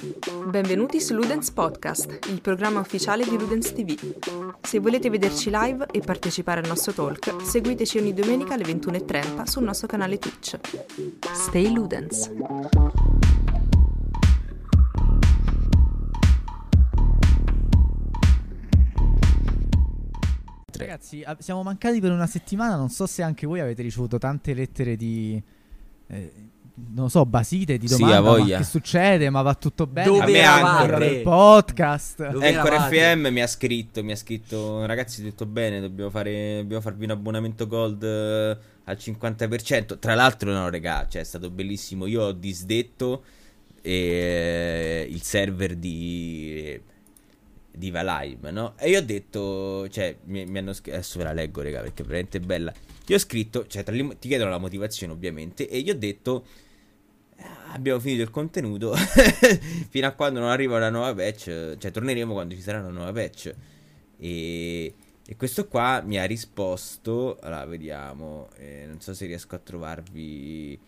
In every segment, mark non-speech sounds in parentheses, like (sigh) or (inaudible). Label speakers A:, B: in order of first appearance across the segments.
A: Benvenuti su Ludens Podcast, il programma ufficiale di Ludens TV. Se volete vederci live e partecipare al nostro talk, seguiteci ogni domenica alle 21.30 sul nostro canale Twitch. Stay Ludens!
B: Ragazzi, siamo mancati per una settimana. Non so se anche voi avete ricevuto tante lettere di. eh, non lo so, basite di
C: Sì,
B: domanda.
C: voglia.
B: che succede? Ma va tutto bene?
D: Dove
C: A anche.
B: il podcast.
D: Dove
C: Ecco,
D: eravate?
C: RFM mi ha scritto, mi ha scritto, ragazzi, tutto bene, dobbiamo, fare, dobbiamo farvi un abbonamento gold eh, al 50%. Tra l'altro, no, regà, cioè, è stato bellissimo. Io ho disdetto eh, il server di di Valheim, no? E io ho detto, cioè, mi, mi hanno scritto, adesso ve la leggo, raga, perché è veramente bella. Io ho scritto, cioè, tra le- ti chiedono la motivazione, ovviamente, e io ho detto, "Ah, abbiamo finito il contenuto, (laughs) fino a quando non arriva una nuova patch, cioè, torneremo quando ci sarà una nuova patch. E, e questo qua mi ha risposto, allora, vediamo, eh, non so se riesco a trovarvi,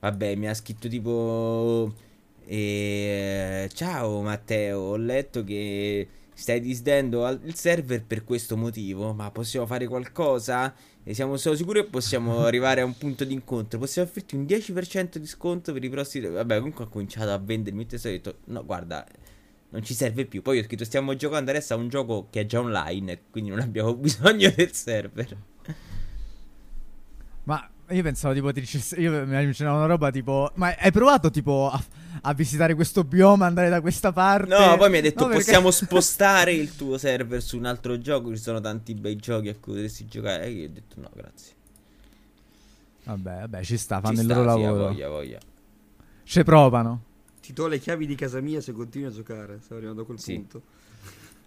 C: vabbè, mi ha scritto tipo... E, ciao Matteo, ho letto che stai disdendo il server per questo motivo, ma possiamo fare qualcosa? E siamo solo sicuri che possiamo (laughs) arrivare a un punto di incontro. Possiamo offrirti un 10% di sconto per i prossimi... Vabbè, comunque ho cominciato a vendermi tutto e ho detto, no, guarda, non ci serve più. Poi ho scritto, stiamo giocando adesso a un gioco che è già online, quindi non abbiamo (laughs) bisogno del server.
B: Ma io pensavo tipo ti dicesse- Io mi immaginavo una roba tipo. Ma hai provato tipo a, a visitare questo bioma, andare da questa parte?
C: No, poi mi ha detto
B: No, perché-
C: possiamo (laughs) spostare il tuo server su un altro gioco, ci sono tanti bei giochi a cui potresti giocare. E io ho detto no, grazie.
B: Vabbè, vabbè, ci sta, fanno
C: Ci
B: il
C: sta,
B: loro
C: sì,
B: lavoro.
C: voglia, voglia.
B: Ci provano.
D: Ti do le chiavi di casa mia se continui a giocare. Stavo arrivando a quel
C: Sì.
D: punto.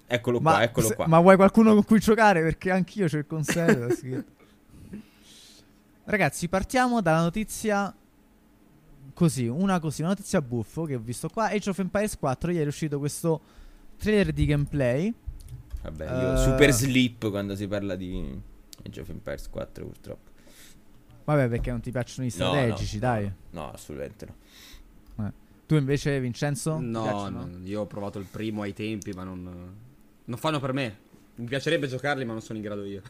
C: Eccolo
B: Ma,
C: qua, eccolo
B: se-
C: qua.
B: ma vuoi qualcuno con cui giocare? Perché anch'io c'ho il conservo. sì. (laughs) Ragazzi, partiamo dalla notizia. Così, una così, una notizia buffo che ho visto qua. Age of Empires 4. Ieri è uscito questo trailer di gameplay.
C: Vabbè, io
B: Eh.
C: super sleep quando si parla di Age of Empires 4 purtroppo.
B: Vabbè, perché non ti piacciono i
C: No,
B: strategici,
C: no,
B: dai.
C: No, no, assolutamente no.
B: Tu invece, Vincenzo?
D: No, no, io ho provato il primo ai tempi, ma non. Non fanno per me. Mi piacerebbe giocarli, ma non sono in grado io.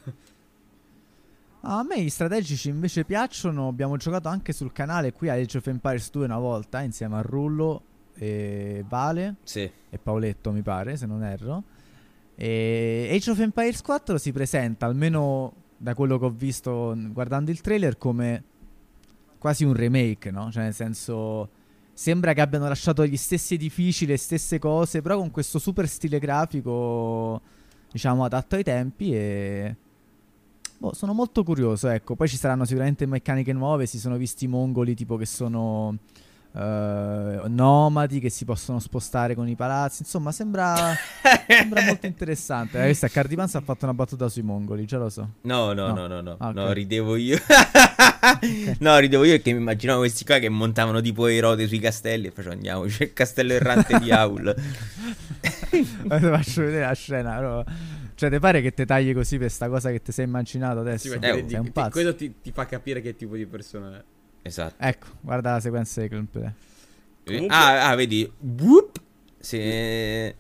B: A me i strategici invece piacciono. Abbiamo giocato anche sul canale qui a Age of Empires 2 una volta insieme a Rullo e Vale
C: Sì.
B: e Paoletto, mi pare, se non erro. E Age of Empires 4 si presenta, almeno da quello che ho visto guardando il trailer, come quasi un remake, no? Cioè, nel senso. Sembra che abbiano lasciato gli stessi edifici, le stesse cose, però con questo super stile grafico, diciamo, adatto ai tempi e... Boh, sono molto curioso, ecco. Poi ci saranno sicuramente meccaniche nuove, si sono visti i mongoli tipo che sono eh, nomadi, che si possono spostare con i palazzi, insomma, sembra, (laughs) sembra molto interessante. Eh, questa Cardipanza ha fatto una battuta sui mongoli, già lo so.
C: No, no,
B: No.
C: no, no,
B: Ah, ok.
C: no, ridevo io. (laughs) No, ridevo io perché mi immaginavo questi qua che montavano tipo erote sui castelli e facevano andiamo, c'è il castello errante di Aul. (laughs)
B: Adesso faccio vedere la scena, però... Cioè, ti pare che ti tagli così per sta cosa che ti sei immaginato adesso?
D: Sì, ma
C: Eh,
D: ti-
B: sei un
D: ti-
B: pazzo.
D: questo ti, ti fa capire che tipo di persona è.
C: Esatto.
B: Ecco, guarda la sequenza di gameplay.
D: Comunque-
C: Ah, ah, vedi, Whoop! se,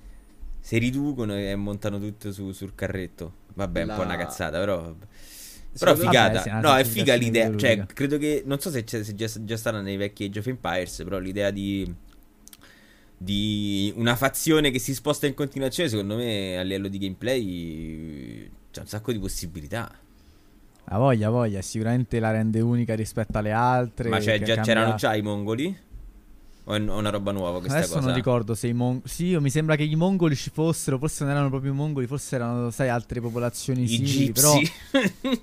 C: se riducono e montano tutto su- sul carretto. Vabbè, è un
D: La-
C: po' una cazzata, però... Però
D: Secondo-
C: figata,
B: Vabbè, sì,
C: no, è figa l'idea. Cioè, credo che. Non so se c'è se già, già stata nei vecchi Age of Empires. Però l'idea di. Di una fazione che si sposta in continuazione, secondo me, a livello di gameplay. C'è un sacco di possibilità.
B: La voglia, voglia, sicuramente la rende unica rispetto alle altre.
C: Ma già-
B: cambia-
C: c'erano già i mongoli? O è una roba nuova questa
B: Adesso
C: cosa?
B: non ricordo se i mongoli. Sì, mi sembra che i mongoli ci fossero. Forse non erano proprio i mongoli, forse erano, sai, altre popolazioni
C: I
B: simili. Però. (laughs)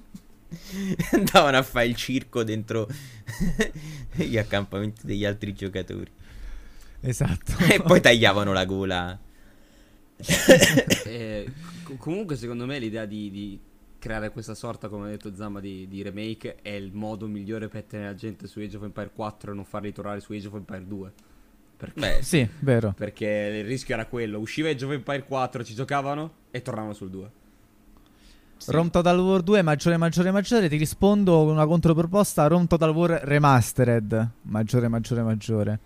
C: Andavano a fare il circo dentro (laughs) gli accampamenti degli altri giocatori.
B: Esatto. (laughs)
C: e poi tagliavano la gola. (laughs)
D: Eh, co- comunque, secondo me, l'idea di, di creare questa sorta, come ha detto Zamma, di, di remake è il modo migliore per tenere la gente su Age of Empire 4 e non farli tornare su Age of Empire 2. Perché,
C: Beh,
B: Sì, vero.
D: perché il rischio era quello: usciva Age of Empire 4, ci giocavano e tornavano sul 2.
C: sì.
B: Rom Total War 2 maggiore maggiore maggiore ti rispondo con una controproposta Rom Total War Remastered maggiore maggiore maggiore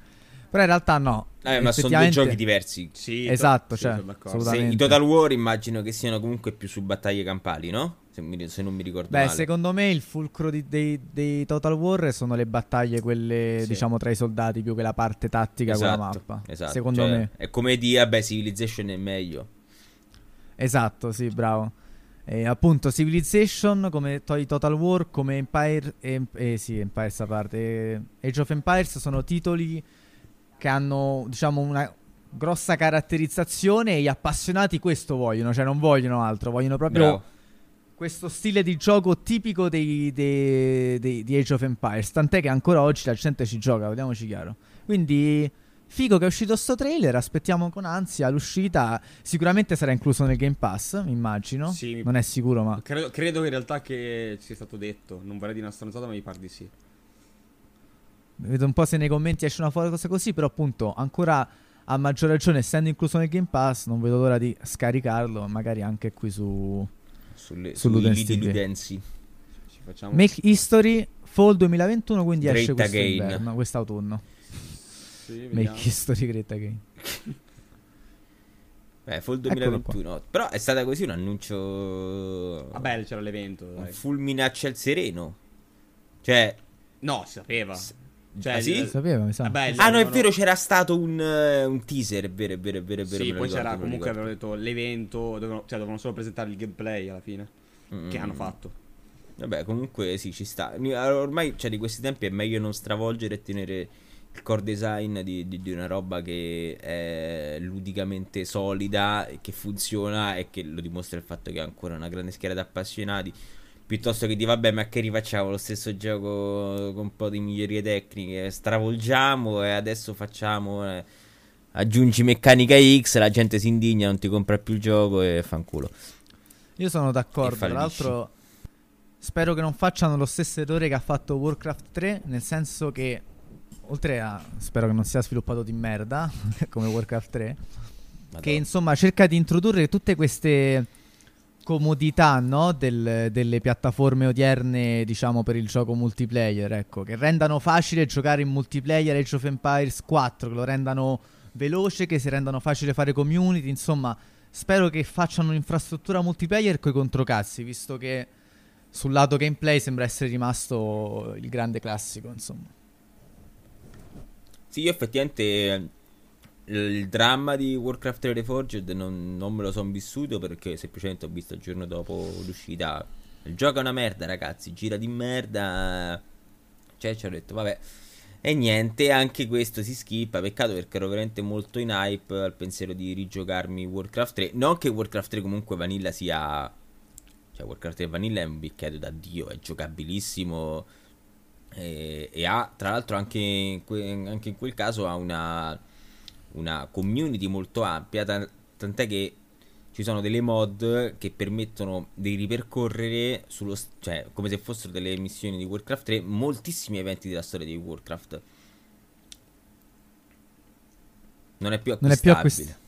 B: però in realtà no
C: Eh, ma sono due giochi diversi.
D: Sì,
B: Esatto,
D: sì,
B: cioè, assolutamente.
C: I Total War immagino che siano comunque più su battaglie campali, no? Se, mi- se non mi ricordo
B: Beh,
C: male.
B: secondo me il fulcro di- dei, dei Total War sono le battaglie, quelle
D: Sì.
B: diciamo tra i soldati, più che la parte tattica con la
C: Esatto,
B: mappa.
C: esatto,
B: Secondo
C: cioè,
B: me.
C: È come dire, vabbè, Civilization è meglio.
B: Esatto, sì, bravo. E appunto Civilization come to- i Total War, come Empire, eh, eh, sì, Empire sta parte. eh, Age of Empires sono titoli che hanno, diciamo, una grossa caratterizzazione e gli appassionati questo vogliono, cioè non vogliono altro, vogliono proprio
C: Bravo.
B: questo stile di gioco tipico dei, dei- dei- di Age of Empires. Tant'è che ancora oggi la gente ci gioca, vediamoci chiaro. Quindi, figo che è uscito sto trailer. Aspettiamo con ansia l'uscita. Sicuramente sarà incluso nel Game Pass, immagino.
D: Sì,
B: Non è sicuro, ma.
D: Credo, credo in realtà che ci sia stato detto. Non vorrei dire una stronzata, ma mi pare di sì.
B: Vedo un po' se nei commenti esce una fuori cosa così. Però, appunto, ancora a maggior ragione, essendo incluso nel Game Pass, non vedo l'ora di scaricarlo. Magari anche qui su.
C: Sulle,
B: Su
C: sui ludensi.
D: Ci facciamo...
B: Make History Fall 2021. Quindi
C: Great
B: esce questo
C: again.
B: inverno, quest'autunno.
D: Sì.
B: Make History Great Again. (laughs)
C: Beh, Fall
B: Eccolo
C: 2021. Però è stata così un annuncio.
D: Vabbè, c'era l'evento.
C: Un
D: Dai.
C: fulmine a ciel sereno. Cioè.
D: No, si sapeva. Cioè,
C: Ah, sì?
B: Lo sapeva, mi sa.
D: Vabbè, il-
C: Ah, no, è vero, c'era stato un, eh, un teaser. È vero, è vero, è vero. È vero
D: Sì, poi
C: ricordo,
D: c'era comunque avevano detto l'evento, dovevano, cioè dovevano solo presentare il gameplay alla fine,
C: Mm,
D: che hanno fatto.
C: Vabbè, comunque sì, ci sta. Ormai, cioè, di questi tempi è meglio non stravolgere e tenere il core design di, di- di una roba che è ludicamente solida che funziona e che lo dimostra il fatto che ha ancora una grande schiera di appassionati. Piuttosto che di vabbè, ma che rifacciamo lo stesso gioco con un po' di migliorie tecniche, stravolgiamo e adesso facciamo. eh, aggiungi meccanica X, la gente si indigna, non ti compra più il gioco e fanculo.
B: Io sono d'accordo. Tra l'altro, spero che non facciano lo stesso errore che ha fatto Warcraft 3. Nel senso che, oltre a. Spero che non sia sviluppato di merda (laughs) come Warcraft 3. Che
C: Madonna.
B: insomma cerca di introdurre tutte queste comodità no, del- delle piattaforme odierne, diciamo, per il gioco multiplayer. Ecco, che rendano facile giocare in multiplayer Age of Empires 4, che lo rendano veloce, che si rendano facile fare community. Insomma, spero che facciano un'infrastruttura multiplayer coi controcazzi, visto che sul lato gameplay sembra essere rimasto il grande classico, insomma.
C: Sì, io effettivamente il, dramma di Warcraft 3 Reforged non, non me lo sono vissuto perché semplicemente ho visto il giorno dopo l'uscita. Il gioco è una merda, ragazzi, gira di merda. Cioè, ci ho detto, vabbè. E niente, anche questo si skippa. Peccato perché ero veramente molto in hype al pensiero di rigiocarmi Warcraft 3. Non che Warcraft 3 comunque Vanilla sia. Cioè, Warcraft 3 Vanilla è un bicchiere da dio, è giocabilissimo. E, e ha, tra l'altro, anche in, que- anche in quel caso ha una, una community molto ampia. ta- tant'è che ci sono delle mod che permettono di ripercorrere sullo, cioè, come se fossero delle missioni di Warcraft 3 moltissimi eventi della storia di Warcraft. Non è più
B: Non è più
C: acquistabile.
B: acquist-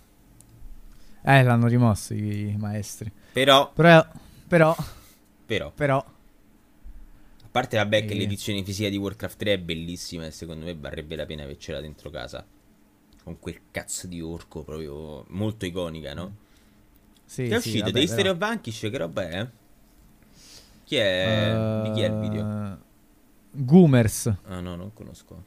B: Eh, l'hanno rimosso i maestri.
C: Però,
B: Però, però,
C: però,
B: però,
C: a parte vabbè che
B: Eh.
C: l'edizione fisica di Warcraft 3 è bellissima e secondo me varrebbe la pena avercela dentro casa. Con quel cazzo di orco proprio molto iconica, no?
B: sì,
C: che è
B: sì,
C: uscito?
B: vabbè,
C: dei
B: però.
C: Stereo Vanquish, che roba è? Chi è? Di chi è il video?
B: Goomers.
C: Ah no, non conosco.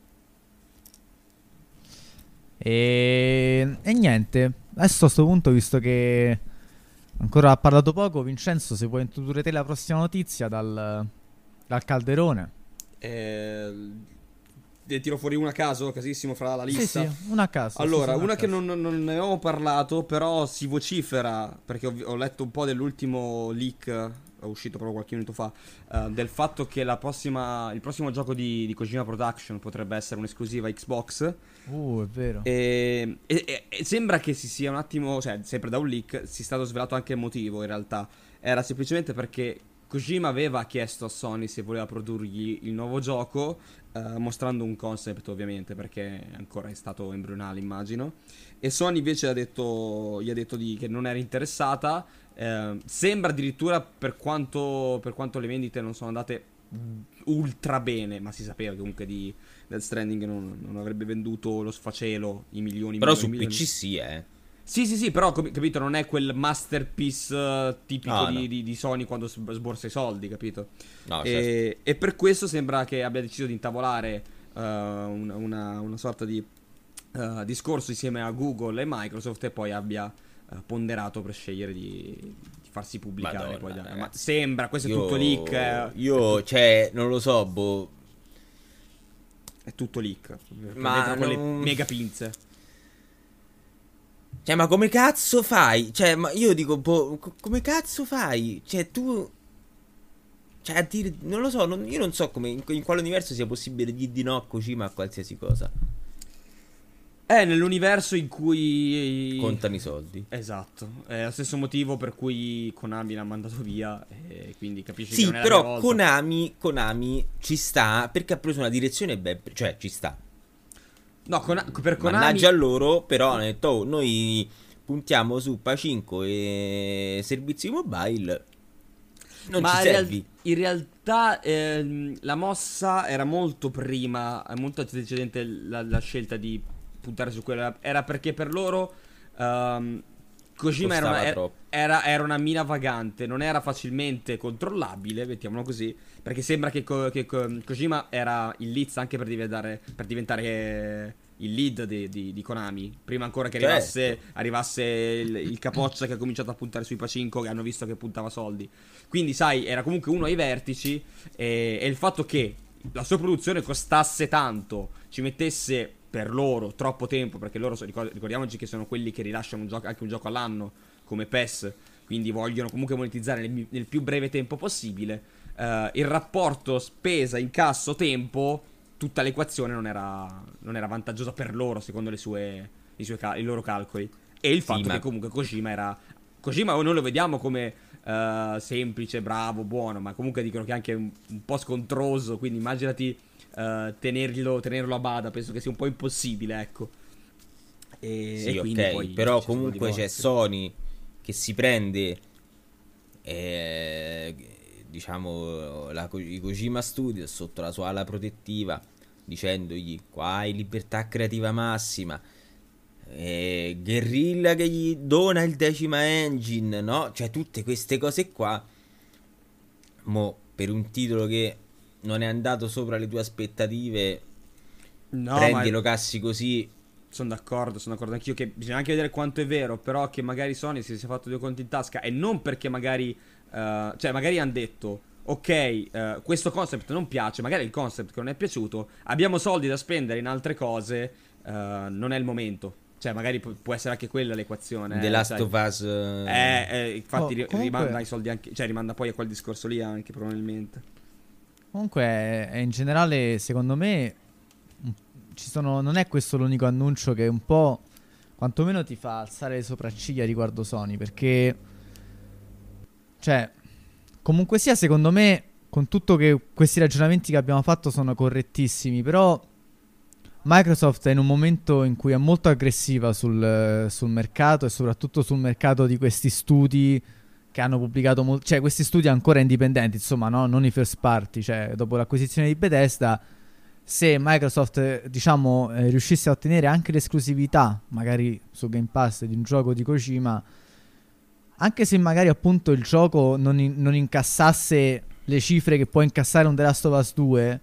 B: E, e niente, adesso a sto punto, visto che ancora ha parlato poco, Vincenzo, se vuoi introdurre te la prossima notizia dal, dal calderone.
D: Eh, ne tiro fuori una a caso, casissimo fra la
B: Sì,
D: lista.
B: sì, una a caso.
D: Allora,
B: sì, sì,
D: una
B: a
D: che
B: caso.
D: non, non ne avevamo parlato, però si vocifera, perché ho, ho letto un po' dell'ultimo leak, è uscito proprio qualche minuto fa, eh, del fatto che la prossima, il prossimo gioco di, di Kojima Production potrebbe essere un'esclusiva Xbox.
B: Uh, è vero.
D: E- e- e sembra che si sia un attimo, cioè sempre da un leak, si è stato svelato anche il motivo in realtà. Era semplicemente perché Kojima aveva chiesto a Sony se voleva produrgli il nuovo gioco, eh, mostrando un concept ovviamente, perché ancora è stato embrionale immagino. E Sony invece ha detto, gli ha detto di- che non era interessata. eh, sembra addirittura per quanto, per quanto le vendite non sono andate ultra bene, ma si sapeva comunque di Death Stranding non, non avrebbe venduto lo sfacelo i milioni
C: Però
D: milioni,
C: su
D: milioni.
C: PC sì, eh.
D: Sì, sì, sì, però capito, non è quel masterpiece eh, tipico
C: No,
D: di,
C: no.
D: di- di Sony quando sborsa i soldi, capito?
C: No, certo.
D: e, e per questo sembra che abbia deciso di intavolare eh, una, una- una sorta di eh, discorso insieme a Google e Microsoft e poi abbia ponderato per scegliere di, di farsi pubblicare.
C: Madonna,
D: poi ma sembra, questo è
C: Io-
D: tutto leak. eh,
C: Io, cioè, non lo so, boh.
D: È tutto leak.
C: Ma
D: Ma con le
C: non-
D: mega pinze.
C: Cioè, ma come cazzo fai? Cioè, ma io dico, boh, co- come cazzo fai? Cioè, tu... Cioè, a dire... Non lo so, non- io non so come, in, in quale universo sia possibile dire di no a Kojima a qualsiasi cosa.
D: È nell'universo in cui.
C: Contano i soldi.
D: Esatto, è lo stesso motivo per cui Konami l'ha mandato via e quindi capisci che
C: Sì,
D: non è la
C: però. Konami, Konami ci sta perché ha preso una direzione ben... Cioè, ci sta.
D: No, Kona- per Konami
C: Mannaggia a loro, però hanno detto, oh, noi puntiamo su Pacinco e servizi mobile. Non
D: Ma
C: ci
D: real-
C: servi.
D: in realtà ehm, la mossa era molto prima, molto antecedente la, la scelta di puntare su quella. Era perché per loro ehm, Kojima era una, era, era- era una mina vagante, non era facilmente controllabile, mettiamolo così. Perché sembra che, Ko- che Ko- Kojima era in Liz anche per diventare, per diventare eh, il lead di, di- di Konami. Prima ancora che
C: Certo.
D: arrivasse, arrivasse il, il capoccia che ha cominciato a puntare sui Pacinco, che hanno visto che puntava soldi. Quindi, sai, era comunque uno ai vertici. E, e il fatto che la sua produzione costasse tanto, ci mettesse per loro troppo tempo, perché loro, ricordiamoci che sono quelli che rilasciano un gioco- anche un gioco all'anno, come PES, quindi vogliono comunque monetizzare nel, nel più breve tempo possibile. eh, il rapporto spesa, incasso, tempo, tutta l'equazione non era, non era vantaggiosa per loro, secondo le sue, i, suoi i loro calcoli. E il fatto
C: ma-
D: che comunque Kojima era. Kojima noi lo vediamo come eh, semplice, bravo, buono, ma comunque dicono che è anche un, un po' scontroso. Quindi immaginati eh, tenerlo, tenerlo a bada. Penso che sia un po' impossibile, ecco. E,
C: Sì,
D: e quindi
C: ok,
D: poi
C: però comunque c'è. Sony che si prende, eh, diciamo, la, i Kojima Studios sotto la sua ala protettiva, dicendogli qua hai libertà creativa massima. eh, Guerrilla che gli dona il decima engine, no? Cioè tutte queste cose qua. Mo, per un titolo che non è andato sopra le tue aspettative,
D: No,
C: prendi e
D: ma
C: lo cassi così.
D: sono d'accordo, sono d'accordo anch'io che bisogna anche vedere quanto è vero, però che magari Sony si sia fatto due conti in tasca e non perché magari, eh, cioè magari hanno detto, ok, eh, questo concept non piace, magari il concept che non è piaciuto, abbiamo soldi da spendere in altre cose, eh, non è il momento. Cioè magari pu- può essere anche quella l'equazione.
C: The
D: eh,
C: Last
D: sai.
C: of Us.
D: Eh, eh, infatti
B: Oh,
D: ri-
B: comunque-
D: rimanda i soldi anche, cioè rimanda poi a quel discorso lì anche probabilmente.
B: Comunque, è- in generale, secondo me, mm, sono, non è questo l'unico annuncio che un po', quantomeno ti fa alzare le sopracciglia riguardo Sony, perché, cioè, comunque sia, secondo me, con tutto che questi ragionamenti che abbiamo fatto sono correttissimi, però Microsoft è in un momento in cui è molto aggressiva sul, sul mercato e soprattutto sul mercato di questi studi che hanno pubblicato molto, cioè questi studi ancora indipendenti, insomma, no? non i first party, cioè dopo l'acquisizione di Bethesda, se Microsoft, diciamo, eh, riuscisse a ottenere anche l'esclusività, magari su Game Pass di un gioco di Kojima, anche se magari appunto il gioco non, in- non incassasse le cifre che può incassare un The Last of Us 2,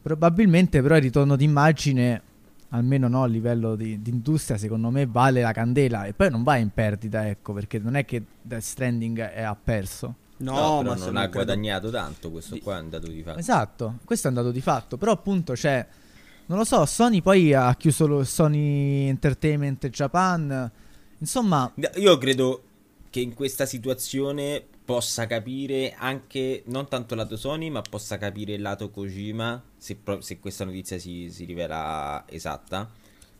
B: probabilmente però il ritorno d'immagine, almeno no, a livello di, di industria, secondo me vale la candela e poi non va in perdita, ecco, perché non è che Death Stranding è, ha perso.
D: No,
C: No,
D: se
C: non ha
D: credo-
C: guadagnato tanto. Questo
D: Di-
C: qua è andato di fatto.
B: Esatto, questo è andato di fatto, però appunto c'è, non lo so, Sony poi ha chiuso lo Sony Entertainment Japan, insomma,
C: Io credo che in questa situazione possa capire anche non tanto lato Sony, ma possa capire il lato Kojima. Se, pro- se questa notizia si, si rivela esatta,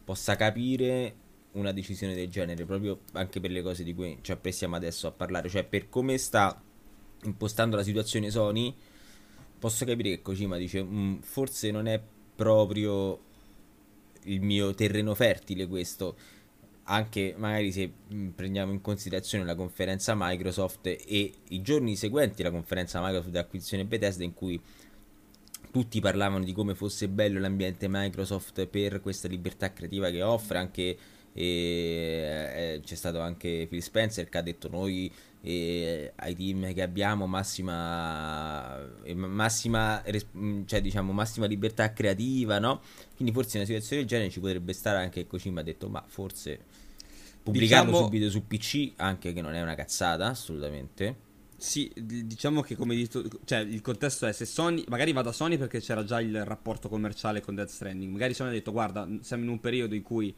C: possa capire una decisione del genere proprio anche per le cose di cui ci apprestiamo adesso a parlare. Cioè, per come sta impostando la situazione Sony, posso capire che Kojima dice: "Mm, Forse non è proprio il mio terreno fertile questo. Anche magari se prendiamo in considerazione la conferenza Microsoft e i giorni seguenti alla conferenza Microsoft di acquisizione Bethesda in cui tutti parlavano di come fosse bello l'ambiente Microsoft per questa libertà creativa che offre anche e, eh, c'è stato anche Phil Spencer che ha detto noi eh, ai team che abbiamo massima, eh, massima, cioè, diciamo, massima libertà creativa no? quindi forse in una situazione del genere ci potrebbe stare anche Kojima ha detto ma forse pubblicarlo diciamo... subito su PC anche che non è una cazzata assolutamente.
D: Sì, diciamo che come detto, cioè il contesto è se Sony, magari va da Sony perché c'era già il rapporto commerciale con Death Stranding, magari Sony ha detto guarda siamo in un periodo in cui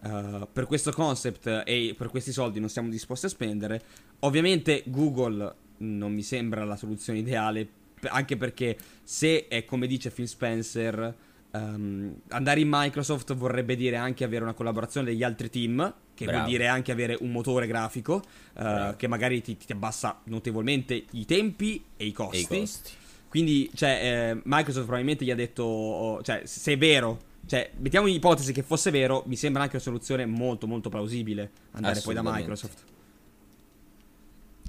D: uh, per questo concept e per questi soldi non siamo disposti a spendere, ovviamente Google non mi sembra la soluzione ideale, anche perché se è come dice Phil Spencer, um, andare in Microsoft vorrebbe dire anche avere una collaborazione degli altri team che Bravo. vuol dire anche avere un motore grafico uh, che magari ti, ti, abbassa notevolmente i tempi e i costi. E i costi. Quindi, cioè, eh, Microsoft probabilmente gli ha detto, oh, cioè, se è vero, cioè, mettiamo in ipotesi che fosse vero, mi sembra anche una soluzione molto, molto plausibile andare poi da Microsoft.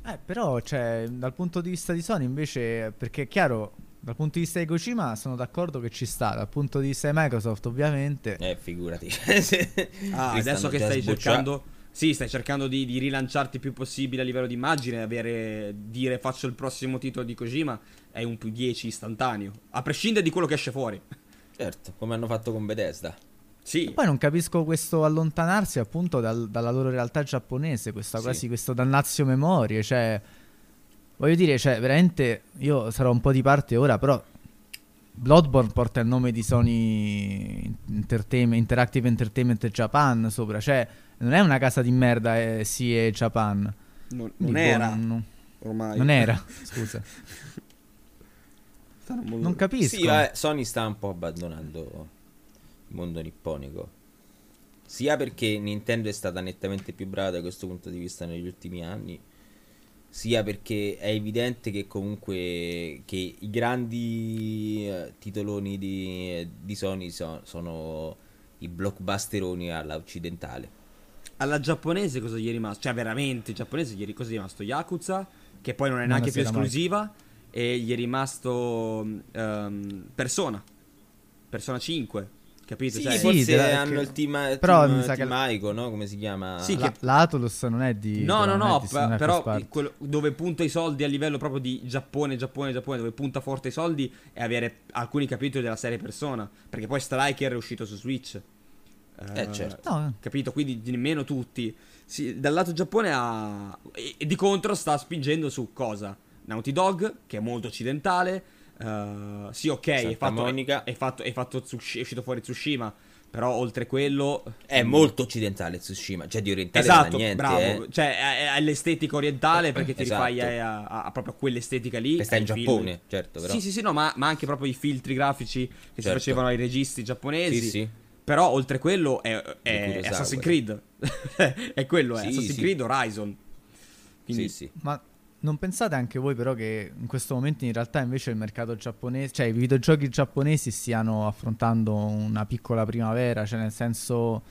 B: Eh, però, cioè, dal punto di vista di Sony, invece, perché è chiaro, dal punto di vista di Kojima sono d'accordo che ci sta, dal punto di vista di Microsoft ovviamente...
C: Eh, figurati. (laughs)
D: ah, adesso che stai sboccia... cercando... Sì, stai cercando di, di, rilanciarti il più possibile a livello di immagine, avere, dire faccio il prossimo titolo di Kojima è un più 10 istantaneo, a prescindere di quello che esce fuori.
C: Certo, come hanno fatto con Bethesda.
B: Sì. poi non capisco questo allontanarsi appunto dal, dalla loro realtà giapponese, questa, sì. quasi questo dannazio memorie, cioè Voglio dire, cioè, veramente io sarò un po' di parte ora, però Bloodborne porta il nome di Sony Entertainment, Interactive Entertainment Japan sopra, cioè non è una casa di merda eh, sì è Japan.
D: Non, non era. Non, ormai.
B: Non era, (laughs) scusa. non capisco.
C: Sì, vabbè, Sony sta un po' abbandonando il mondo nipponico. Sia perché Nintendo è stata nettamente più brava da questo punto di vista negli ultimi anni sia perché è evidente che comunque che i grandi eh, titoloni di, di Sony so, sono i blockbusteroni alla occidentale.
D: Alla giapponese cosa gli è rimasto? Cioè veramente giapponese gli è, cosa gli è rimasto? Yakuza, che poi non è neanche non più esclusiva, mai. e gli è rimasto um, Persona, Persona 5 Capito?
C: Sì, cioè, forse sì, hanno il team, però team, mi sa team che Aiko, no? Come si chiama?
B: Sì, la, che... l'Atolus non è di
D: No, no, no, p- però quello, dove punta i soldi a livello proprio di Giappone, Giappone, Giappone, dove punta forte i soldi è avere alcuni capitoli della serie Persona, perché poi Striker è uscito su Switch.
C: Eh, uh, certo. No.
D: Capito? Quindi nemmeno tutti. Sì, dal lato Giappone ha e, e di contro sta spingendo su cosa? Naughty Dog, che è molto occidentale, Uh, sì, ok, è fatto, è, è, fatto, è, fatto Tsush- è uscito fuori Tsushima. Però oltre quello
C: è molto occidentale Tsushima, cioè di orientale esatto, niente,
D: bravo,
C: eh.
D: cioè è, l'estetica orientale perché ti esatto. rifai a, a, a, proprio quell'estetica lì.
C: Che sta in Giappone, film. certo, però.
D: Sì, sì, sì, no, ma, ma, anche proprio i filtri grafici che certo. si facevano ai registi giapponesi. Sì, sì. Però oltre quello è, è, è Assassin's Creed. (laughs) è quello, è sì, Assassin's sì. Creed Horizon.
C: Quindi... Sì, sì.
B: Ma non pensate anche voi però che in questo momento in realtà invece il mercato giapponese, cioè i videogiochi giapponesi stiano affrontando una piccola primavera, cioè nel senso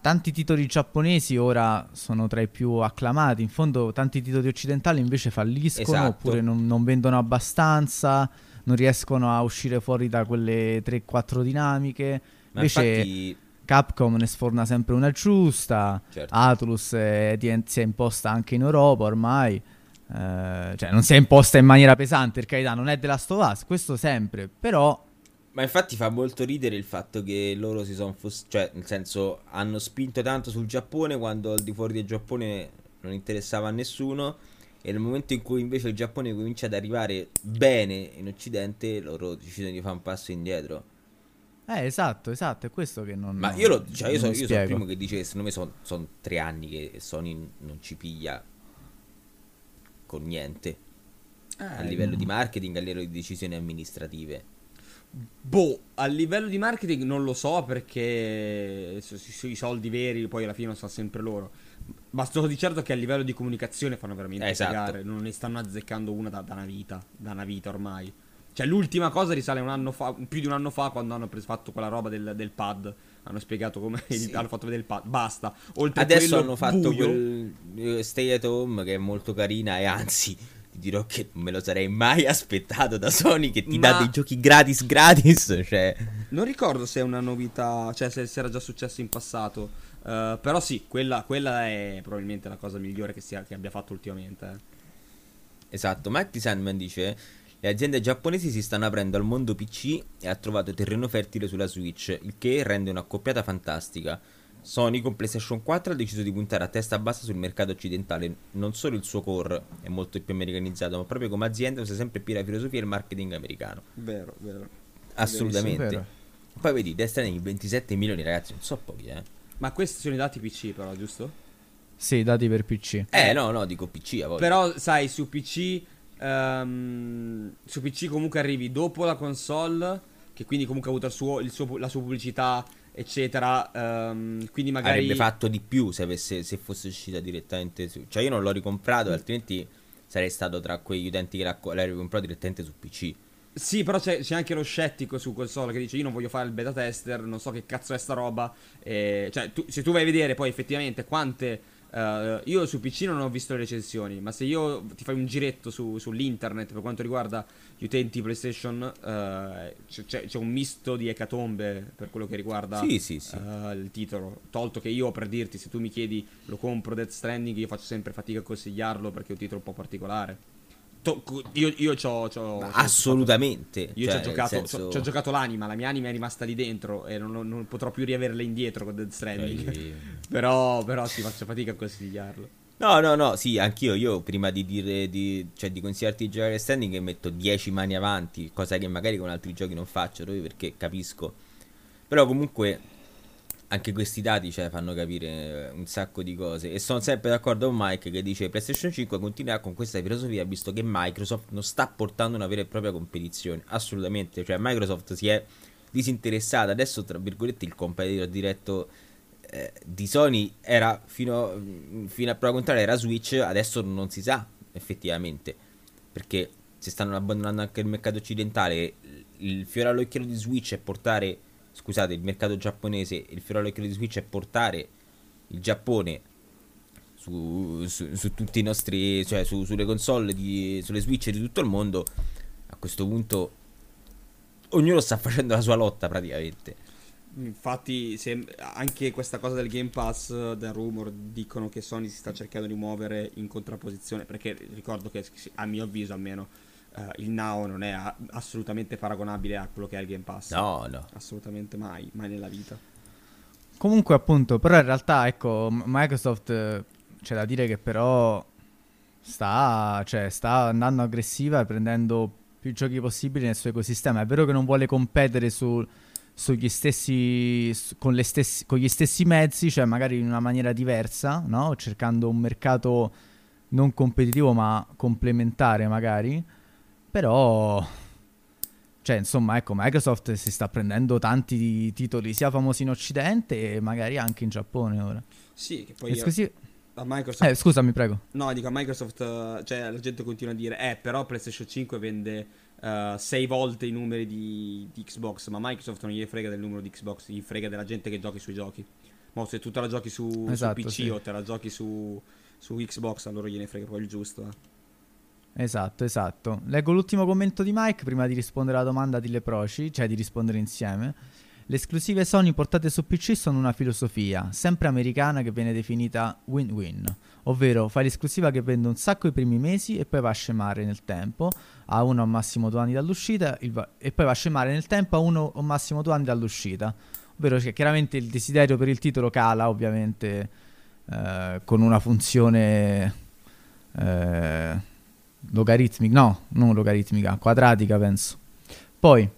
B: tanti titoli giapponesi ora sono tra i più acclamati, in fondo tanti titoli occidentali invece falliscono esatto. oppure non, non, vendono abbastanza, non riescono a uscire fuori da quelle 3-4 dinamiche. Ma invece infatti... Capcom ne sforna sempre una giusta, certo. Atlus è, si è imposta anche in Europa ormai. Eh, cioè non si è imposta in maniera pesante, per carità, non è della Stovaz, questo sempre, però...
C: Ma infatti fa molto ridere il fatto che loro si sono... Fos- cioè, nel senso, hanno spinto tanto sul Giappone quando al di fuori del Giappone non interessava a nessuno. E nel momento in cui invece il Giappone comincia ad arrivare bene in Occidente, loro decidono di fare un passo indietro.
B: Eh, esatto, esatto, è questo che non.
C: Ma io, lo, cioè, io, so, io sono il primo che dice: Secondo me sono son tre anni che Sony non ci piglia con niente ah, a livello di marketing, a livello di decisioni amministrative.
D: Boh, a livello di marketing non lo so perché sui soldi veri poi alla fine sono sempre loro. Ma sto di certo che a livello di comunicazione fanno veramente
C: esatto.
D: cagare, non ne stanno azzeccando una da, da, una vita, da una vita ormai. Cioè, l'ultima cosa risale un anno fa, più di un anno fa, quando hanno fatto quella roba del, del pad. Hanno spiegato come
C: Sì.
D: hanno fatto vedere il pad. Basta. Oltre
C: Adesso hanno fatto
D: buio,
C: quel eh, Stay at Home che è molto carina e anzi (laughs) ti dirò che non me lo sarei mai aspettato da Sony che ti
D: Ma-
C: dà dei giochi gratis gratis, (laughs) cioè
D: Non ricordo se è una novità, cioè se, se era già successo in passato. eh, però sì, quella, quella è probabilmente la cosa migliore che, sia, che abbia fatto ultimamente. eh.
C: Esatto, Mike. Sandman dice le aziende giapponesi si stanno aprendo al mondo PC e ha trovato terreno fertile sulla Switch, il che rende un'accoppiata fantastica. Sony con PlayStation 4 ha deciso di puntare a testa bassa sul mercato occidentale. Non solo il suo core è molto più americanizzato, ma proprio come azienda usa sempre più la filosofia e il marketing americano.
D: Vero, vero.
C: Assolutamente.
B: Vero.
C: Poi vedi, Death Stranding 27 milioni, ragazzi, non so pochi, eh.
D: Ma questi sono i dati PC, però, giusto?
B: Sì, dati per PC.
C: Eh, no, no, dico PC a volte.
D: Però, sai, su PC. Ehm, su PC comunque arrivi dopo la console. Che quindi comunque ha avuto il suo- suo- la sua pubblicità, eccetera. ehm, quindi magari.
C: Avrebbe fatto di più se, avesse, se fosse uscita direttamente su... Cioè io non l'ho ricomprato, altrimenti sarei stato tra quegli utenti che l'ha ricomprato direttamente su PC.
D: Sì, però c'è, c'è anche lo scettico su console che dice io non voglio fare il beta tester, non so che cazzo è sta roba. E, cioè, tu- se tu vai a vedere poi effettivamente quante... eh, io su PC non ho visto le recensioni, ma se io ti fai un giretto su- sull'internet per quanto riguarda gli utenti PlayStation, eh, c'è, c'è- un misto di ecatombe per quello che riguarda
C: Sì, sì, sì.
D: eh, il titolo. Tolto che io per dirti, se tu mi chiedi lo compro Death Stranding, io faccio sempre fatica a consigliarlo perché è un titolo un po' particolare. To- io io c'ho, c'ho-
C: Assolutamente.
D: io
C: Cioè,
D: ci, ho giocato,
C: senso-
D: c'ho- giocato l'anima, la mia anima è rimasta lì dentro e non, non potrò più riaverla indietro con Death Stranding. (laughs) Però, però sì, faccio fatica a consigliarlo.
C: No, no, no, sì, anch'io. Io prima di dire di, cioè, di consigliarti di giocare standing metto 10 mani avanti, cosa che magari con altri giochi non faccio, proprio perché capisco. Però comunque anche questi dati cioè, fanno capire eh, un sacco di cose. E sono sempre d'accordo con Mike che dice PlayStation 5 continuerà con questa filosofia visto che Microsoft non sta portando una vera e propria competizione. Assolutamente, cioè Microsoft si è disinteressata. Adesso, tra virgolette, il competitor diretto eh, di Sony era fino, mm, fino a prova contraria era Switch, adesso non si sa effettivamente perché si stanno abbandonando anche il mercato occidentale. Il fiore all'occhiello di Switch è portare, scusate, il mercato giapponese, il fiore all'occhiello di Switch è portare il Giappone su, su- su tutti i nostri, cioè su- sulle console, di, sulle Switch di tutto il mondo. A questo punto ognuno sta facendo la sua lotta praticamente.
D: Infatti, se- anche questa cosa del Game Pass, del rumor, dicono che Sony si sta cercando di muovere in contrapposizione. Perché ricordo che, a mio avviso almeno, eh, il Now non è a- assolutamente paragonabile a quello che è il Game Pass.
C: No, no.
D: Assolutamente mai, mai nella vita.
B: Comunque, appunto, però in realtà, ecco, Microsoft eh, c'è da dire che però sta, cioè, sta andando aggressiva e prendendo più giochi possibili nel suo ecosistema. È vero che non vuole competere su- sugli stessi, su- con, le stessi, con gli stessi mezzi, cioè magari in una maniera diversa, no? Cercando un mercato non competitivo ma complementare magari. Però cioè, insomma, ecco, Microsoft si sta prendendo tanti titoli sia famosi in Occidente e magari anche in Giappone ora.
D: Sì, che poi
B: Esclusi-
D: a Microsoft
B: Eh, scusami, prego.
D: No, dico a Microsoft, eh, cioè la gente continua a dire, eh, però PlayStation 5 vende eh, sei volte i numeri di, di Xbox, ma Microsoft non gli frega del numero di Xbox, gli frega della gente che giochi sui giochi. Ma se tu te la giochi su, su
B: Esatto,
D: PC
B: sì.
D: o te la giochi su, su Xbox, allora gliene frega poi il giusto. eh.
B: Esatto, esatto. Leggo l'ultimo commento di Mike prima di rispondere alla domanda di Leproci, cioè di rispondere insieme. Le esclusive Sony portate su PC sono una filosofia, sempre americana che viene definita win-win, ovvero fai l'esclusiva che vende un sacco i primi mesi e poi va a scemare nel tempo, a uno o massimo due anni dall'uscita, va- e poi va a scemare nel tempo a uno o massimo due anni dall'uscita. Ovvero che chiaramente il desiderio per il titolo cala, ovviamente, eh, con una funzione eh, logaritmica, no, non logaritmica, quadratica penso. Poi,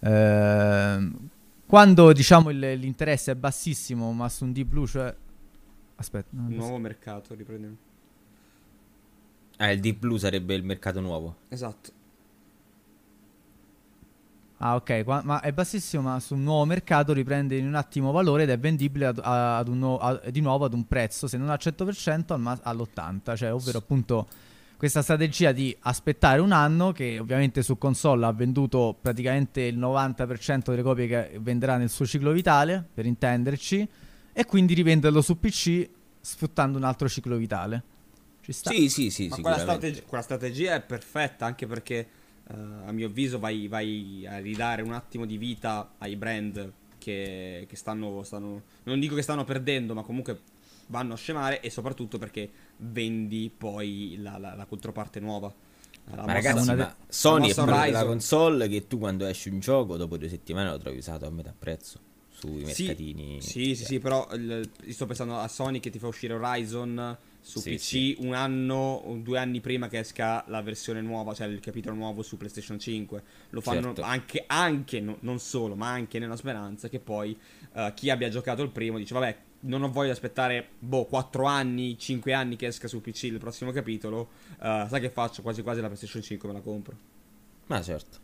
B: ehm, quando diciamo il- l'interesse è bassissimo, ma su un D Blue, cioè... Aspetta, no,
D: Un nuovo mercato, riprendiamo.
C: Ah, il Deep Blue sarebbe il mercato nuovo.
D: Esatto.
B: Ah, ok, qua- ma è bassissimo, ma su un nuovo mercato riprende in un attimo valore ed è vendibile ad, ad un nuovo- a- di nuovo ad un prezzo, se non al 100% al ma- all'80%, cioè ovvero appunto questa strategia di aspettare un anno, che ovviamente su console ha venduto praticamente il 90% delle copie che venderà nel suo ciclo vitale, per intenderci, e quindi rivenderlo su PC sfruttando un altro ciclo vitale. Ci sta.
C: Sì, sì, sì,
D: Ma quella, strategi- quella strategia è perfetta anche perché uh, a mio avviso vai, vai, a ridare un attimo di vita ai brand che, che stanno, stanno, non dico che stanno perdendo, ma comunque vanno a scemare e soprattutto perché vendi poi la, la, la controparte nuova.
C: La ma ragazzi, ma Sony è proprio la console che tu quando esce un gioco dopo due settimane lo trovi usato a metà prezzo sui mercatini.
D: Sì, sì, sì, sì però il, sto pensando a Sony che ti fa uscire Horizon su sì, PC sì. un anno o due anni prima che esca la versione nuova, cioè il capitolo nuovo su PlayStation 5. Lo fanno certo. anche, anche no, non solo, ma anche nella speranza che poi uh, chi abbia giocato il primo dice vabbè non ho voglia di aspettare, boh, 4 anni, 5 anni che esca su PC il prossimo capitolo. Uh, sai che faccio? Quasi quasi la PlayStation 5 me la compro.
C: Ma certo.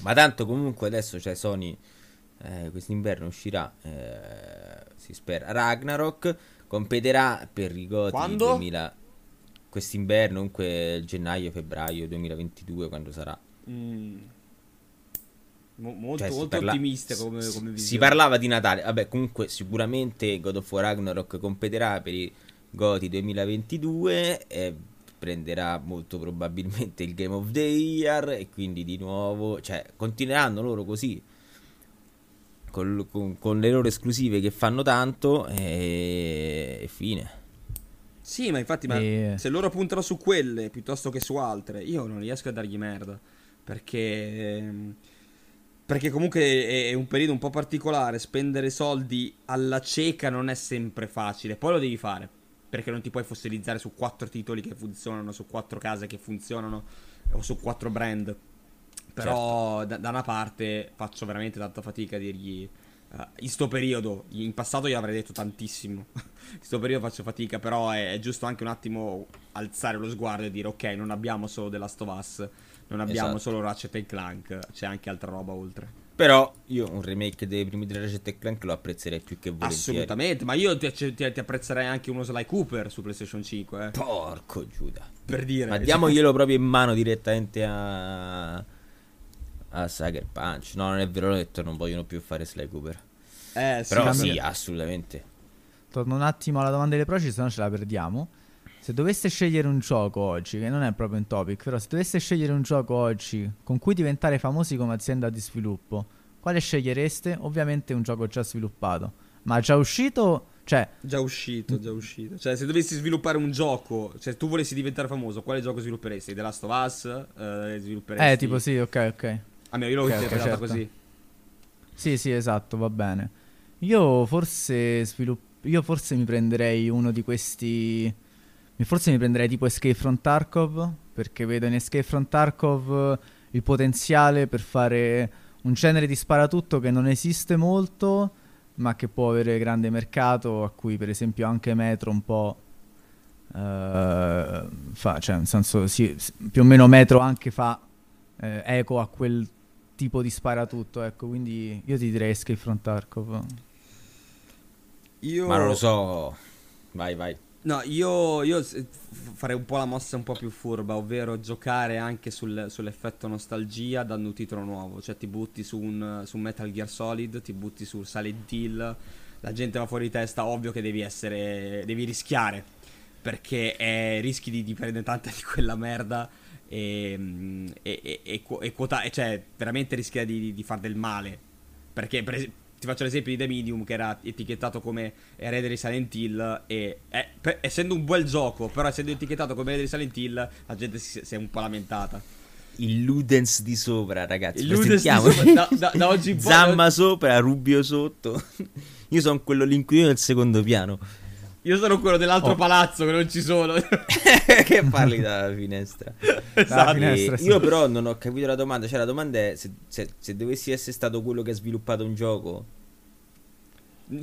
C: Ma tanto comunque adesso c'è Sony. Eh, quest'inverno uscirà, eh, si spera, Ragnarok. Competerà per i Goti
D: Quando?
C: 2000. Quest'inverno, comunque gennaio, febbraio 2022, quando sarà.
D: Mm molto, cioè, molto parla- ottimista come, come visione.
C: Si parlava di Natale. Vabbè, comunque, sicuramente God of War Ragnarok competerà per i Goti 2022 e prenderà molto probabilmente il Game of the Year. E quindi di nuovo, cioè, continueranno loro così. Con, con, con le loro esclusive che fanno tanto e, e fine.
D: Sì, ma infatti, ma e... se loro puntano su quelle piuttosto che su altre, io non riesco a dargli merda. Perché. Perché comunque è un periodo un po' particolare, spendere soldi alla cieca non è sempre facile, poi lo devi fare, perché non ti puoi fossilizzare su quattro titoli che funzionano, su quattro case che funzionano o su quattro brand. Però certo. da, da, una parte faccio veramente tanta fatica a dirgli uh, in sto periodo, in passato io avrei detto tantissimo, (laughs) in sto periodo faccio fatica, però è, è, giusto anche un attimo alzare lo sguardo e dire ok, non abbiamo solo The Last of Us non abbiamo esatto. solo Ratchet Clank, c'è anche altra roba oltre.
C: Però io un remake dei primi di Ratchet Clank lo apprezzerei più che volentieri.
D: Assolutamente, ma io ti, ti, ti apprezzerei anche uno Sly Cooper su PlayStation 5. Eh.
C: Porco Giuda.
D: Per dire.
C: Ma diamoglielo proprio in mano direttamente a... a Sucker Punch. No, non è vero, ho detto non vogliono più fare Sly Cooper.
D: Eh, sì,
C: Però sì, assolutamente.
B: Torno un attimo alla domanda delle proci, se no ce la perdiamo. Se doveste scegliere un gioco oggi, che non è proprio un topic, però se doveste scegliere un gioco oggi con cui diventare famosi come azienda di sviluppo, quale scegliereste? Ovviamente un gioco già sviluppato. Ma già uscito? Cioè...
D: Già uscito, già uscito. Cioè, se dovessi sviluppare un gioco, cioè tu volessi diventare famoso, quale gioco svilupperesti? The Last of Us? Eh, svilupperesti...
B: Eh, tipo sì, ok, ok.
D: Ah, mio, io l'ho okay, interpretata okay, certo. così.
B: Sì, sì, esatto, va bene. Io forse svilupp... Io forse mi prenderei uno di questi Forse mi prenderei tipo Escape from Tarkov, perché vedo in Escape from Tarkov il potenziale per fare un genere di sparatutto che non esiste molto, ma che può avere grande mercato, a cui per esempio anche Metro un po' uh, fa, cioè nel senso sì, più o meno Metro anche fa eh, eco a quel tipo di sparatutto, ecco, quindi io ti direi Escape from Tarkov.
C: Io... Ma non lo so, vai vai.
D: No, io, io, farei un po' la mossa un po' più furba, ovvero giocare anche sul, sull'effetto nostalgia dando un titolo nuovo. Cioè ti butti su un, su Metal Gear Solid, ti butti su Silent Hill, la gente va fuori di testa, ovvio che devi essere. devi rischiare. Perché eh, rischi di, di prendere tanta (laughs) di quella merda e, e, e, e, e quota, cioè veramente rischia di, di far del male. Perché per esempio ti faccio l'esempio di The Medium che era etichettato come erede di Silent Hill e è, per, essendo un bel gioco, però essendo etichettato come erede di Silent Hill, la gente si, si è un po' lamentata.
C: Il Ludens di sopra, ragazzi.
D: Il Ludens di sopra, da, da, da oggi in (laughs)
C: poi. Zamma sopra, Rubio sotto. (laughs) Io sono quello l'inquilino del secondo piano.
D: Io sono quello dell'altro oh. palazzo che non ci sono. (laughs)
C: che parli dalla finestra. (laughs)
D: esatto. finestra
C: sì. Io però non ho capito la domanda. Cioè la domanda è se, se, se, dovessi essere stato quello che ha sviluppato un gioco.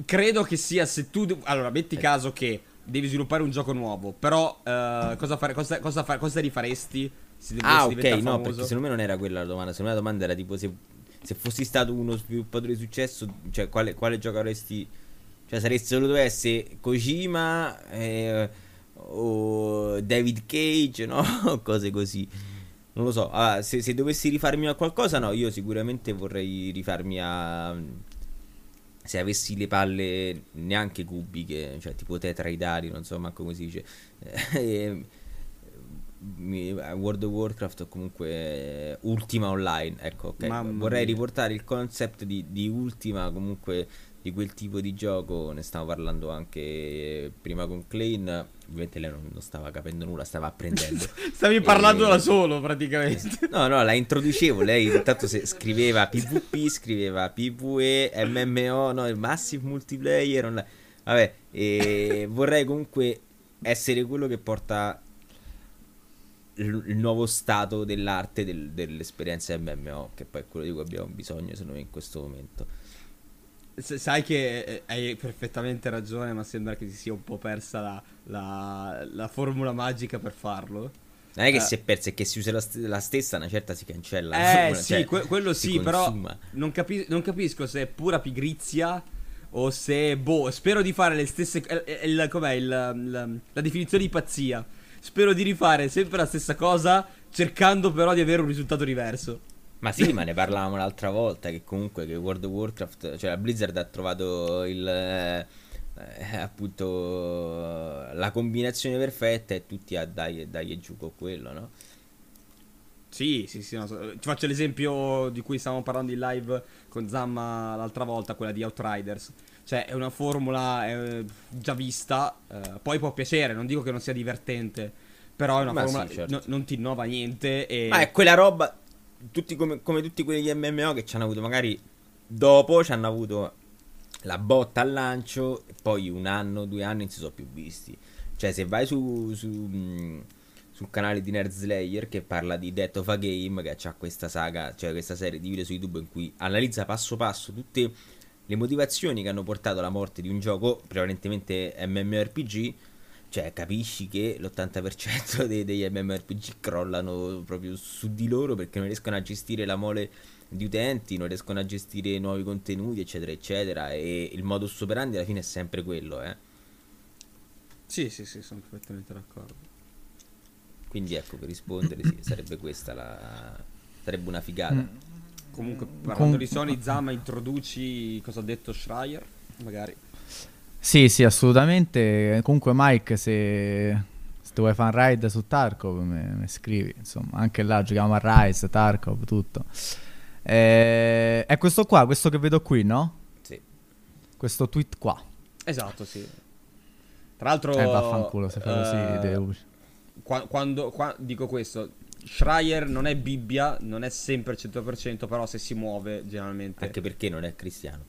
D: Credo che sia se tu... Allora, metti eh. caso che devi sviluppare un gioco nuovo. Però uh, cosa, fare, cosa, cosa, fare, cosa rifaresti?
C: Se ah, ok, no, famoso? perché secondo me non era quella la domanda. Secondo me la domanda era tipo se, se fossi stato uno sviluppatore di successo, cioè quale, quale gioco avresti cioè saresti voluto essere Kojima eh, o David Cage, no? (laughs) Cose così. Non lo so, ah, se, se, dovessi rifarmi a qualcosa, no, io sicuramente vorrei rifarmi a... Se avessi le palle neanche cubiche, cioè tipo tetraidali, non so manco come si dice. (laughs) World of Warcraft o comunque Ultima Online, ecco, ok. Vorrei riportare il concept di, di Ultima comunque di quel tipo di gioco ne stavo parlando anche prima con Klein ovviamente lei non, non stava capendo nulla stava apprendendo (laughs)
D: stavi parlando e... da solo praticamente
C: no no la introducevo lei intanto se scriveva PvP scriveva PvE MMO no il Massive Multiplayer online. vabbè e vorrei comunque essere quello che porta il nuovo stato dell'arte del, dell'esperienza MMO che poi è quello di cui abbiamo bisogno secondo me in questo momento
D: sai che eh, hai perfettamente ragione, ma sembra che si sia un po' persa la, la, la formula magica per farlo.
C: Non è che uh, si è persa, è che si usa la, st- la stessa, una certa si cancella.
D: Eh sì, cioè, que- quello sì, però non, capi- non, capisco se è pura pigrizia o se, boh, spero di fare le stesse... Il, il, com'è il, la, la definizione di pazzia? Spero di rifare sempre la stessa cosa, cercando però di avere un risultato diverso.
C: Ma sì, ma ne parlavamo l'altra volta che comunque che World of Warcraft, cioè la Blizzard ha trovato il eh, appunto la combinazione perfetta e tutti a dai e dai e giù con quello, no?
D: Sì, sì, sì, no, ti faccio l'esempio di cui stavamo parlando in live con Zamma l'altra volta, quella di Outriders. Cioè, è una formula eh, già vista, eh, poi può piacere, non dico che non sia divertente, però è una ma formula sì, certo. no, non ti innova niente e...
C: Ma è quella roba tutti come, come tutti quelli MMO che ci hanno avuto magari dopo ci hanno avuto la botta al lancio e poi un anno, due anni non si sono più visti. Cioè se vai su, su sul canale di Nerd Slayer che parla di Death of a Game che ha questa saga, cioè questa serie di video su YouTube in cui analizza passo passo tutte le motivazioni che hanno portato alla morte di un gioco prevalentemente MMORPG cioè, capisci che l'80% (laughs) dei, degli MMORPG crollano proprio su di loro perché non riescono a gestire la mole di utenti, non riescono a gestire nuovi contenuti, eccetera, eccetera. E il modus operandi alla fine è sempre quello, eh.
D: Sì, sì, sì, sono perfettamente d'accordo.
C: Quindi ecco, per rispondere, sì, sarebbe questa la... sarebbe una figata. Mm.
D: Comunque, parlando Com- di Sony, Zama, introduci cosa ha detto Schreier, magari.
B: Sì, sì, assolutamente. Comunque, Mike, se, se tu vuoi fare un ride su Tarkov, mi scrivi. Insomma, anche là giochiamo a Rise, Tarkov, tutto. Eh, è questo qua, questo che vedo qui, no?
C: Sì.
B: Questo tweet qua.
D: Esatto, sì. Tra l'altro...
B: Eh, vaffanculo, se fai così uh, devo...
D: Quando, quando, quando, dico questo, Schreier non è Bibbia, non è sempre al 100%, però se si muove generalmente...
C: Anche perché non è cristiano.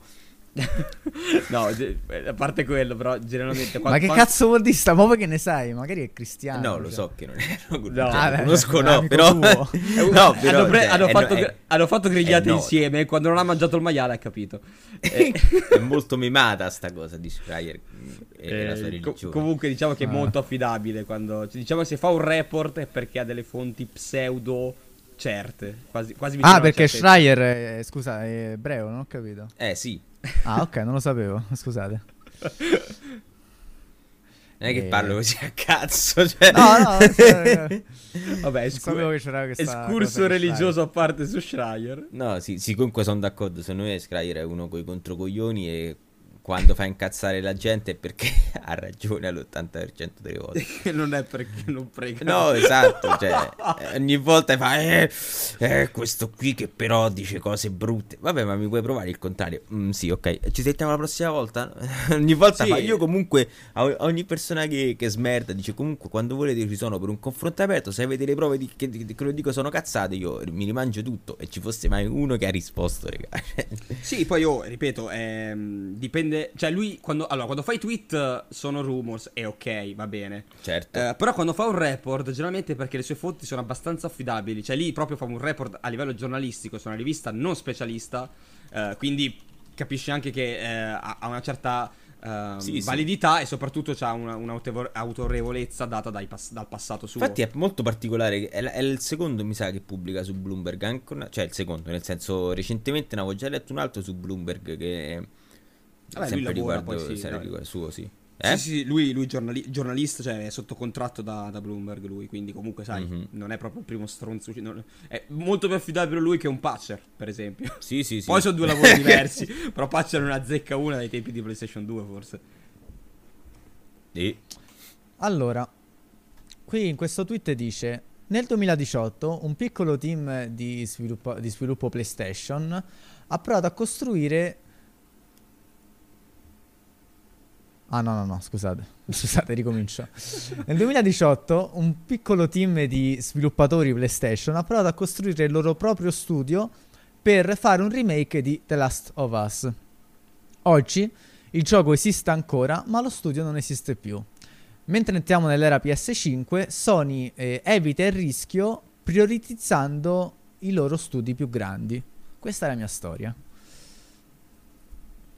C: (laughs)
D: no, a parte quello, però generalmente.
B: Ma che quando... cazzo vuol dire? Sta proprio che ne sai? Magari è cristiano.
C: No, lo cioè. so che non è. (laughs) No, cioè, conosco, no, però. (laughs) no,
D: però hanno, pre- cioè, hanno, fatto, no, hanno, fatto, grigliate insieme. Quando non ha mangiato il maiale, ha capito.
C: è, è molto mimata sta cosa di Schreier.
D: Eh, co- comunque, diciamo che è ah. molto affidabile. Quando diciamo se fa un report è perché ha delle fonti pseudo certe. Quasi, quasi
B: ah, perché Schreier, è, scusa, è ebreo, non ho capito.
C: Eh, sì.
B: Ah, ok, non lo sapevo. Scusate.
C: Non è che e... parlo così a cazzo. Cioè...
B: No, no. Cioè, (laughs)
D: Vabbè, escur- escurso religioso a parte su Schreier.
C: No, sì, sì comunque sono d'accordo. Secondo me Schreier è uno con i controcoglioni e quando fa incazzare la gente è perché (laughs) ha ragione all'80% delle volte. (laughs)
D: non è perché non prega.
C: No, esatto, cioè, (laughs) ogni volta fa eh, eh, questo qui che però dice cose brutte. Vabbè, ma mi puoi provare il contrario? Mm, sì, ok. Ci sentiamo la prossima volta? ogni volta sì. fa io comunque a ogni persona che, che smerda dice comunque quando volete ci sono per un confronto aperto, se avete le prove di, che, che lo dico sono cazzate, io mi rimangio tutto e ci fosse mai uno che ha risposto, raga.
D: sì, poi io ripeto, ehm, dipende dipende. Cioè, lui quando, allora, quando fai tweet sono rumors, è ok, va bene.
C: Certo.
D: Eh, però quando fa un report, generalmente perché le sue fonti sono abbastanza affidabili. Cioè, lì proprio fa un report a livello giornalistico su una rivista non specialista. Eh, quindi capisci anche che eh, ha una certa. Uh, sì, validità sì. e soprattutto ha una, un'autorevolezza data pass- dal passato suo.
C: Infatti è molto particolare, è, è, il secondo mi sa che pubblica su Bloomberg, anche cioè il secondo, nel senso recentemente ne avevo già letto un altro su Bloomberg che
D: Vabbè, sempre riguardo
C: poi sì, serie riguardo suo, sì. Eh?
D: Sì, sì, lui, lui giornali- giornalista, cioè è sotto contratto da, da Bloomberg lui, quindi comunque sai,
C: Mhm.
D: non è proprio il primo stronzo. non- è molto più affidabile lui che un Patcher, per esempio.
C: Sì, sì, sì.
D: Poi sono due lavori (laughs) diversi, però Patcher non azzecca una dai tempi di PlayStation 2 forse.
C: Sì.
B: Allora, qui in questo tweet dice: Nel 2018 un piccolo team di sviluppo, di sviluppo PlayStation ha provato a costruire. Ah, no, no, no, scusate. (laughs) Scusate, ricomincio. Nel 2018 un piccolo team di sviluppatori PlayStation ha provato a costruire il loro proprio studio per fare un remake di The Last of Us. Oggi il gioco esiste ancora, ma lo studio non esiste più. Mentre entriamo nell'era PS5, Sony eh, evita il rischio prioritizzando i loro studi più grandi. Questa è la mia storia.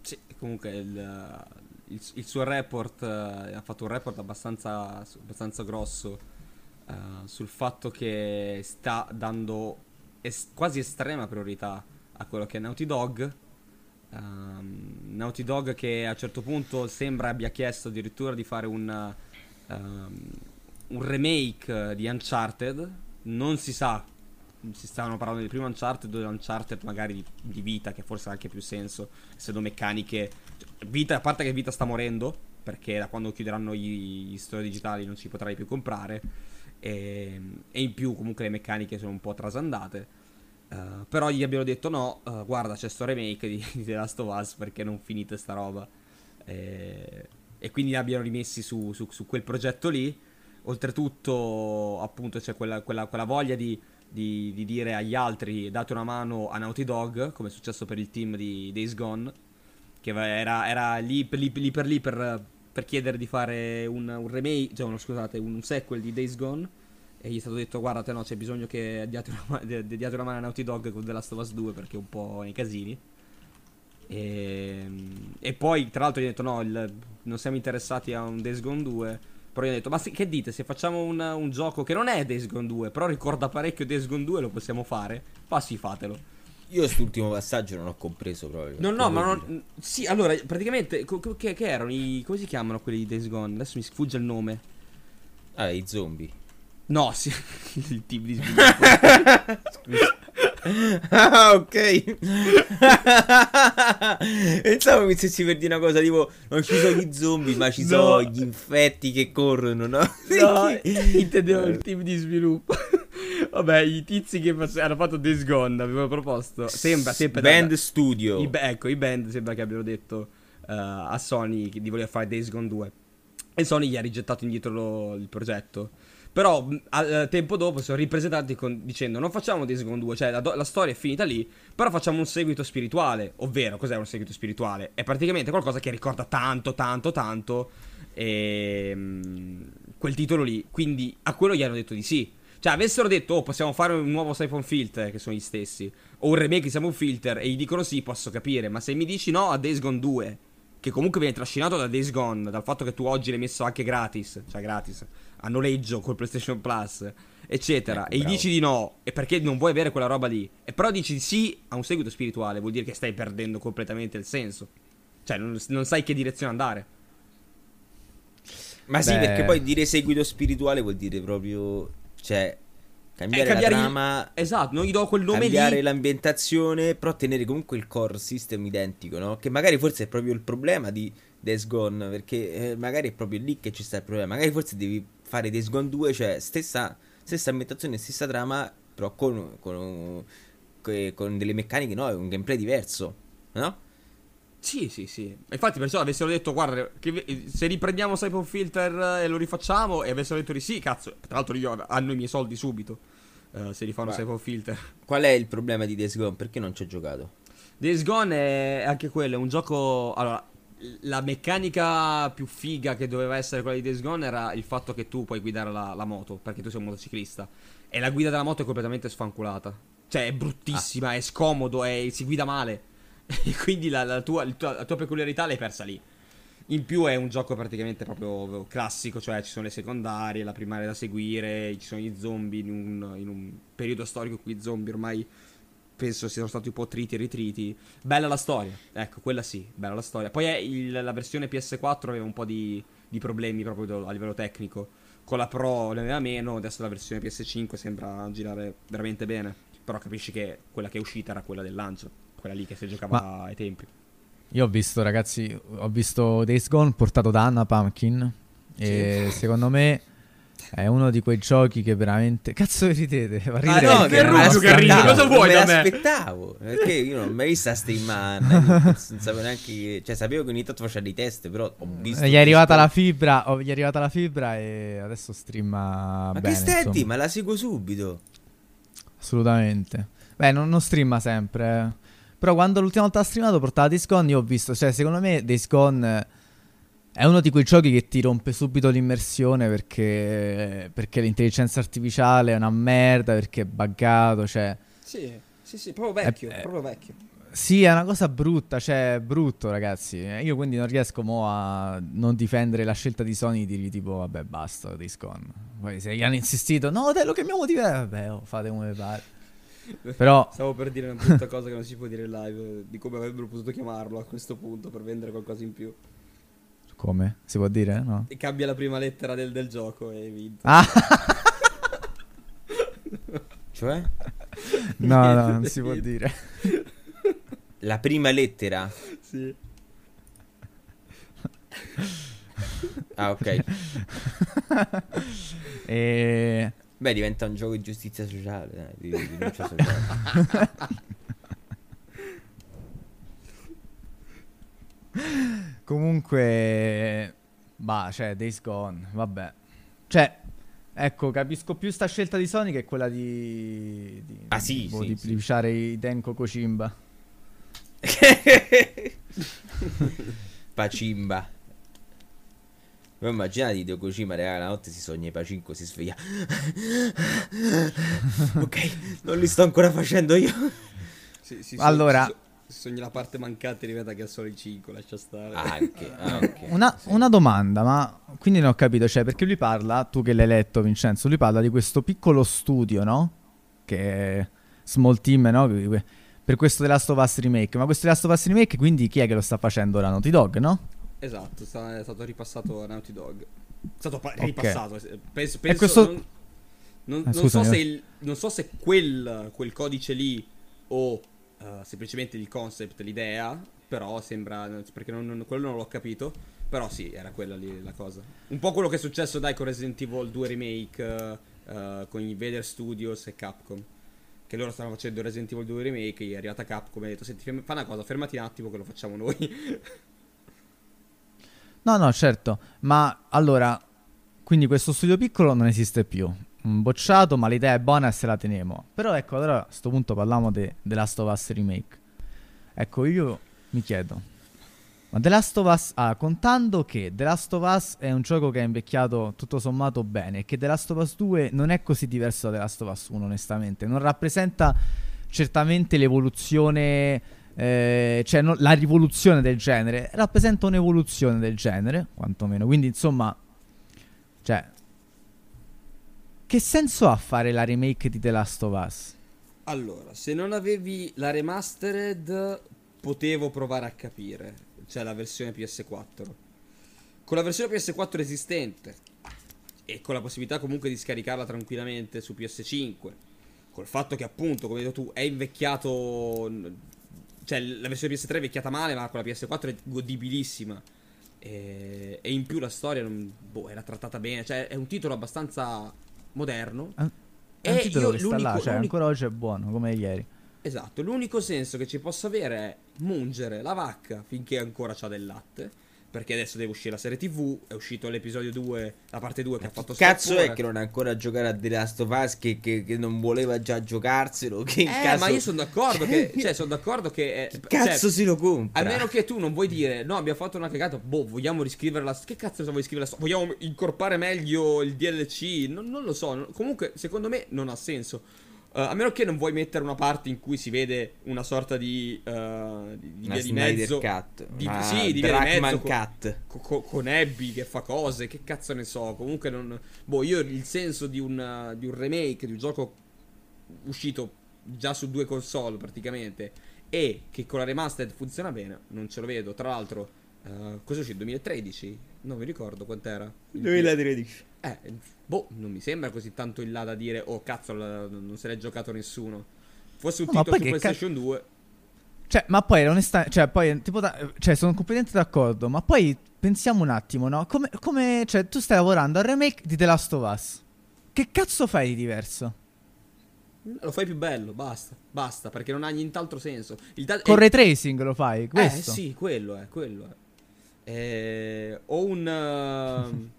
D: Sì, comunque il, il- il suo report eh, ha fatto un report abbastanza, abbastanza grosso eh, sul fatto che sta dando es- quasi estrema priorità a quello che è Naughty Dog. Ehm, Naughty Dog che a un certo punto sembra abbia chiesto addirittura di fare un, ehm, un remake di Uncharted. Non si sa, si stavano parlando di primo Uncharted o di Uncharted magari di, di vita, che forse ha anche più senso, essendo meccaniche. Vita, a parte che Vita sta morendo, perché da quando chiuderanno gli, gli store digitali non si potrai più comprare. E, e in più comunque le meccaniche sono un po' trasandate. Eh, però gli abbiano detto no, eh, guarda c'è sto remake di, (laughs) di The Last of Us perché non finite sta roba. E, e quindi li abbiano rimessi su, su- su quel progetto lì. Oltretutto, appunto, c'è quella, quella- quella voglia di, di- di dire agli altri date una mano a Naughty Dog, come è successo per il team di Days Gone, che era, era lì, per- lì- lì per lì per, per chiedere di fare un, un remake, cioè uno, scusate, un sequel di Days Gone. E gli è stato detto: Guardate, no, c'è bisogno che diate una, de- diate una mano a Naughty Dog con The Last of Us 2 perché è un po' nei casini. E, e poi, tra l'altro, gli ha detto: No, il- non siamo interessati a un Days Gone 2. Però gli ha detto: Ma sì, che dite? Se facciamo un, un gioco che non è Days Gone 2, però ricorda parecchio Days Gone 2, lo possiamo fare? Fa sì, fatelo.
C: Io quest'ultimo passaggio non ho compreso proprio.
D: No, no, ma non. Sì, allora, praticamente, co- che, che erano i. Come si chiamano quelli di Days Gone? Adesso mi sfugge il nome.
C: Ah, i zombie.
D: No, sì. (laughs) il team di sviluppo.
C: ah, ok. Pensavo mi stessi per dire una cosa tipo: Non ci sono gli zombie, ma ci
D: No.
C: sono gli infetti che corrono, no?
D: No, (laughs) intendevo il team di sviluppo. Vabbè, i tizi che hanno fatto Days Gone avevano proposto. Sembra, sempre da-
C: Band Studio.
D: I, ecco, i band sembra che abbiano detto eh, a Sony di voler fare Days Gone 2. E Sony gli ha rigettato indietro lo- il progetto. Però mh, al al tempo dopo si sono ripresentati con- dicendo non facciamo Days Gone 2, cioè la, la storia è finita lì, però facciamo un seguito spirituale. Ovvero, cos'è un seguito spirituale? È praticamente qualcosa che ricorda tanto, tanto, tanto ehm, quel titolo lì. Quindi a quello gli hanno detto di sì. Cioè, avessero detto, oh, possiamo fare un nuovo Siphon Filter, che sono gli stessi, o un remake di Siphon Filter, e gli dicono sì, posso capire. Ma se mi dici no a Days Gone 2, che comunque viene trascinato da Days Gone, dal fatto che tu oggi l'hai messo anche gratis, cioè gratis, a noleggio col PlayStation Plus, eccetera,
C: Ecco,
D: e gli
C: bravo.
D: dici di no, e perché non vuoi avere quella roba lì, e però dici di sì a un seguito spirituale, vuol dire che stai perdendo completamente il senso. Cioè, non, non sai che direzione andare.
C: Ma sì,
B: Beh.
C: perché poi dire seguito spirituale vuol dire proprio. Cioè, cambiare,
D: Eh, cambiare
C: la
D: il-
C: trama.
D: Esatto, non gli do quel nome
C: cambiare
D: lì.
C: l'ambientazione, però tenere comunque il core system identico, no? Che magari forse è proprio il problema di Days Gone, perché eh, magari è proprio lì che ci sta il problema. Magari forse devi fare Days Gone 2, cioè stessa, stessa ambientazione, stessa trama, però con, con, con delle meccaniche, no? Un gameplay diverso, no?
D: Sì, sì, sì. Infatti, perciò avessero detto, guarda, che se riprendiamo Siphon Filter e lo rifacciamo, e avessero detto di sì, cazzo, tra l'altro io hanno i miei soldi subito. eh, se rifanno. Siphon Filter.
C: Qual è il problema di Days Gone? Perché non ci ho giocato?
D: Days Gone è anche quello, è un gioco. Allora, la meccanica più figa che doveva essere quella di Days Gone era il fatto che tu puoi guidare la, la moto, perché tu sei un motociclista. E la guida della moto è completamente sfanculata. Cioè, è bruttissima, è scomodo, è- si guida male. (laughs) Quindi la, la tua, la tua peculiarità l'hai persa lì. In più è un gioco praticamente proprio classico, cioè ci sono le secondarie, la primaria da seguire, ci sono gli zombie in un, in un periodo storico in cui i zombie ormai penso siano stati un po' triti e ritriti. Bella la storia, ecco, quella sì, bella la storia. Poi il, la versione PS4 aveva un po' di, di problemi proprio a livello tecnico. Con la Pro ne aveva meno, adesso la versione PS5 sembra girare veramente bene. Però capisci che quella che è uscita era quella del lancio, quella lì che si giocava Ma ai tempi.
B: Io ho visto, ragazzi, ho visto Days Gone portato da Anna Pumpkin. E sì. secondo me è uno di quei giochi che veramente. Cazzo ridete?
C: Ridere ah, no, che Ruggio che ride. Cosa vuoi da me? aspettavo. Perché io non ho mai visto streamare. non sapevo neanche. Cioè, sapevo che ogni tanto faceva dei test. Però ho visto.
B: Gli è arrivata la fibra. Oh, gli è arrivata la fibra e adesso streama.
C: Ma
B: bene,
C: che stetti? Ma la seguo subito.
B: Assolutamente. Beh, non, non streama sempre. Eh. Però quando l'ultima volta ha streamato portava Days Gone, io ho visto. Cioè, secondo me Days Gone è uno di quei giochi che ti rompe subito l'immersione perché, perché l'intelligenza artificiale è una merda, perché è buggato, cioè...
D: Sì, sì, sì, proprio vecchio, è, proprio vecchio.
B: Sì, è una cosa brutta, cioè brutto ragazzi. Io quindi non riesco mo a non difendere la scelta di Sony di dire tipo vabbè basta, Discon. Poi se gli hanno insistito, no te lo chiamiamo di... Vabbè, oh, fate come pare. (laughs) Però...
D: Stavo per dire una brutta cosa che non si può dire in live, di come avrebbero potuto chiamarlo a questo punto per vendere qualcosa in più.
B: Come? Si può dire? No?
D: E cambia la prima lettera del, del gioco e vinto. Ah! (laughs)
C: cioè?
B: No, no, (laughs) non si può dire.
C: La prima lettera?
D: Sì.
C: Ah, ok.
B: e...
C: Beh, diventa un gioco di giustizia sociale, eh, di, di (laughs) sociale.
B: Comunque, bah, cioè, Days Gone, vabbè. Cioè, ecco, capisco più sta scelta di Sony che quella di... di
C: ah sì,
B: di,
C: sì,
B: di,
C: sì.
B: usare i Denko Kojimba. (laughs) (laughs)
C: Pacimba. Ma immaginate Hideo Kojima, raga, la notte si sogna i Pacinco, si sveglia. (laughs) ok, non li sto ancora facendo io.
B: Sì, sì, allora... So,
D: sogni la parte mancante che ha solo i 5, lascia stare.
C: Anche, anche.
B: Una, sì. una, domanda, ma quindi non ho capito, cioè, perché lui parla, tu che l'hai letto Vincenzo, lui parla di questo piccolo studio, no? Che è Small Team, no? Per questo The Last of Us Remake, ma questo The Last of Us Remake quindi chi è che lo sta facendo? La Naughty Dog, no?
D: Esatto, è stato ripassato a Naughty Dog. È stato pa- ripassato, okay. penso, penso
B: questo...
D: non, non, eh, non, so se il, non so se quel, quel codice lì o uh, semplicemente il concept, l'idea, però sembra, perché quello non l'ho capito, però sì, era quella lì la cosa. Un po' quello che è successo dai con Resident Evil 2 Remake, uh, con i Vader Studios e Capcom. Che loro stavano facendo Resident Evil 2 Remake, è arrivata Capcom e ha detto, senti, fa una cosa, fermati un attimo che lo facciamo noi. (laughs)
B: no, no, certo, ma allora, quindi questo studio piccolo non esiste più bocciato, ma l'idea è buona e se la teniamo. Però ecco, allora a questo punto parliamo di The Last of Us Remake. Ecco, io mi chiedo, ma The Last of Us, ah, contando che The Last of Us è un gioco che è invecchiato tutto sommato bene e che The Last of Us 2 non è così diverso da The Last of Us 1, onestamente, non rappresenta certamente l'evoluzione, eh, cioè no, la rivoluzione del genere, rappresenta un'evoluzione del genere, quantomeno. Quindi, insomma, cioè, che senso ha fare la remake di The Last of Us?
D: Allora, se non avevi la remastered, potevo provare a capire. Cioè la versione PS4. Con la versione PS4 esistente e con la possibilità comunque di scaricarla tranquillamente su PS5, col fatto che appunto, come hai detto tu, è invecchiato. Cioè, la versione PS3 è invecchiata male, ma con la PS4 è godibilissima. E, e in più la storia non, boh, era trattata bene. Cioè, è un titolo abbastanza moderno.
B: An- è un titolo che sta là, cioè ancora oggi è buono, come ieri.
D: Esatto, l'unico senso che ci possa avere è mungere la vacca finché ancora c'ha del latte perché adesso deve uscire la serie TV. È uscito l'episodio 2, la parte 2 che ha fatto
C: Cazzo è che non ha ancora a giocare a The Last of Us che, che, che non voleva già giocarselo. Che
D: eh,
C: caso...
D: ma io sono d'accordo che. (laughs) Cioè, sono d'accordo che.
C: Eh, cazzo cioè, si lo compra?
D: A meno che tu non vuoi dire, no, abbiamo fatto una cagata. Boh, vogliamo riscrivere la. Che cazzo vuoi scrivere la Vogliamo incorporare meglio il DLC? Non, non lo so. Comunque, secondo me non ha senso. Uh, a meno che non vuoi mettere una parte in cui si vede una sorta di, uh, di, di via di mezzo.
C: Cut.
D: Di, una sì, di via di mezzo. Cut. Con, con, con, Abby che fa cose, che cazzo ne so. Comunque non. Boh, io il senso di un, di un remake, di un gioco uscito già su due console praticamente e che con la remastered funziona bene, non ce lo vedo. Tra l'altro, uh, cosa uscì? 2013? Non mi ricordo quant'era.
C: 2013.
D: Eh, boh, non mi sembra così tanto in là da dire, oh cazzo, non se l'è giocato nessuno. Fosse un no, titolo su PlayStation ca- 2.
B: Cioè, ma poi onestamente, cioè, poi, tipo, da, cioè, sono completamente d'accordo, ma poi pensiamo un attimo, no? Come, come, cioè, tu stai lavorando al remake di The Last of Us. Che cazzo fai di diverso?
D: Lo fai più bello, basta, basta, perché non ha nient'altro senso.
B: Il da- Con ray tracing lo fai, eh, questo?
D: Eh sì, quello è, quello è. Eh, o un... Uh,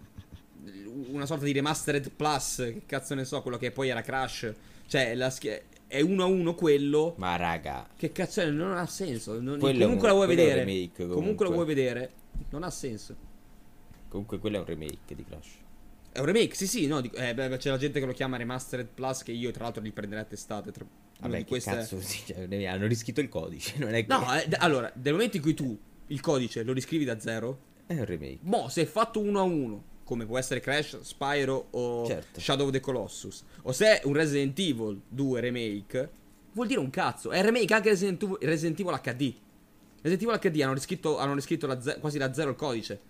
D: una sorta di remastered plus, che cazzo ne so, quello che poi era Crash. Cioè, la schia- è uno a uno quello.
C: Ma raga.
D: Che cazzo è? Non ha senso. Non, comunque un, la vuoi vedere. Remake, comunque. comunque la vuoi vedere. Non ha senso.
C: Comunque quello è un remake di Crash.
D: È un remake, sì, sì, no, di, eh, beh, c'è la gente che lo chiama Remastered Plus che io tra l'altro li prenderei a testate. Tra,
C: Vabbè, di queste... cazzo, (laughs) sì, cioè, hanno riscritto il codice, non è che...
D: No, eh, d- allora, nel momento in cui tu il codice lo riscrivi da zero...
C: È un remake.
D: Mo, se è fatto uno a uno, come può essere Crash, Spyro o certo. Shadow of the Colossus, o se è un Resident Evil 2 remake, vuol dire un cazzo. È remake anche Resident Evil, Resident Evil HD. Resident Evil HD hanno riscritto, hanno riscritto la ze- quasi da zero il codice.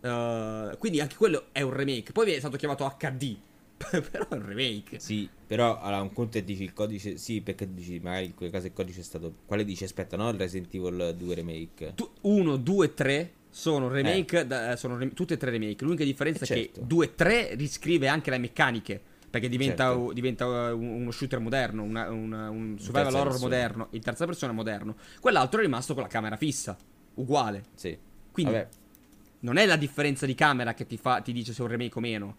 D: Uh, quindi anche quello è un remake. Poi è stato chiamato HD. (laughs) però è un remake.
C: Sì, però allora, un conto è dici il codice. Sì, perché dici magari in quel caso il codice è stato. Quale dici? Aspetta, no? Il Resident Evil 2 remake.
D: 1, 2, 3 sono remake. Eh. Da, sono re- tutte e tre remake. L'unica differenza eh, certo. è che 2, 3 riscrive anche le meccaniche. Perché diventa, certo. diventa uno shooter moderno, una, una, un survival horror persona. moderno, in terza persona moderno. Quell'altro è rimasto con la camera fissa, uguale.
C: Sì.
D: Quindi Vabbè non è la differenza di camera che ti, fa, ti dice se è un remake o meno.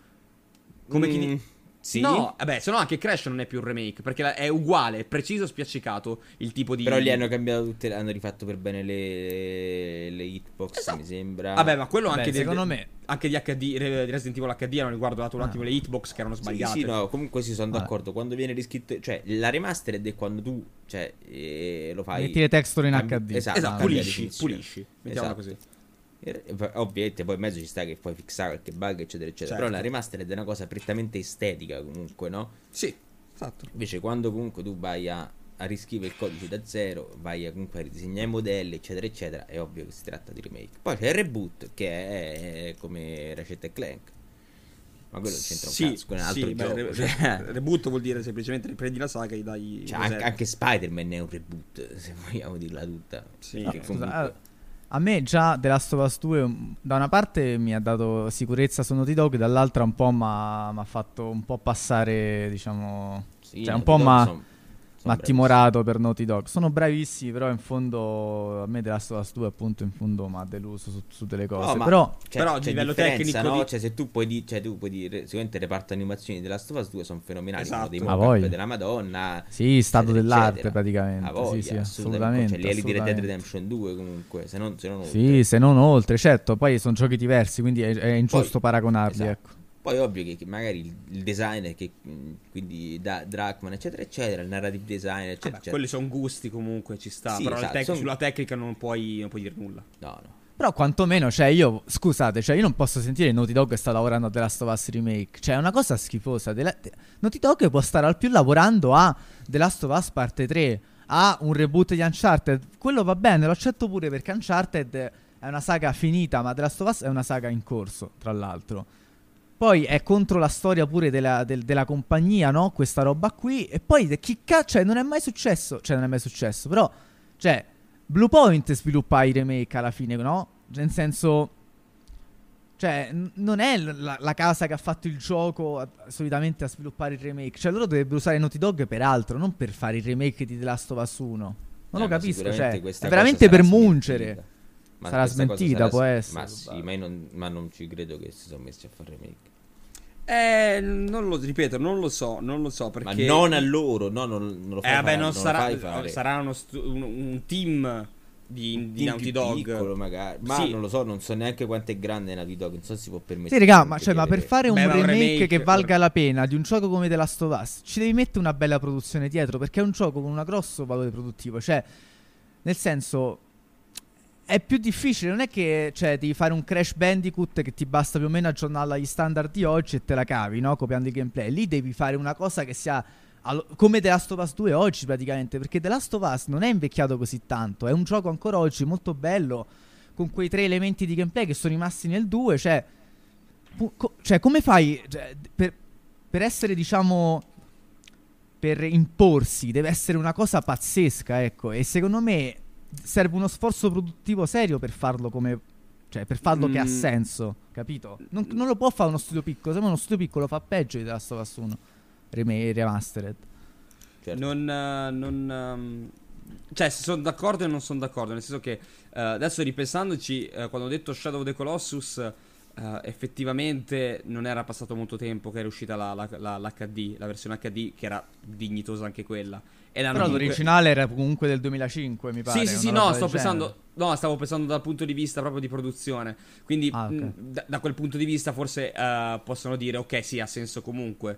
D: Come mm, chi di... Sì. No, vabbè, se no anche Crash non è più un remake, perché è uguale, è preciso, spiaccicato il tipo di...
C: Però li hanno cambiato tutte, hanno rifatto per bene le, le hitbox, esatto. mi sembra.
D: Vabbè, ma quello anche,
B: Beh, secondo me...
D: anche di HD, di Resident Evil HD hanno riguardato un ah. attimo le hitbox che erano sbagliate.
C: Sì, sì, no, comunque sì, sono d'accordo. Quando viene riscritto, cioè la remastered è quando tu, cioè, eh, lo fai...
B: Metti le texture in HD.
D: Esatto, esatto pulisci, pulisci, mettiamola esatto. così.
C: Ovviamente poi in mezzo ci sta che puoi fissare qualche bug, eccetera, eccetera. Certo. Però la remastered è una cosa prettamente estetica, comunque, no?
D: Sì, esatto.
C: Invece, quando comunque tu vai a, a riscrivere il codice da zero, vai a comunque a ridisegnare i modelli, eccetera, eccetera, è ovvio che si tratta di remake. Poi c'è il reboot, che è, è come Ratchet Clank. Ma quello c'entra un sì, cazzo, con un altro sì, gioco. Beh,
D: cioè. (laughs) Reboot vuol dire semplicemente riprendi la saga e dai.
C: Cioè, anche, anche, Spider-Man è un reboot, se vogliamo dirla tutta.
B: Sì, no, comunque... A me già The Last of Us 2 da una parte mi ha dato sicurezza su Naughty Dog, dall'altra un po' mi ha fatto un po' passare, diciamo... Sì, cioè un po' mi ma timorato per Naughty Dog. Sono bravissimi, però in fondo a me The Last of Us 2 appunto in fondo mi ha deluso su, su, delle cose. No, però,
C: c'è, però a livello tecnico no? Di... Cioè, se tu puoi dire, cioè, tu puoi dire sicuramente il reparto animazioni di The Last of Us 2 sono fenomenali, esatto. dei mock della Madonna.
B: Sì, stato dell'arte eccetera. praticamente. Voglia, sì, sì, assolutamente.
C: Cioè, li di Red Dead Redemption 2 comunque, se non, se non
B: oltre. Sì, se non oltre, certo, poi sono giochi diversi, quindi è, è ingiusto poi, paragonarli, esatto. ecco.
C: Poi ovvio che, che magari il, il, designer, che, quindi da Drachman, eccetera, eccetera, il narrative design, eccetera. Vabbè,
D: eccetera. Quelli sono gusti comunque, ci sta. Sì, però esatto, tec- son... sulla tecnica non puoi, non puoi dire nulla.
C: No, no.
B: Però quantomeno, cioè io, scusate, cioè io non posso sentire Naughty Dog sta lavorando a The Last of Us Remake. Cioè è una cosa schifosa. La... Naughty Dog può stare al più lavorando a The Last of Us parte 3, a un reboot di Uncharted. Quello va bene, lo accetto pure perché Uncharted è una saga finita, ma The Last of Us è una saga in corso, tra l'altro. Poi è contro la storia pure della, del, della compagnia, no? Questa roba qui. E poi chi cazzo, cioè, non è mai successo. Cioè, non è mai successo. Però, cioè, Blue Point sviluppa i remake alla fine, no? Nel senso. Cioè, n- non è la, la, casa che ha fatto il gioco a, solitamente a sviluppare il remake. Cioè, loro dovrebbero usare Naughty Dog per altro, non per fare il remake di The Last of Us 1. Non eh, lo capisco, cioè, è veramente per muncere. Ma sarà smentita, sarà può essere.
C: Ma sì, ma, non, ma, non, ci credo che si sono messi a fare remake.
D: Eh, non lo ripeto, non lo so, non lo so perché...
C: Ma non a loro, no, non, non lo fai
D: eh,
C: vabbè,
D: fare, non, sarà, sarà uno stu- un, un, team di, un di Naughty Dog.
C: Piccolo magari, ma sì. non lo so, non so neanche quanto è grande Naughty Dog, non so se si può permettere.
B: Sì, raga, ma, cioè, ma per fare un, Beh, remake, un remake, che valga la pena di un gioco come The Last of Us, ci devi mettere una bella produzione dietro, perché è un gioco con un grosso valore produttivo, cioè, nel senso è più difficile, non è che cioè, devi fare un Crash Bandicoot che ti basta più o meno aggiornarla agli standard di oggi e te la cavi, no? Copiando il gameplay. Lì devi fare una cosa che sia allo- come The Last of Us 2 oggi praticamente, perché The Last of Us non è invecchiato così tanto, è un gioco ancora oggi molto bello, con quei tre elementi di gameplay che sono rimasti nel 2, cioè, pu- co- cioè come fai cioè, per, per essere diciamo per imporsi deve essere una cosa pazzesca, ecco, e secondo me serve uno sforzo produttivo serio per farlo come cioè per farlo che ha
D: Mm.
B: senso, capito? Non, non lo può fare uno studio piccolo, se no uno studio piccolo fa peggio di The Last of Us 1 Rem- remastered.
C: Certo.
D: Non, eh, non, ehm, cioè, se sono d'accordo e non sono d'accordo. Nel senso che eh, adesso ripensandoci, eh, quando ho detto Shadow of the Colossus, effettivamente non era passato molto tempo che era uscita la, la- la- l'HD, la versione HD, che era dignitosa anche quella. E
B: Però
D: comunque-
B: l'originale era comunque del 2005, mi pare.
D: Sì, sì, sì, no, sto pensando, no, stavo pensando dal punto di vista proprio di produzione. Quindi,
B: Ah, ok.
D: mh, da, da quel punto di vista, forse eh, possono dire, ok, sì, ha senso comunque.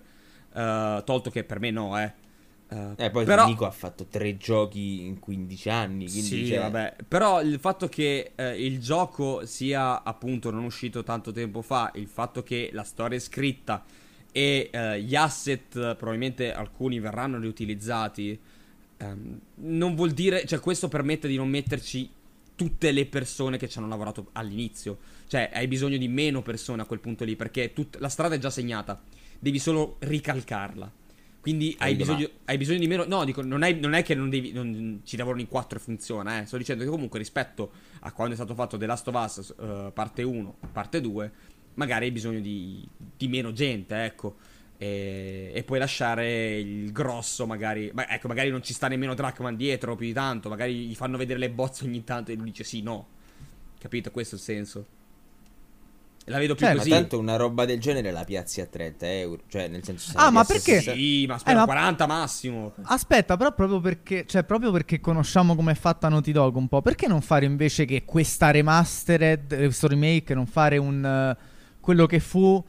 D: Eh, tolto che per me no, eh. Eh,
C: Eh, poi
D: però,
C: Nico ha fatto tre giochi in 15 anni. Quindi
D: sì,
C: cioè,
D: vabbè. Però il fatto che eh, il gioco sia appunto non uscito tanto tempo fa, il fatto che la storia è scritta e eh, gli asset, eh, probabilmente alcuni verranno riutilizzati, ehm, non vuol dire, cioè questo permette di non metterci tutte le persone che ci hanno lavorato all'inizio. Cioè, hai bisogno di meno persone a quel punto lì, perché tut- la strada è già segnata, devi solo ricalcarla. Quindi hai bisogno, hai bisogno di meno. No, dico, non, hai- non è che non devi, non- ci lavorano in 4 e funziona, eh. Sto dicendo che comunque rispetto a quando è stato fatto The Last of Us eh, parte 1, parte 2, magari hai bisogno di, di meno gente, ecco. E, e puoi lasciare il grosso, magari. Ma ecco, magari non ci sta nemmeno Drachman dietro più di tanto. Magari gli fanno vedere le bozze ogni tanto e lui dice sì, no. Capito? Questo è il senso. La vedo più.
C: Ma
D: così.
C: tanto una roba del genere la piazzi a 30 euro. Cioè, nel senso. se
B: Ah,
C: la
B: ma perché?
C: 60
D: Sì, ma spero
B: Eh, ma-
D: 40 massimo.
B: Aspetta, però proprio perché, cioè, proprio perché conosciamo come è fatta Naughty Dog un po', perché non fare invece che questa remastered, eh, questo remake, non fare un eh, quello che fu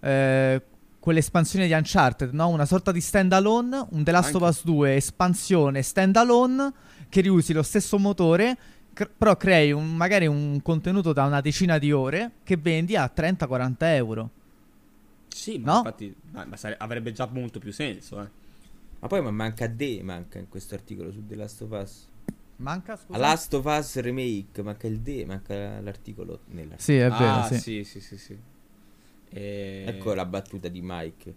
B: eh, quell'espansione di Uncharted, no? Una sorta di standalone, un The Last of
D: Anche.
B: Us 2 espansione standalone che riusi lo stesso motore, cr- però crei un- magari un contenuto da una decina di ore che vendi a 30-40 euro.
D: Sì, ma
B: No?
D: infatti ma- ma sare- avrebbe già molto più senso, eh.
C: Ma poi ma manca D, manca in questo articolo su The Last of Us.
B: Manca, scusa?
C: Last of Us Remake, manca il D, manca l'articolo nella...
B: Sì, è vero,
D: ah,
B: sì.
D: sì, sì, sì, sì. E-
C: Ecco la battuta di Mike.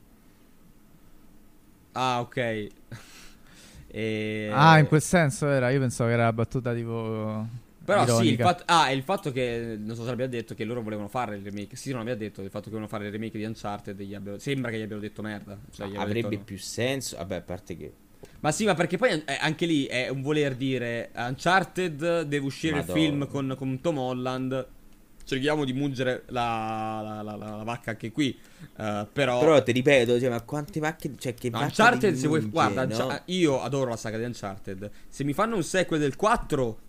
D: Ah, ok. (laughs) e...
B: Ah, in quel senso era. Io pensavo che era la battuta tipo.
D: Però sì, il
B: ironica.
D: fatto, ah, il fatto che non so se l'abbia detto che loro volevano fare il remake. Sì, non aveva detto il fatto che volevano fare il remake di Uncharted. Gli abbiano- sembra che gli abbiano detto merda. Cioè,
C: Avrebbe
D: detto no.
C: più senso. Vabbè, a parte che...
D: Ma sì, ma perché poi eh, anche lì è un voler dire Uncharted deve uscire
C: Madonna.
D: il film con, con Tom Holland. Cerchiamo di mungere la, la, la- la- vacca anche qui. eh, però,
C: Però ti ripeto, cioè, ma quante vacche... Cioè, che
D: No, Uncharted, se vuoi, guarda,
C: no?
D: Io adoro la saga di Uncharted. Se mi fanno un sequel del 4,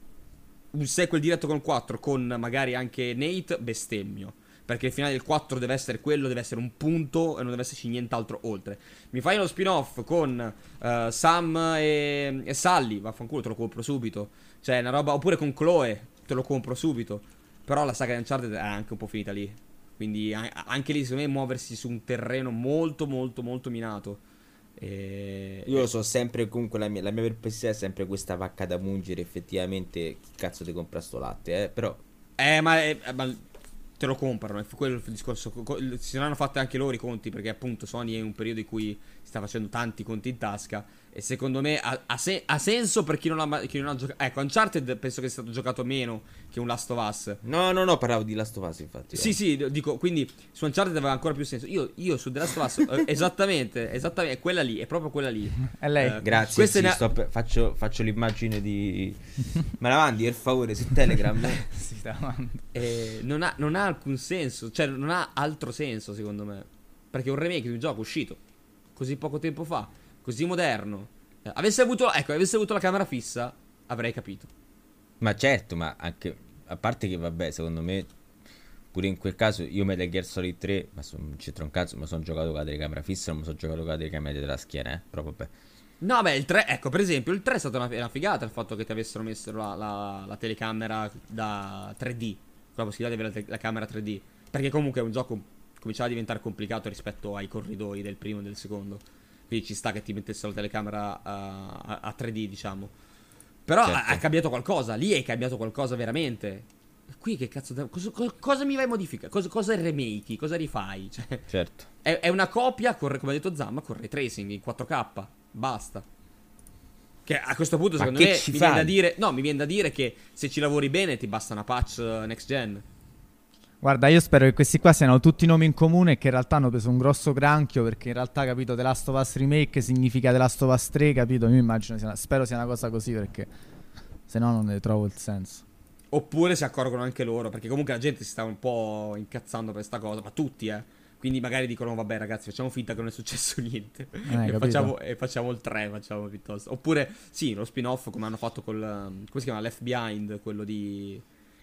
D: un sequel diretto con il 4, con magari anche Nate, bestemmio. Perché il finale del 4 deve essere quello, deve essere un punto e non deve esserci nient'altro oltre. Mi fai uno spin-off con eh, Sam e, e Sally, vaffanculo, te lo compro subito. Cioè, una roba, oppure con Chloe, te lo compro subito. Però la saga di Uncharted è anche un po' finita lì. Quindi anche lì, secondo me, muoversi su un terreno molto, molto, molto minato. E...
C: Io lo so sempre comunque la mia, la mia perplessità è sempre questa vacca da mungere effettivamente chi cazzo ti compra sto latte, eh? Però
D: Eh, ma, eh, ma te lo comprano, è quello il discorso. Co- co- Si saranno fatti anche loro i conti, perché appunto Sony è un periodo in cui sta facendo tanti conti in tasca. E secondo me ha, ha se- ha senso per chi non ha, chi non ha giocato. Ecco, Uncharted penso che sia stato giocato meno che un Last of Us.
C: No, no, no, parlavo di Last of Us infatti.
D: Sì,
C: eh.
D: sì, dico, quindi su Uncharted aveva ancora più senso. Io, io su The Last of Us, (laughs) eh, esattamente, esattamente, è quella lì, è proprio quella lì.
B: È lei.
D: Eh,
C: Grazie, sì,
D: ne
C: per- faccio, faccio l'immagine di... (laughs) Me la mandi per favore su Telegram? (laughs)
B: Sì, sta amando.
D: Eh, non, ha, non ha alcun senso, cioè non ha altro senso secondo me. Perché un remake di un gioco uscito così poco tempo fa, così moderno. eh, avesse avuto, ecco, avesse avuto la camera fissa, avrei capito.
C: Ma certo, ma anche... A parte che vabbè, secondo me... Pure in quel caso io Metal Gear Solid 3, ma son, non c'entra un cazzo, ma sono giocato con la telecamera fissa, non mi sono giocato con la telecamera della schiena, eh. Però vabbè.
D: No, beh, il 3, ecco, per esempio, il 3 è stata una, una figata il fatto che ti avessero messo la, la- la telecamera da 3D, con la possibilità di avere la, te- la camera 3D. Perché comunque è un gioco cominciava a diventare complicato rispetto ai corridoi del primo e del secondo. Quindi ci sta che ti mettesse la telecamera uh, a, a, 3D, diciamo. Però certo. ha, ha, cambiato qualcosa. Lì è cambiato qualcosa veramente. Qui che cazzo. Da, cosa, cosa, mi vai a modificare? Cosa, cosa remake? Cosa rifai? Cioè,
C: certo.
D: È, è, una copia, con, come ha detto Zamma, con ray tracing in 4K. Basta. Che a questo punto, secondo me, mi viene, da dire, no, mi viene da dire che se ci lavori bene ti basta una patch uh, next gen.
B: Guarda, io spero che questi qua siano tutti nomi in comune e che in realtà hanno preso un grosso granchio perché in realtà, capito, The Last of Us Remake significa The Last of Us 3, capito? Io immagino, sia una, spero sia una cosa così perché se no non ne trovo il senso.
D: Oppure si accorgono anche loro, perché comunque la gente si sta un po' incazzando per questa cosa, ma tutti, eh. Quindi magari dicono, vabbè ragazzi, facciamo finta che non è successo (laughs) niente. Eh, e, facciamo, e, facciamo, il 3, facciamo piuttosto. Oppure, sì, lo spin-off come hanno fatto col... Come si chiama? Left Behind, quello di...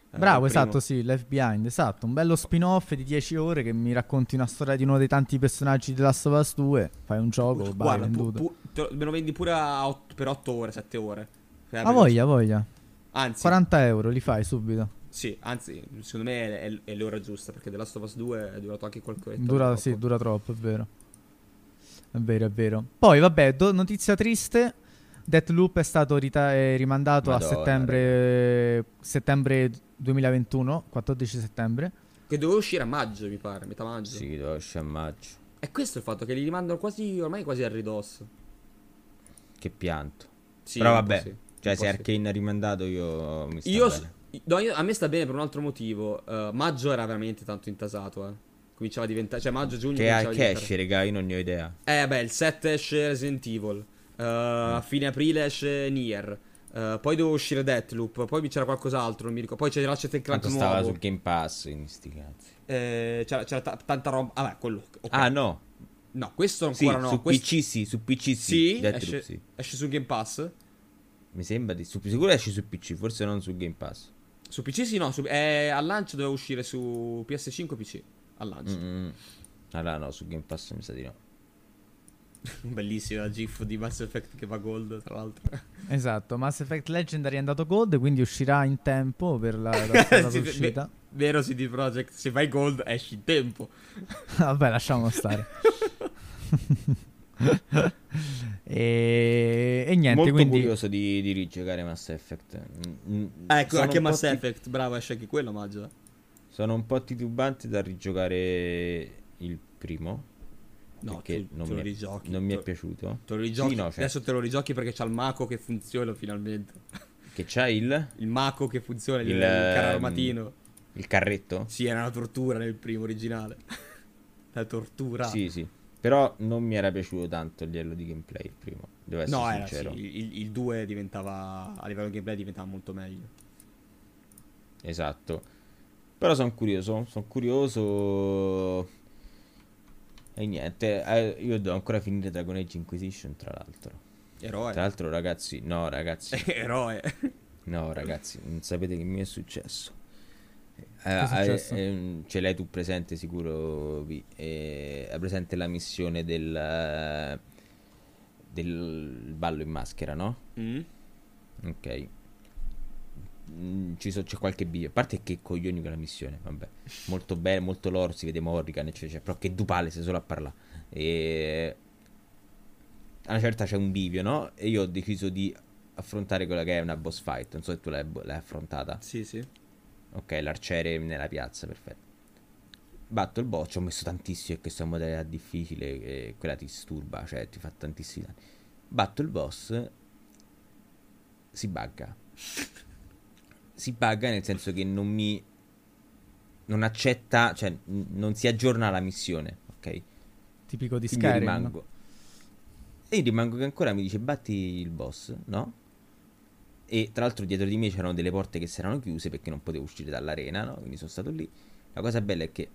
B: Eh, Bravo, esatto, sì, Left Behind, esatto. Un bello spin-off di 10 ore che mi racconti una storia di uno dei tanti personaggi di Last of Us 2. Fai un gioco,
D: Guarda, venduto. Pu- pu- me lo vendi pure otto, per 8 ore, 7 ore.
B: Cioè, a voglia, voglia. Anzi, 40 euro li fai subito.
D: Sì, anzi, secondo me è, è, l'ora giusta perché The Last of Us 2 è durato anche qualche ora.
B: Dura, sì, dura troppo, è vero. È vero, è vero. Poi, vabbè, do- notizia triste. Deathloop è stato rita- rimandato Madonna, a settembre, settembre 2021, 14 settembre.
D: Che doveva uscire a maggio, mi pare, metà maggio.
C: Sì, doveva uscire a maggio.
D: E questo è il fatto che li rimandano quasi, ormai quasi a ridosso.
C: Che pianto. Sì, Però vabbè, sì, cioè se Arkane ha rimandato io mi sta
D: io, no, io, a me sta bene per un altro motivo. Uh, maggio era veramente tanto intasato, eh. Cominciava a diventare, cioè maggio, giugno
C: Che, che esce, raga, io non ne ho idea.
D: Eh beh, il 7 esce Resident Evil. Uh, mm. A fine aprile esce Nier. Uh, poi devo uscire Deathloop. Poi c'era qualcos'altro. Non mi ricordo. Poi c'è Ratchet Clank
C: nuovo. stava su Game Pass in sti
D: cazzi. Eh, c'era, c'era t- tanta roba. Vabbè, quello.
C: Okay. Ah, no.
D: No, questo ancora
C: sì,
D: no.
C: Su
D: questo...
C: PC sì, su PC sì.
D: sì, esce, sì. esce su Game Pass.
C: Mi sembra di. Su, sicuro esce su PC, forse non su Game Pass.
D: Su PC sì, no. Su, eh, al lancio doveva uscire su PS5 PC. Al lancio.
C: Mm-hmm. Allora no, su Game Pass mi sa di no. (laughs)
D: Bellissima GIF di Mass Effect che va gold, tra l'altro. (laughs)
B: Esatto, Mass Effect Legendary è andato gold, quindi uscirà in tempo per la, la (laughs) sì, uscita.
D: vero CD Projekt, se vai gold esci in tempo.
B: Vabbè, lasciamo stare. e, e, niente,
C: Molto
B: quindi...
C: curioso di, di rigiocare Mass Effect.
D: Mm, mm, ecco, anche Mass Effect, ti... bravo, esce anche quello, maggio.
C: Sono un po' titubante da rigiocare il primo
D: No, tu, non, mi è,
C: non mi è piaciuto.
D: Te lo rigiochi. Sì, no, cioè. Adesso te lo rigiochi perché c'ha il Mako che funziona finalmente.
C: Che c'ha il?
D: Il Mako che funziona, il, il, il carro armatino.
C: Il carretto?
D: Sì, era una tortura nel primo originale. (laughs) La tortura.
C: Sì, sì. Però non mi era piaciuto tanto il livello di gameplay il primo. Devo essere no, sincero.
D: Era, sì. Il 2 diventava. A livello di gameplay diventava molto meglio.
C: Esatto. Però sono curioso. Sono curioso e niente, eh, io devo ancora finire Dragon Age Inquisition, tra l'altro.
D: Eroe.
C: Tra l'altro, ragazzi, no, ragazzi. (laughs)
D: Eroe.
C: no, ragazzi, non sapete che mi è successo. Eh, eh, eh, ce l'hai tu presente sicuro Vi. Eh, hai presente la missione del del ballo in maschera no?
D: Mm.
C: ok Mm, so, c'è qualche video. A parte che coglioni quella missione, vabbè. Molto bene, molto loro, si vede Morrigan, eccetera. Però che dupale se solo a parlare. E... A una certa c'è un bivio, no? E io ho deciso di affrontare quella che è una boss fight. Non so se tu l'hai, l'hai affrontata.
D: Sì, sì.
C: Ok, l'arciere nella piazza, perfetto. Batto il boss, ci ho messo tantissimo e questa modalità difficile e quella ti disturba, cioè ti fa tantissimi danni. Batto il boss, si bugga (laughs) si bugga nel senso che non mi non accetta, cioè non si aggiorna la missione, ok?
B: Tipico di Skyrim.
C: Rimango, e io rimango che ancora mi dice batti il boss, no? E tra l'altro dietro di me c'erano delle porte che si erano chiuse perché non potevo uscire dall'arena, no? Quindi sono stato lì. La cosa bella è che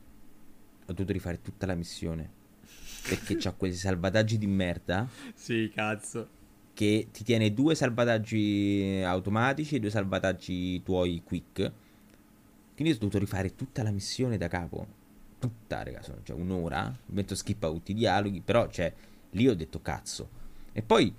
C: ho dovuto rifare tutta la missione. Perché c'ha quei salvataggi di merda.
D: Sì, cazzo
C: che ti tiene due salvataggi automatici e due salvataggi tuoi quick. Quindi ho dovuto rifare tutta la missione da capo. Tutta, raga, sono cioè un'ora. Metto skip a tutti i dialoghi, però cioè lì ho detto cazzo. E poi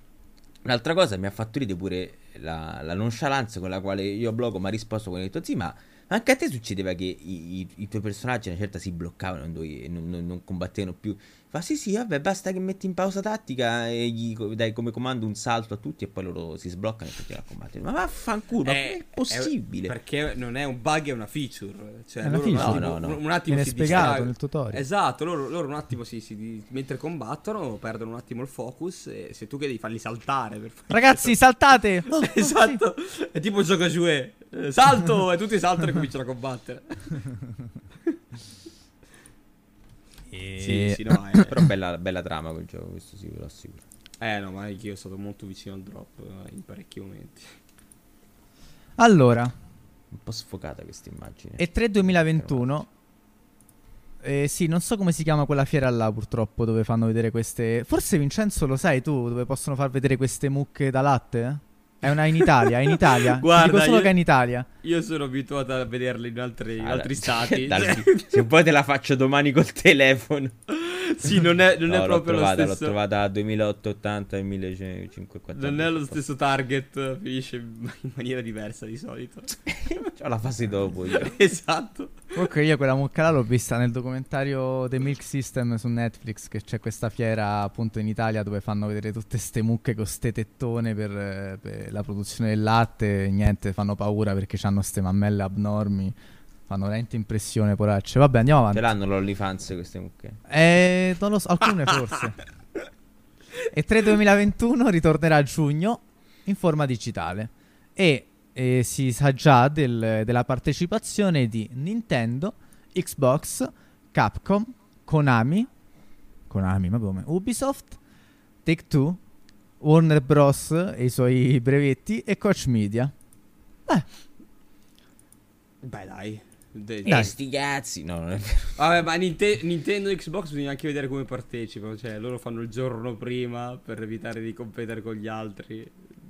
C: un'altra cosa mi ha fatto ridere pure la, la nonchalance con la quale io blog mi ha risposto ho detto sì, ma Anche a te succedeva che i, i- i tuoi personaggi una certa si bloccavano e non, non- non combattevano più. Fa sì, sì, vabbè, basta che metti in pausa tattica e gli dai come comando un salto a tutti e poi loro si sbloccano e continuano a combattere. Ma vaffanculo, ma
D: Eh,
C: è possibile?
D: perché non è un bug, è una feature. Cioè,
B: È una
D: loro un
B: feature.
D: attimo,
C: No, no, no.
D: un attimo
B: Viene
D: si
B: spiegato
D: distraggono.
B: nel tutorial.
D: Esatto, loro, loro un attimo si, si- mentre combattono perdono un attimo il focus e sei tu che devi farli saltare per
B: Ragazzi, saltate! (laughs) Oh,
D: esatto, è tipo gioco giue. Eh, Salto e tutti saltano e (laughs) cominciano a combattere.
B: E-
D: Sì, sì, no, eh. (coughs)
C: Però bella, bella trama quel gioco, questo sì, ve lo assicuro.
D: Eh no, ma anch'io sono stato molto vicino al drop eh, in parecchi momenti.
B: Allora,
C: Un po' sfocata questa immagine.
B: E3 2021. Eh, sì, non so come si chiama quella fiera là, purtroppo, dove fanno vedere queste. Forse Vincenzo lo sai tu, dove possono far vedere queste mucche da latte? È una in Italia, è in Italia. (laughs) Ti
D: Guarda,
B: dico solo
D: io-
B: che è in Italia.
D: Io sono abituato a vederle in altri,
C: Allora,
D: altri (laughs) stati.
C: dal-
D: Cioè,
C: se poi te la faccio domani col (laughs) telefono.
D: sì, non è, non
C: No,
D: è
C: l'ho
D: proprio
C: trovata,
D: lo
C: l'ho
D: stesso.
C: trovata a 2880 e 1540.
D: Non è lo stesso target, finisce in maniera diversa di solito.
C: Ho la fase dopo io.
D: esatto.
B: Comunque io quella mucca là l'ho vista nel documentario The Milk System su Netflix, che c'è questa fiera appunto in Italia dove fanno vedere tutte ste mucche con ste tettone per, per la produzione del latte. Niente, fanno paura perché hanno ste mammelle abnormi. Fanno veramente impressione, poracce. Vabbè, andiamo avanti.
C: Ce l'hanno l'OnlyFans queste mucche.
B: Eh, non lo so, alcune forse. (laughs) E 3 2021 ritornerà a giugno in forma digitale. E eh, si sa già del- della partecipazione di Nintendo, Xbox, Capcom, Konami, Konami, ma come? Ubisoft, Take Two, Warner Bros. e i suoi brevetti e Coach Media.
D: Beh, dai. De-
B: Dai.
C: E sti cazzi. No, non è vero.
D: Vabbè, ma Ninte- Nintendo e Xbox bisogna anche vedere come partecipano. Cioè, loro fanno il giorno prima per evitare di competere con gli altri.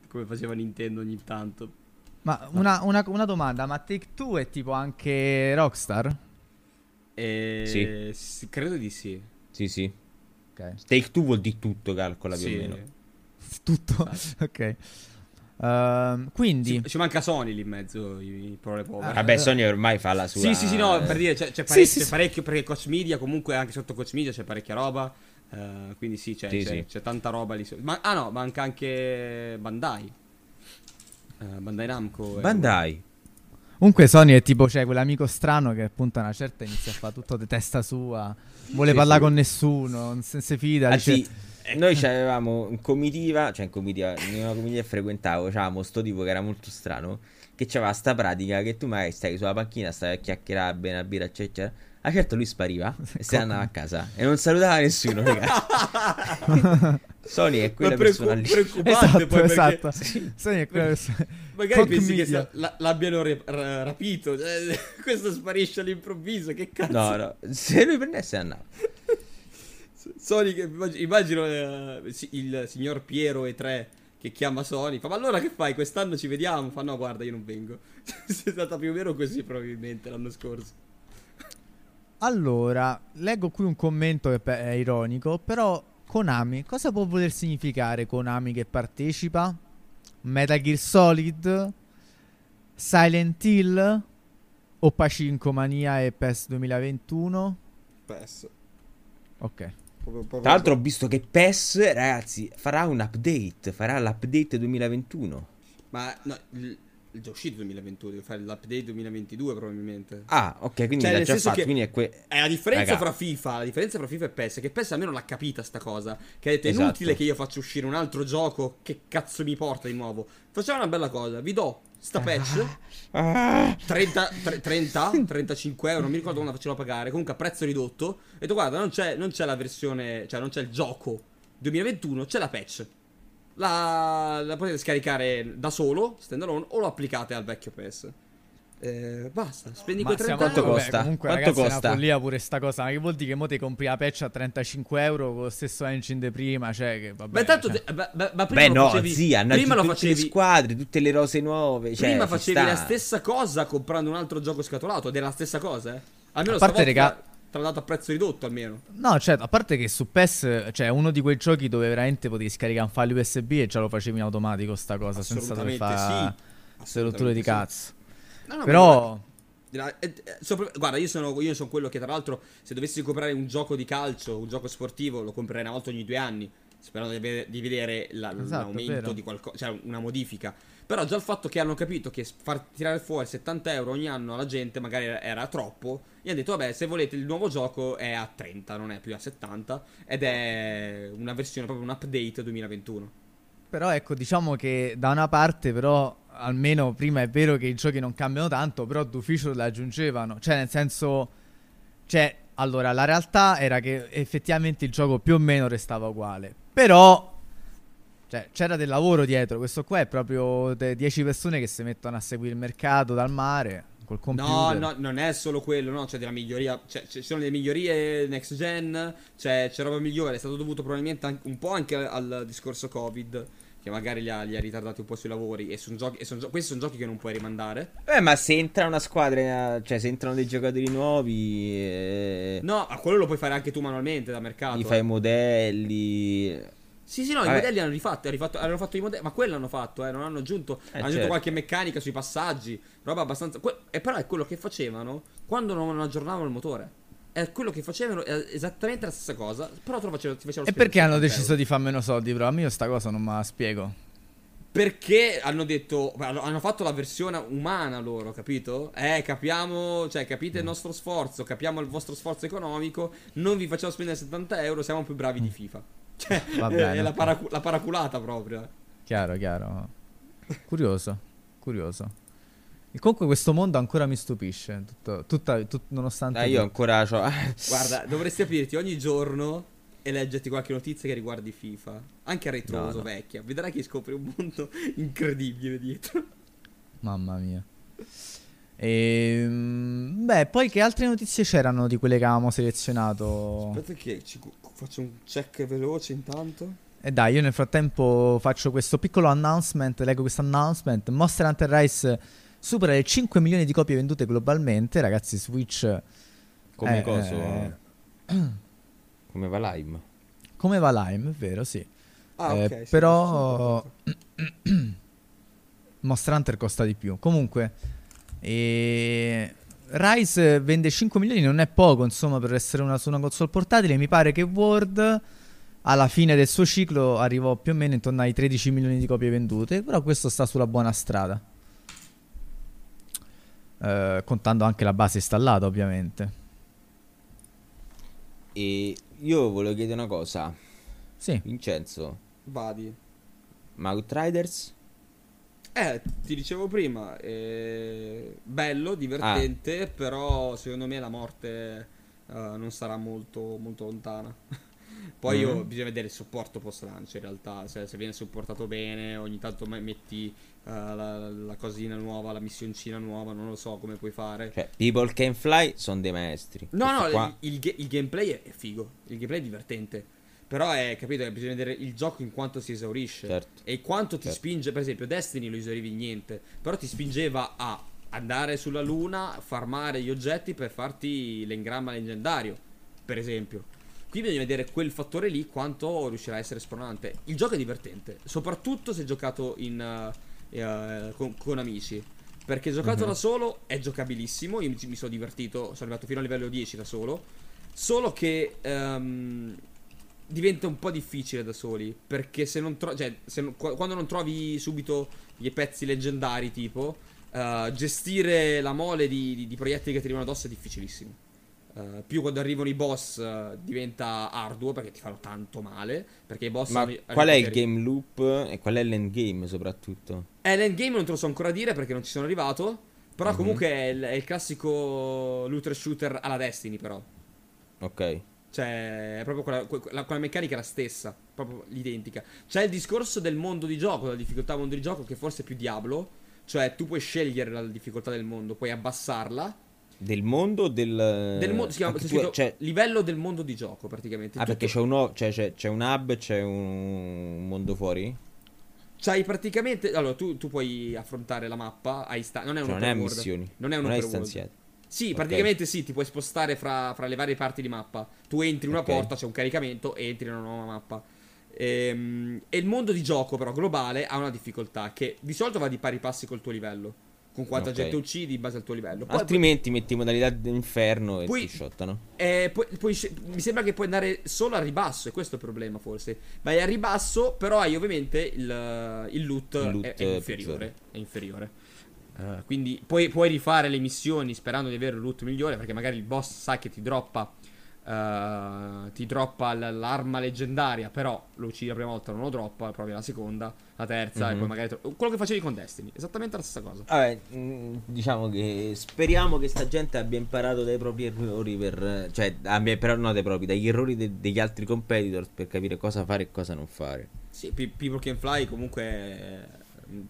D: Come faceva Nintendo ogni tanto.
B: Ma una, una- una domanda, ma Take Two è tipo anche Rockstar?
D: E...
C: Sì.
D: credo di sì.
C: Sì, sì.
B: Ok.
C: Take Two vuol dire tutto, calcola più
D: Sì.
C: o meno. (laughs)
B: Tutto. ok. Ehm, quindi...
D: Ci, ci manca Sony lì in mezzo, i, i.
B: Ah,
C: Vabbè, Sony ormai fa la sua.
D: Sì, sì, sì, no, per dire, c'è, c'è
B: Sì,
D: parec-
B: sì,
D: c'è
B: sì.
D: parecchio, perché Coach Media comunque anche sotto Coach Media c'è parecchia roba, eh, quindi sì, c'è,
C: Sì,
D: c'è,
C: sì.
D: c'è tanta roba lì. Ma, ah no, manca anche Bandai. Eh, Bandai Namco.
C: Bandai.
B: Comunque Sony è tipo, c'è quell'amico strano che appunto a una certa inizia a fare tutto di testa sua, vuole
C: Sì,
B: parlare
C: sì.
B: con nessuno, non se, se fida.
C: Anzi,
B: dice-
C: noi avevamo in comitiva, cioè in comitiva, in una comitiva che frequentavo, c'avevamo sto tipo che era molto strano, che c'aveva sta pratica che tu magari stai sulla panchina, stai a chiacchierare, bene a birra, eccetera. A certo lui spariva (laughs) e se ne andava a casa e non salutava nessuno, ragazzi. (laughs) Sony è quella
D: Ma preoccu-
C: persona lì.
D: preoccupante
B: Esatto,
D: poi perché
B: esatto. Sony è quella persona-
D: magari pensi che
B: Media.
D: sia- la- l'abbiano re- ra- rapito. (laughs) questo sparisce all'improvviso, che cazzo.
C: No, no, se lui prendesse andava.
D: Immag- immagino eh, il signor Piero e 3 che chiama Sony, fa ma allora che fai? Quest'anno ci vediamo? Fa no guarda io non vengo. (laughs) è stata più o meno così probabilmente l'anno scorso.
B: Allora, leggo qui un commento che è ironico, però Konami, cosa può voler significare Konami che partecipa? Metal Gear Solid? Silent Hill? O Pacinco Mania e PES 2021?
D: Perso.
B: Ok.
C: Tra l'altro ho visto che PES, ragazzi, farà un update, farà l'update 2021.
D: Ma no, il, il già uscito 2021, deve fare l'update 2022 probabilmente.
C: Ah, ok, quindi
D: Cioè,
C: l'ha già fatto,
D: che-
C: quindi è que...
D: È la differenza
C: Raga.
D: fra FIFA, la differenza fra FIFA e PES, che PES almeno l'ha capita sta cosa, che è
C: Esatto.
D: inutile che io faccia uscire un altro gioco, che cazzo mi porta di nuovo. Facciamo una bella cosa, vi do sta patch,
C: Ah,
D: 30, tre- 30, 35 euro, non mi ricordo quando la facevo pagare, comunque a prezzo ridotto, e detto guarda, non c'è, non c'è la versione, cioè non c'è il gioco 2021, c'è la patch. La, la potete scaricare da solo, standalone, o lo applicate al vecchio PES. Eh, basta, spendi quei 30
C: quanto
D: euro.
C: costa?
B: comunque,
C: Quanto
B: ragazzi, è
C: costa?
B: una follia pure sta cosa. Ma che vuol dire che mo ti compri la patch a 35 euro con lo stesso engine di prima? Cioè, che vabbè.
D: Beh, tanto,
B: cioè.
D: te- beh, beh, ma prima
C: Beh
D: lo
C: no,
D: facevi,
C: zia, hanno
D: prima lo
C: aggiunto tutte le
D: facevi,
C: squadre, tutte le rose nuove, cioè,
D: prima facevi
C: sta.
D: la stessa cosa comprando un altro gioco scatolato ed era la stessa cosa, eh. Almeno
B: A parte, raga-
D: te l'ha dato a prezzo ridotto almeno.
B: No, certo, a parte che su PES cioè, è uno di quei giochi dove veramente potevi scaricare un file USB e già lo facevi in automatico sta cosa, senza dover fare
D: sì.
B: rotture di
D: sì. No,
B: Però
D: eh, eh, sopra- guarda, io sono, io sono quello che, tra l'altro, se dovessi comprare un gioco di calcio, un gioco sportivo, lo comprerei una volta ogni due anni. Sperando di, ave- di vedere la-
B: Esatto,
D: l'aumento
B: vero.
D: di qualcosa, cioè una modifica. Però già il fatto che hanno capito che far tirare fuori 70 euro ogni anno alla gente magari era, era troppo, gli hanno detto: Vabbè, se volete il nuovo gioco è a 30, non è più a 70. Ed è una versione, proprio un update 2021.
B: Però ecco, diciamo che da una parte però almeno prima è vero che i giochi non cambiano tanto, però d'ufficio le aggiungevano. Cioè, nel senso cioè, allora, la realtà era che effettivamente il gioco più o meno restava uguale. Però cioè, c'era del lavoro dietro. Questo qua è proprio 10 persone che si mettono a seguire il mercato dal mare col
D: No,
B: computer.
D: no, non è solo quello, no, c'è della miglioria, cioè, ci sono delle migliorie next gen, c'è, c'è roba migliore, è stato dovuto probabilmente un po' anche al discorso Covid, che magari li ha, li ha ritardati un po' sui lavori, e, son giochi, e son gio- questi sono giochi che non puoi rimandare.
C: Eh, ma se entra una squadra, cioè se entrano dei giocatori nuovi, eh,
D: No, a quello lo puoi fare anche tu manualmente da mercato.
C: gli fai
D: eh.
C: i modelli.
D: Sì, sì, no, i
C: Vabbè.
D: modelli hanno rifatto, hanno rifatto, hanno fatto i modelli, ma quello hanno fatto, eh, non hanno aggiunto,
C: Eh,
D: hanno aggiunto
C: certo.
D: qualche meccanica sui passaggi, roba abbastanza... que- e però è quello che facevano quando non aggiornavano il motore. È quello che facevano, è esattamente la stessa cosa, però te lo facevano, ti facevano
B: E perché hanno
D: 70
B: deciso
D: euro.
B: di far meno soldi, però? A me io sta cosa non me la spiego.
D: Perché hanno detto, hanno fatto la versione umana loro, capito? Eh, capiamo, cioè capite il nostro sforzo, capiamo il vostro sforzo economico, non vi facciamo spendere 70 euro, siamo più bravi di FIFA. Cioè, (laughs)
B: Va
D: è
B: bene.
D: la, paracu- la paraculata proprio. eh.
B: Chiaro, chiaro. Curioso, curioso. E comunque questo mondo ancora mi stupisce, tutto, tutta, tut- nonostante...
C: Dai, io ancora c'ho. (laughs)
D: Guarda, dovresti aprirti ogni giorno e leggerti qualche notizia che riguardi FIFA. Anche a retroso,
C: No, no.
D: vecchia. Vedrai che scopri un mondo (laughs) incredibile dietro.
B: Mamma mia. Ehm, beh, poi che altre notizie c'erano di quelle che avevamo selezionato?
D: Aspetta che ci faccio un check veloce intanto.
B: E dai, io nel frattempo faccio questo piccolo announcement, leggo questo announcement. Monster Hunter Rise supera le 5 milioni di copie vendute globalmente, ragazzi, Switch...
C: Come
B: eh,
C: coso?
B: eh,
C: Come va Lime?
B: come va Lime, è vero, sì.
D: Ah,
B: Eh,
D: ok. sì,
B: però. (clears throat) Monster Hunter costa di più. Comunque, e... Rise vende 5 milioni, non è poco, insomma, per essere una, su una console portatile. Mi pare che World alla fine del suo ciclo arrivò più o meno intorno ai 13 milioni di copie vendute, però questo sta sulla buona strada. Eh, contando anche la base installata, ovviamente.
C: E io volevo chiedere una cosa.
B: Sì,
C: Vincenzo,
D: Vadi.
C: ma Outriders?
D: Eh, ti dicevo prima, eh, bello, divertente, però secondo me la morte eh, non sarà molto, molto lontana. (laughs) Poi io,
C: Mhm.
D: bisogna vedere il supporto post lancio in realtà, se, se viene supportato bene, ogni tanto me- metti eh, la, la cosina nuova, la missioncina nuova, non lo so come puoi fare.
C: Cioè, People Can Fly sono dei maestri.
D: No, no,
C: Questo qua-
D: il, il il gameplay è, figo, il gameplay è divertente. Però è, capito, bisogna vedere il gioco in quanto si esaurisce.
C: Certo.
D: E quanto ti
C: Certo.
D: spinge, per esempio, Destiny lo esaurivi niente. Però ti spingeva a andare sulla luna, farmare gli oggetti per farti l'engramma leggendario, per esempio. Qui bisogna vedere quel fattore lì quanto riuscirà a essere spronante. Il gioco è divertente, soprattutto se giocato in, eh, eh, con, con amici. Perché giocato
C: Mhm.
D: da solo è giocabilissimo. Io mi, mi sono divertito, sono arrivato fino a livello 10 da solo. Solo che ehm, diventa un po' difficile da soli. Perché se non trovi. Cioè, se non- qu- quando non trovi subito i pezzi leggendari, tipo, eh, gestire la mole di, di- di proiettili che ti arrivano addosso è difficilissimo. Eh, più quando arrivano i boss eh, diventa arduo perché ti fanno tanto male. Perché i boss
C: Ma
D: hanno
C: qual è il game loop e qual è l'endgame soprattutto?
D: eh, l'endgame non te lo so ancora dire perché non ci sono arrivato. Però
C: Mhm.
D: comunque è il, è il classico looter shooter alla Destiny, però.
C: Ok.
D: Cioè, è proprio quella, quella, quella meccanica è la stessa, proprio l'identica. C'è il discorso del mondo di gioco, della difficoltà mondo di gioco, che forse è più Diablo. Cioè, tu puoi scegliere la difficoltà del mondo, puoi abbassarla.
C: Del mondo del...
D: Del mondo, si chiama c'è
C: tu- cioè-
D: livello del mondo di gioco, praticamente.
C: Ah, perché
D: Tutto-
C: c'è un, o- cioè, c'è, c'è un hub, c'è un mondo fuori?
D: C'hai praticamente. Allora, tu, tu puoi affrontare la mappa. Hai sta- non è un
C: Cioè, non è missioni.
D: Non è un
C: non è
D: open. Sì,
C: Ok.
D: praticamente sì, ti puoi spostare fra, fra le varie parti di mappa. Tu entri in una
C: Ok.
D: porta, c'è un caricamento e entri in una nuova mappa. Ehm, E, il mondo di gioco, però, globale, ha una difficoltà che di solito va di pari passi col tuo livello. Con quanta
C: Ok.
D: gente uccidi in base al tuo livello. Poi,
C: Altrimenti metti modalità d'inferno e
D: Poi-
C: ti shottano.
D: eh, poi- poi mi sembra che puoi andare solo a ribasso, e questo è il problema forse. Vai a ribasso, però hai ovviamente il, il loot,
C: Il loot
D: è, è inferiore. È inferiore. Eh, quindi puoi, puoi rifare le missioni sperando di avere un loot migliore, perché magari il boss sa che ti droppa. Eh, ti droppa l- l'arma leggendaria, però lo uccidi la prima volta, non lo droppa, provi la seconda, la terza, e
C: Mhm.
D: poi magari. tro- quello che facevi con Destiny, esattamente la stessa cosa.
C: Vabbè, mh, diciamo che speriamo che sta gente abbia imparato dai propri errori per... Cioè, abbia imparato, no dai propri, dagli errori de- degli altri competitors per capire cosa fare e cosa non fare.
D: Sì, Pe- People Can Fly comunque.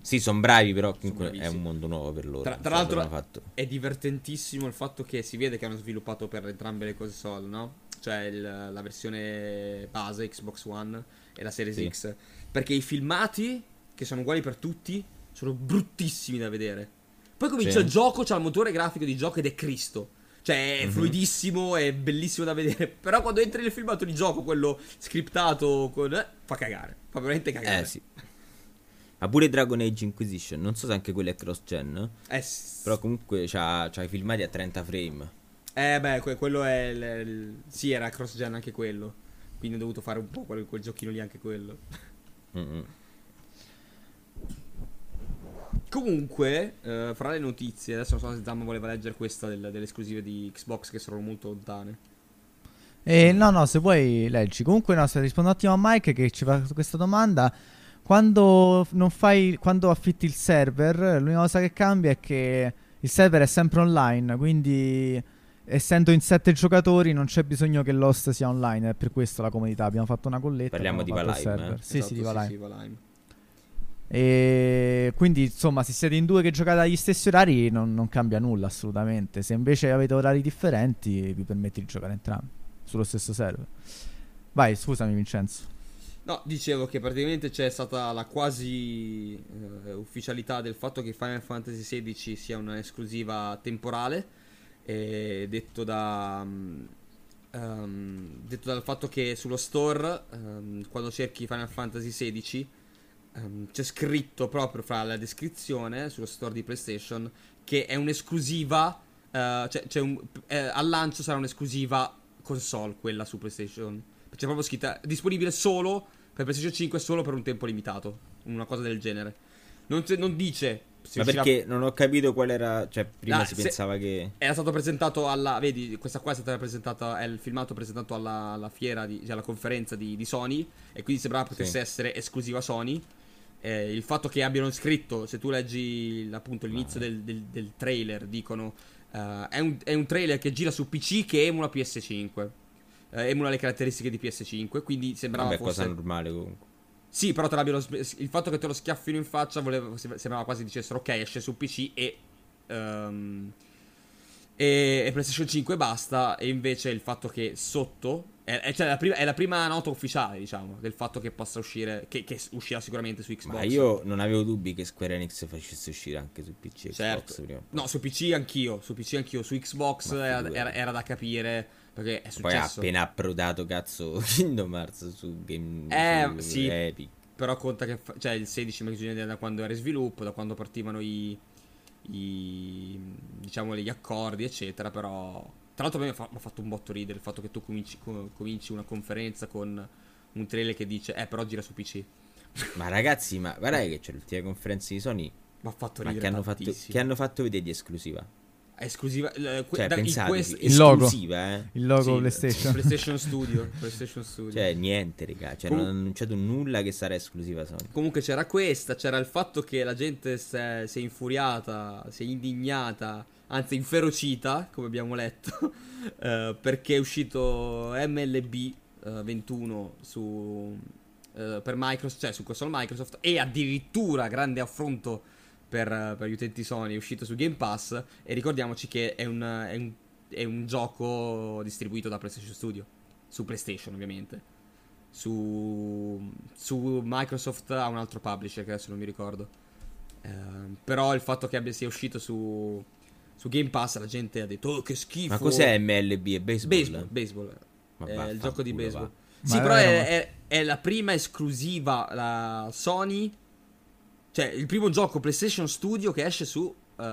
C: Sì, sono bravi, però comunque è un mondo nuovo per loro.
D: Tra,
C: non
D: tra l'altro è divertentissimo il fatto che si vede che hanno sviluppato per entrambe le console, no? Cioè il- la versione base Xbox One e la Series
C: Sì.
D: X. Perché i filmati, che sono uguali per tutti, sono bruttissimi da vedere. Poi comincia
C: Sì.
D: il gioco, c'ha il motore grafico di gioco ed è Cristo. Cioè è
C: Mhm.
D: fluidissimo, è bellissimo da vedere. Però quando entri nel filmato di gioco, quello scriptato, con, eh, fa cagare. Fa veramente cagare.
C: Eh sì. Ma pure Dragon Age Inquisition, non so se anche quello è cross-gen,
D: Eh, s-
C: però comunque c'ha, c'ha i filmati a 30 frame.
D: Eh beh, que- quello è il, il- Sì, era cross-gen anche quello. Quindi ho dovuto fare un po' quel, quel giochino lì anche quello. Comunque, eh, fra le notizie, adesso non so se Zamma voleva leggere questa del- delle esclusive di Xbox che sono molto lontane.
B: Eh, no, no, se vuoi leggi. Comunque, no, se rispondo un attimo a Mike che ci fa questa domanda. Quando non fai, quando affitti il server, l'unica cosa che cambia è che il server è sempre online. Quindi, essendo in sette giocatori, non c'è bisogno che l'host sia online. È per questo la comunità. Abbiamo fatto una colletta.
C: Parliamo di Valheim,
B: server.
C: eh?
B: Sì,
D: Esatto,
B: sì, di Valheim.
D: sì, Valheim.
B: E quindi, insomma, se siete in due che giocate agli stessi orari, non, non cambia nulla assolutamente. Se invece avete orari differenti, vi permette di giocare entrambi sullo stesso server. Vai, scusami, Vincenzo.
D: No, dicevo che praticamente c'è stata la quasi eh, ufficialità del fatto che Final Fantasy XVI sia un'esclusiva temporale, eh, detto da... ehm, detto dal fatto che sullo store, ehm, quando cerchi Final Fantasy XVI, ehm, c'è scritto proprio fra la descrizione sullo store di PlayStation che è un'esclusiva, eh, cioè, un- eh, al lancio sarà un'esclusiva console quella su PlayStation. C'è proprio scritta disponibile solo per PlayStation 5 solo per un tempo limitato, una cosa del genere. Non, non dice
C: Ma
D: uscirà-
C: perché non ho capito qual era... Cioè, prima
D: Ah,
C: si pensava che...
D: era stato presentato alla. Vedi, questa qua è stata presentata. È il filmato presentato alla, alla fiera, di, cioè alla conferenza di, di Sony. E quindi sembrava potesse
C: Sì.
D: essere esclusiva Sony. Eh, il fatto che abbiano scritto, se tu leggi appunto l'inizio del, del- del trailer, dicono: eh, è, un, è un trailer che gira su PC che emula PS5. Eh, emula le caratteristiche di PS5. Quindi sembrava
C: Vabbè,
D: fosse.
C: cosa normale comunque.
D: Sì, però sp- il fatto che te lo schiaffino in faccia voleva- sem- sembrava quasi dicessero ok, esce su PC e, ehm, e, e PlayStation 5 e basta. E invece il fatto che sotto è, è- cioè, la prima, è la prima nota ufficiale, diciamo, del fatto che possa uscire, che, che uscirà sicuramente su Xbox.
C: Ma io non avevo dubbi che Square Enix facesse uscire anche su PC
D: Certo.
C: Xbox.
D: No, su PC anch'io, su PC anch'io, su Xbox era, era- era da capire perché è
C: Poi
D: successo.
C: appena approdato cazzo (laughs) Kingdom Hearts su Game
D: Eh,
C: su
D: sì.
C: Epic.
D: Però conta che fa- cioè il 16 bisogna da quando era in sviluppo, da quando partivano i, i diciamo gli accordi, eccetera. Però tra l'altro a me mi ha fatto un botto ridere il fatto che tu cominci, co- cominci una conferenza con un trailer che dice "Eh, però gira su PC".
C: Ma ragazzi, ma guardate che c'è l'ultima conferenza di Sony.
D: Mi ha fatto
C: Ma
D: ridere
C: che hanno, fatto, che hanno fatto vedere di esclusiva?
D: Esclusiva eh, que-
C: Cioè,
D: da-
C: pensate,
D: quest-
B: Il logo.
C: esclusiva, eh?
B: Il logo
D: sì,
B: PlayStation.
D: PlayStation Studio, PlayStation Studio.
C: Cioè, niente, raga. Cioè,
D: Com-
C: non hanno annunciato nulla che sarà esclusiva Sony.
D: Comunque c'era questa, c'era il fatto che la gente si è, si è infuriata, si è indignata, anzi inferocita, come abbiamo letto, (laughs) eh, perché è uscito MLB eh, 21 su, eh, per Microsoft, cioè su console Microsoft, e addirittura grande affronto per, eh, per gli utenti Sony, è uscito su Game Pass, e ricordiamoci che è un, è un- è un gioco distribuito da PlayStation Studio, su PlayStation ovviamente su, su Microsoft ha un altro publisher che adesso non mi ricordo. Ehm, però il fatto che abbia, sia uscito su, su Game Pass la gente ha detto oh che schifo.
C: Ma cos'è MLB? È baseball?
D: Baseball, baseball.
C: Ma
D: è il gioco di
C: va.
D: baseball.
B: Ma
D: Sì,
B: è
D: però è,
B: ma-
D: è- è la prima esclusiva la Sony. Cioè, il primo gioco PlayStation Studio che esce su uh,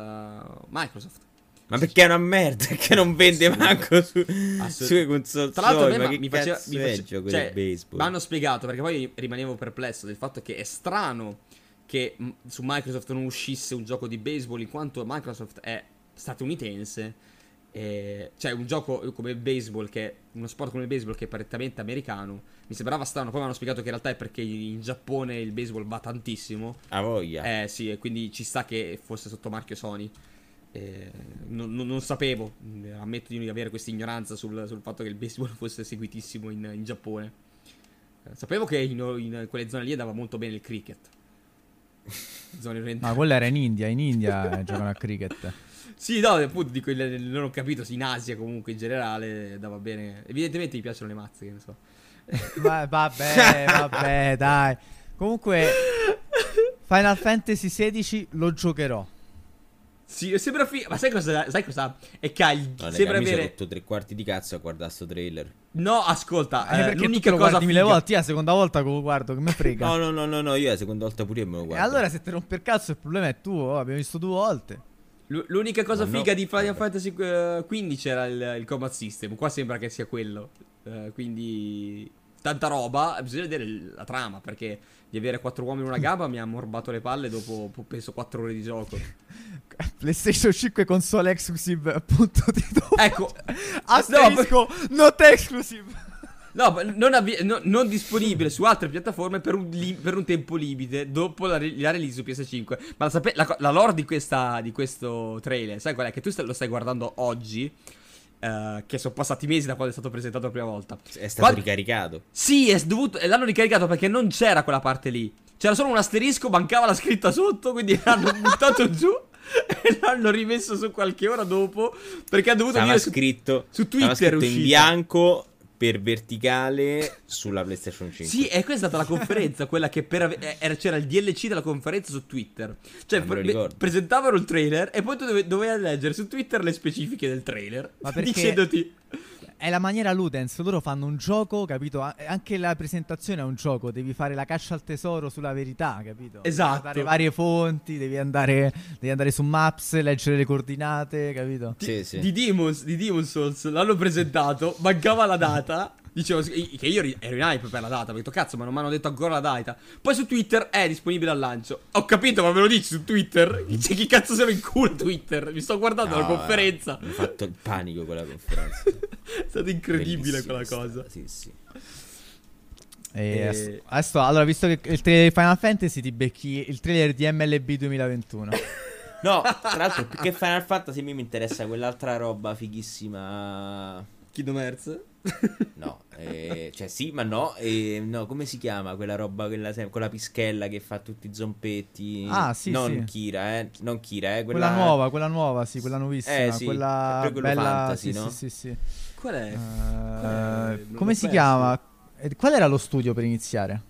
D: Microsoft.
C: Ma perché è una merda? (laughs) Perché non vende manco su, sue console?
D: Tra l'altro, a me,
C: ma
D: ma
C: che
D: mi faceva. Mi face-
C: il gioco
D: cioè,
C: del baseball?
D: Mi hanno spiegato perché poi rimanevo perplesso del fatto che è strano che m- su Microsoft non uscisse un gioco di baseball in quanto Microsoft è statunitense. E, cioè, un gioco come il baseball, che uno sport come il baseball che è prettamente americano, mi sembrava strano. Poi mi hanno spiegato che in realtà è perché in Giappone il baseball va tantissimo.
C: A voglia.
D: Eh sì, e quindi ci sta che fosse sotto marchio Sony. Eh, non, non- non sapevo, eh, ammetto di avere questa ignoranza sul, sul fatto che il baseball fosse seguitissimo in, in Giappone. Eh, sapevo che in, in quelle zone lì andava molto bene il cricket. (laughs) Zone
B: Ma quella era in India, in India (laughs) giocano a cricket.
D: Sì, no, appunto, dico, il- non ho capito, sì, in Asia comunque in generale andava bene. Evidentemente mi piacciono le mazze, che ne so.
B: Va- vabbè, vabbè, (laughs) dai. Comunque, Final Fantasy XVI lo giocherò.
D: Sì, sembra figo, ma sai cosa, sai cosa? È che
C: No,
D: sembra
C: mi sono
D: avere...
C: rotto tre quarti di cazzo a guardare sto trailer.
D: No, ascolta,
B: Eh,
D: eh, l'unica
B: te lo
D: cosa
B: guardi mille volte, io la seconda volta che lo guardo, che me frega.
C: No, no, no, no, no, io la seconda volta pure me lo
B: e
C: guardo.
B: allora se ti rompe il cazzo il problema è tuo, abbiamo visto due volte.
D: L'unica cosa
C: no,
D: figa di Final. Fantasy eh, 15 era il, il combat system. Qua sembra che sia quello. Eh, quindi tanta roba. Bisogna vedere la trama perché di avere quattro uomini e una gamba mi ha morbato le palle dopo po- penso 4 ore di gioco. (laughs)
B: PlayStation 5 console exclusive, punto di dopo.
D: Ecco.
B: Asterisco, not exclusive.
D: No, non, avvi- no- non disponibile su altre piattaforme per un, li- per un tempo limite dopo la, re- la release su PS5. Ma la, sape- la, la lore di, questa, di questo trailer, sai qual è? Che tu sta- lo stai guardando oggi. eh, che sono passati mesi da quando è stato presentato la prima volta.
C: È stato
D: Quando-
C: ricaricato.
D: Sì, è dovuto, l'hanno ricaricato perché non c'era quella parte lì. C'era solo un asterisco, mancava la scritta sotto, quindi l'hanno (laughs) buttato giù e l'hanno rimesso su qualche ora dopo. Perché ha dovuto
C: Stava
D: dire su,
C: scritto,
D: su
C: stava
D: Twitter.
C: scritto in bianco per verticale sulla PlayStation 5.
D: Sì, e questa è stata la conferenza, quella che per ave- eh, era- c'era il DLC della conferenza su Twitter. Cioè,
C: Ah,
D: pre-
C: ricordo.
D: presentavano il trailer e poi tu dove- dovevi leggere su Twitter le specifiche del trailer.
B: Ma perché- (laughs)
D: Dicendoti...
B: È la maniera Ludens, loro fanno un gioco, capito? Anche la presentazione è un gioco, devi fare la caccia al tesoro sulla verità, capito?
D: Esatto.
B: Devi varie fonti, devi andare, devi andare su Maps, leggere le coordinate, capito?
C: Sì, sì.
D: Di Demons, di Demon Souls l'hanno presentato, mancava la data. Dicevo che io ero in hype per la data. Ho detto, cazzo, ma non mi hanno detto ancora la data. Poi su Twitter è disponibile al lancio. Ho capito, ma me lo dici su Twitter? C'è chi cazzo se lo in culo Twitter? Mi sto guardando la
C: No,
D: conferenza.
C: eh, Mi ha fatto il panico quella conferenza. (laughs)
D: È stato incredibile
C: Bellissima
D: quella
C: stata,
D: cosa.
C: Sì, sì.
B: E
D: E-
B: adesso- adesso, allora, visto che il trailer di Final Fantasy ti becchi il trailer di MLB 2021. (laughs)
C: No, tra l'altro, più che Final Fantasy, a me mi interessa quell'altra roba fighissima.
D: Kingdom Hearts?
C: No, eh, cioè sì, ma no. eh, no, come si chiama quella roba quella con la pischella che fa tutti i zompetti?
B: Ah, sì,
C: Non
B: sì.
C: Kira, eh. Non Kira, eh.
B: quella...
C: Quella,
B: nuova, quella nuova, sì, quella nuovissima.
C: Eh, sì,
B: quella
C: è
B: bella.
C: fantasy,
B: sì,
C: no?
B: sì, sì, sì.
D: Qual è?
B: Eh,
D: non l'ho
B: come si
D: perso.
B: chiama? Eh, Qual era lo studio per iniziare?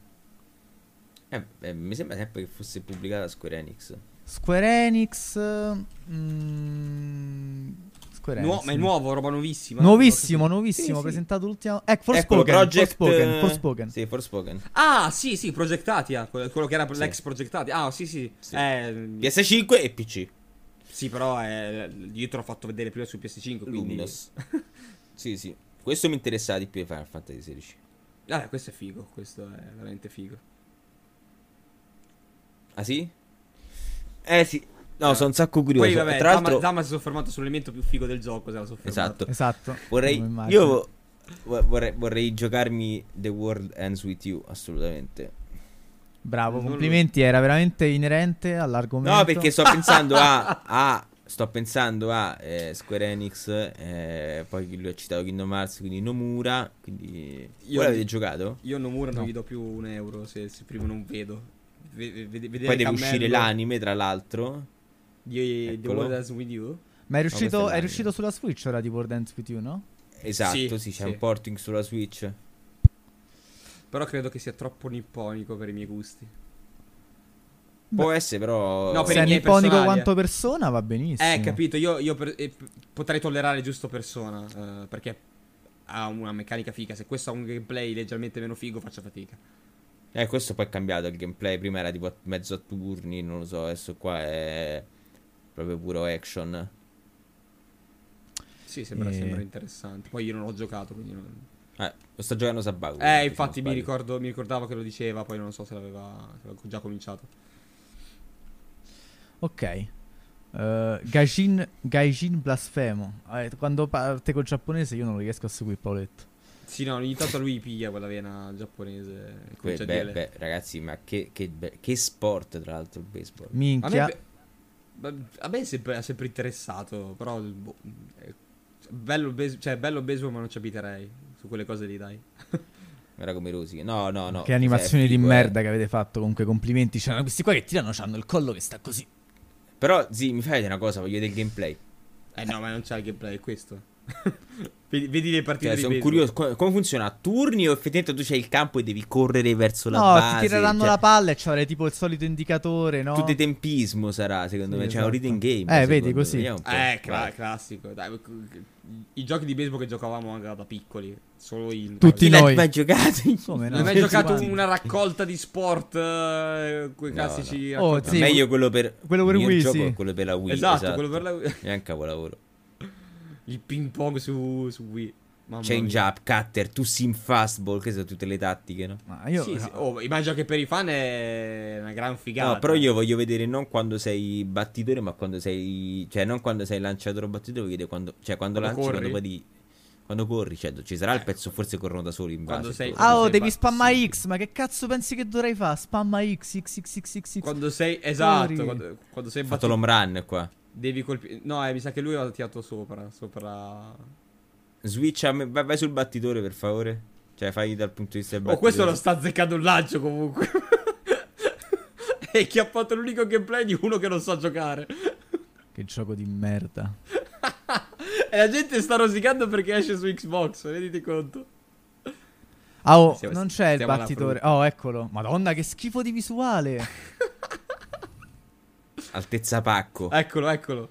C: Eh, eh, mi sembra sempre che fosse pubblicata da Square Enix.
B: Square Enix. mm, Square
D: Nuo- ma è nuovo, roba nuovissima.
B: Nuovissimo, nuovissimo.
C: Sì, sì.
B: Presentato l'ultimo. Ecco,
C: Eccolo,
B: Forspoken.
C: Project
B: Forspoken.
C: eh,
B: Forspoken.
C: Sì, Forspoken.
D: Ah, sì, sì, Projectatia. Quello che era
C: Sì.
D: l'ex Projectatia. Ah, sì, sì.
C: Sì.
D: Eh,
C: PS5 e PC.
D: sì, però è- io te l'ho fatto vedere prima su PS5. Quindi.
C: Luminous. (laughs) sì, sì. Questo mi interessava di più di Final Fantasy 16.
D: Vabbè, questo è figo. Questo è veramente figo.
C: Ah sì? Eh sì. No,
D: Eh.
C: sono un sacco curioso.
D: Poi, vabbè,
C: Tra l'altro,
D: Dama, Dama si è soffermato sull'elemento più figo del gioco. Se la soffermato.
C: esatto.
B: Esatto.
C: Vorrei, io vo- vorrei, vorrei giocarmi The World Ends With You, assolutamente.
B: Bravo,
D: Non lo-
B: complimenti. Era veramente inerente all'argomento.
C: No, perché sto pensando a, (laughs) a- sto pensando a eh, Square Enix, eh, poi lui ha citato Kingdom Hearts, quindi Nomura, quindi...
D: Io-
C: Voi l'avete giocato?
D: Io Nomura non
B: No.
D: gli do più un euro se, se prima non vedo. Ve- ve- vedere
C: Poi deve
D: Cammello
C: uscire l'anime, tra l'altro.
D: Di The
C: Eccolo.
D: World Ends With You.
B: Ma è riuscito,
C: è
B: è
C: l'anime.
B: riuscito sulla Switch ora di World Ends With You, no?
C: Esatto,
D: Sì,
C: sì, c'è
D: sì.
C: un porting sulla Switch.
D: Però credo che sia troppo nipponico per i miei gusti.
C: Può essere, però...
D: No, per
B: Se
D: i
B: è
D: miei
B: nipponico
D: personali,
B: quanto persona va benissimo.
D: Eh, capito, io, io per- eh, potrei tollerare giusto persona, eh, perché ha una meccanica figa. Se questo ha un gameplay leggermente meno figo, faccio fatica.
C: Eh, questo poi è cambiato il gameplay. Prima era tipo mezzo a turni, non lo so. Adesso qua è proprio puro action.
D: Sì, sembra,
B: E-
D: sembra interessante. Poi io non ho giocato, quindi non...
C: Eh, lo sta giocando Sabaku.
D: Eh, infatti mi, ricordo, mi ricordavo che lo diceva, poi non so se l'aveva, se l'aveva già cominciato.
B: Ok. Eh, Gaijin, Gaijin blasfemo. Eh, quando parte col giapponese io non riesco a seguire Paoletto.
D: Sì, no, ogni tanto lui piglia quella vena giapponese. A
C: beh,
D: dire-
C: beh, ragazzi, ma che, che che sport, tra l'altro, il baseball.
D: A me,
B: Minchia.
D: pe- ma- a me è sempre, è sempre interessato, però boh, è bello, cioè, bello baseball ma non ci abiterei su quelle cose lì, dai. (laughs)
C: Era come Rosy. No, no, no.
B: che animazioni
C: Cioè,
B: di
C: figo,
B: merda
C: eh.
B: che avete fatto. Comunque, complimenti. C'erano questi qua che tirano, hanno il collo che sta così.
C: Però, sì, mi fai vedere una cosa, voglio vedere il gameplay.
D: Eh no, ma non c'è il gameplay, è questo. (laughs) vedi, vedi le partite
C: Cioè, sono curioso. co- come funziona? A turni o effettivamente tu c'hai il campo e devi correre verso la
B: No,
C: base?
B: ti tireranno
C: Cioè,
B: la palla e c'avrai tipo il solito indicatore, no?
C: Tutto tempismo sarà, secondo
B: Sì,
C: me. C'è un
B: esatto.
C: reading game.
B: Eh, vedi, così.
C: Un.
D: Eh,
C: Vai.
D: classico. Dai, I giochi di baseball che giocavamo anche da piccoli. Solo in.
B: Tutti
C: Chi
B: noi.
C: l'hai mai giocato?
B: Come no?
D: Non hai mai giocato una raccolta di sport? eh, quei
C: No,
D: classici.
B: no. Oh, sì,
C: Meglio quello per
B: quello per
C: il
B: Wii, sì.
C: quello per la Wii.
D: Esatto, quello per la
C: È un capolavoro.
D: Il ping pong su, su Wii. Mamma
C: Change
D: mia.
C: up, cutter, tu sim fastball, che sono tutte le tattiche, no?
B: Ma io.
D: Sì, sì. Oh, immagino che per i fan è una gran figata.
C: No, però io voglio vedere non quando sei battitore, ma quando sei. Cioè, non quando sei lanciatore o battitore, voglio vedere quando. Cioè, quando,
D: Quando
C: lanci,
D: corri?
C: quando poi di. Quando corri, cioè, ci sarà il pezzo, forse corrono da soli in base.
D: Quando sei-
B: Ah, oh,
D: sei
B: devi
D: ba-
B: spammare
D: sì.
B: X. Ma che cazzo pensi che dovrei fare? Spamma X, X, X, X, X, X.
D: Quando sei. Esatto. Quando, quando sei
C: Ho fatto l'home run qua.
D: Devi colpire. No, eh, mi sa che lui ha tirato sopra. Sopra.
C: Switch a me- vai, vai sul battitore, per favore. Cioè, fai dal punto di vista del
D: Oh, questo lo
C: battitore.
D: sta azzeccando un lancio comunque. (laughs) e chi ha fatto l'unico gameplay di uno che non sa giocare.
B: Che gioco di merda. (laughs)
D: e la gente sta rosicando perché esce su Xbox, renditi conto.
B: Ah, oh,
D: Stiamo-
B: non c'è il battitore. Oh, eccolo. Madonna, che schifo di visuale. (laughs)
C: Altezza pacco.
D: Eccolo, eccolo.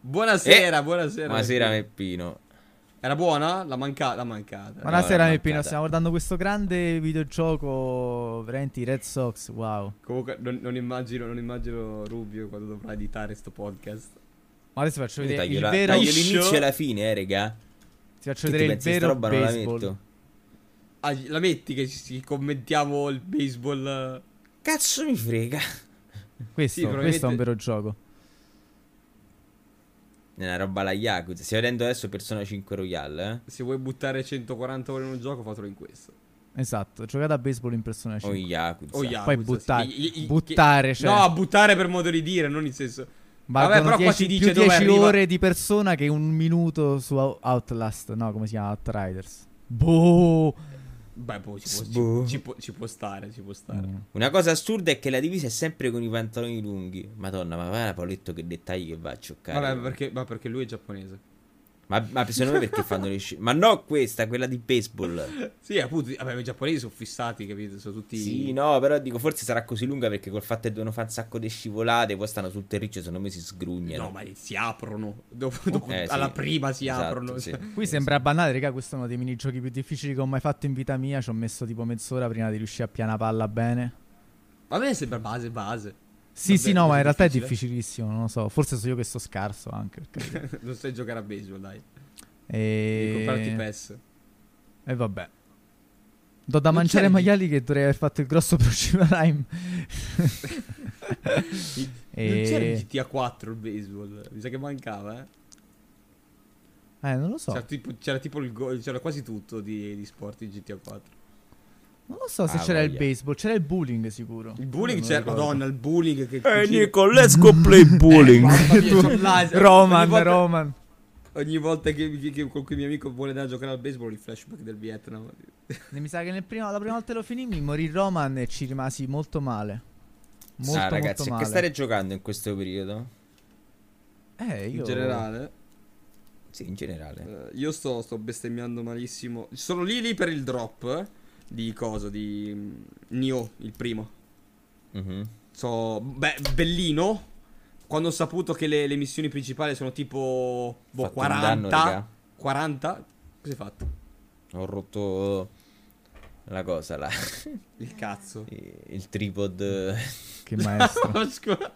D: Buonasera, buonasera.
C: Buonasera,
D: Meppino. Era buona? L'ha mancata, l'ha mancata.
B: Buonasera,
C: l'ho
B: Meppino.
C: mancata.
B: Stiamo guardando questo grande videogioco. Veramente i Red Sox. Wow.
D: Comunque non, non immagino, non immagino Rubio quando dovrà editare sto podcast.
B: Ma adesso faccio
C: Io
B: vedere
C: taglio,
B: il
C: la-
B: vero.
C: taglio
B: Ti
C: l'inizio e la fine, eh, raga.
B: faccio
C: Che
B: vedere il
C: che sta
B: vero
C: roba non la
B: baseball.
C: metto?
D: Ah, la metti che ci commentiamo il baseball?
C: Cazzo mi frega.
B: Questo,
D: Sì, probabilmente-
B: questo è un vero gioco.
C: È una roba alla Yakuza. Stai vedendo adesso Persona 5 Royale, eh?
D: Se vuoi buttare 140 ore in un gioco, fatelo in questo.
B: Esatto. Giocate a baseball in persona
C: O
B: 5.
C: in Yakuza.
D: Oh, Yakuza,
B: Poi buttare.
D: I- i-
B: buttare,
D: che-
B: cioè.
D: No, buttare per modo di dire, non in senso. Vabbè, però qua
B: 10
D: ti dice
B: più
D: dove
B: 10
D: arriva-
B: ore di persona che un minuto su Out- Outlast. No, come si chiama? Outriders. Boh.
D: Beh, poi ci può, ci, ci può, ci può stare, ci può stare.
B: Mm.
C: Una cosa assurda è che la divisa è sempre con i pantaloni lunghi. Madonna, ma guarda Paoletto che dettagli che va a cioccare.
D: Vabbè, perché, ma perché lui è giapponese.
C: Ma, ma secondo me perché fanno le sci... Ma no questa, quella di baseball.
D: Sì, appunto, vabbè, i giapponesi sono fissati, capito? Sono tutti...
C: Sì, no, però dico forse sarà così lunga perché col fatto che devono fare un sacco di scivolate, poi stanno sul terriccio, secondo me si sgrugnano.
D: No, ma si aprono. Dopo, dopo-
C: Eh, sì.
D: alla prima si
C: Esatto,
D: aprono.
C: sì.
D: cioè.
B: Qui sembra banale, raga. Questo è uno dei minigiochi più difficili che ho mai fatto in vita mia. Ci ho messo tipo mezz'ora prima di riuscire a piana palla bene.
D: A me sembra base, base.
B: Sì, sì, no, ma in realtà è difficilissimo. Non lo so. Forse sono io che sto scarso anche. (laughs) perché-
D: non sai giocare a baseball, dai.
B: E...
D: Devi comprarti PES.
B: E vabbè. Do da
D: Non
B: mangiare ai maiali che dovrei aver fatto il grosso (laughs) Proshima Rhyme.
D: Non c'era
B: e...
D: il GTA 4 il baseball. Mi sa che mancava, eh.
B: Eh, non lo so.
D: C'era, tipo, c'era tipo il go- c'era quasi tutto di, di sport in GTA 4.
B: Non lo so se
C: Ah,
B: c'era il
C: voglia.
B: baseball. C'era il bullying sicuro.
D: Il bullying
B: Non
D: c'era, madonna, il bullying che...
C: Eh,
D: cucina-
C: Nico, let's go play bowling.
D: Mamma mia, c'ho l'ansia.
B: Roman,
D: ogni volta,
B: Roman.
D: Ogni volta che, che, che con cui mio amico vuole andare a giocare al baseball, i flashback del Vietnam.
B: Mi sa che nel primo- la prima volta che lo finì morì Roman e ci rimasi molto male. Molto,
C: ah, ragazzi,
B: molto male.
C: che state giocando in questo periodo?
B: Eh, io...
D: In generale,
C: Sì, in generale.
D: eh, io sto, sto bestemmiando malissimo. Sono lì lì per il drop eh, di cosa? Di mm, Nioh, il primo.
C: Mhm.
D: So, beh, bellino. Quando ho saputo che le, le missioni principali sono tipo boh,
C: Fatto un
D: 40.
C: danno, raga.
D: 40. Cosa hai fatto?
C: Ho rotto la cosa là.
D: Il cazzo. (laughs)
C: il tripod.
B: Che maestro. (laughs)
D: Scusa.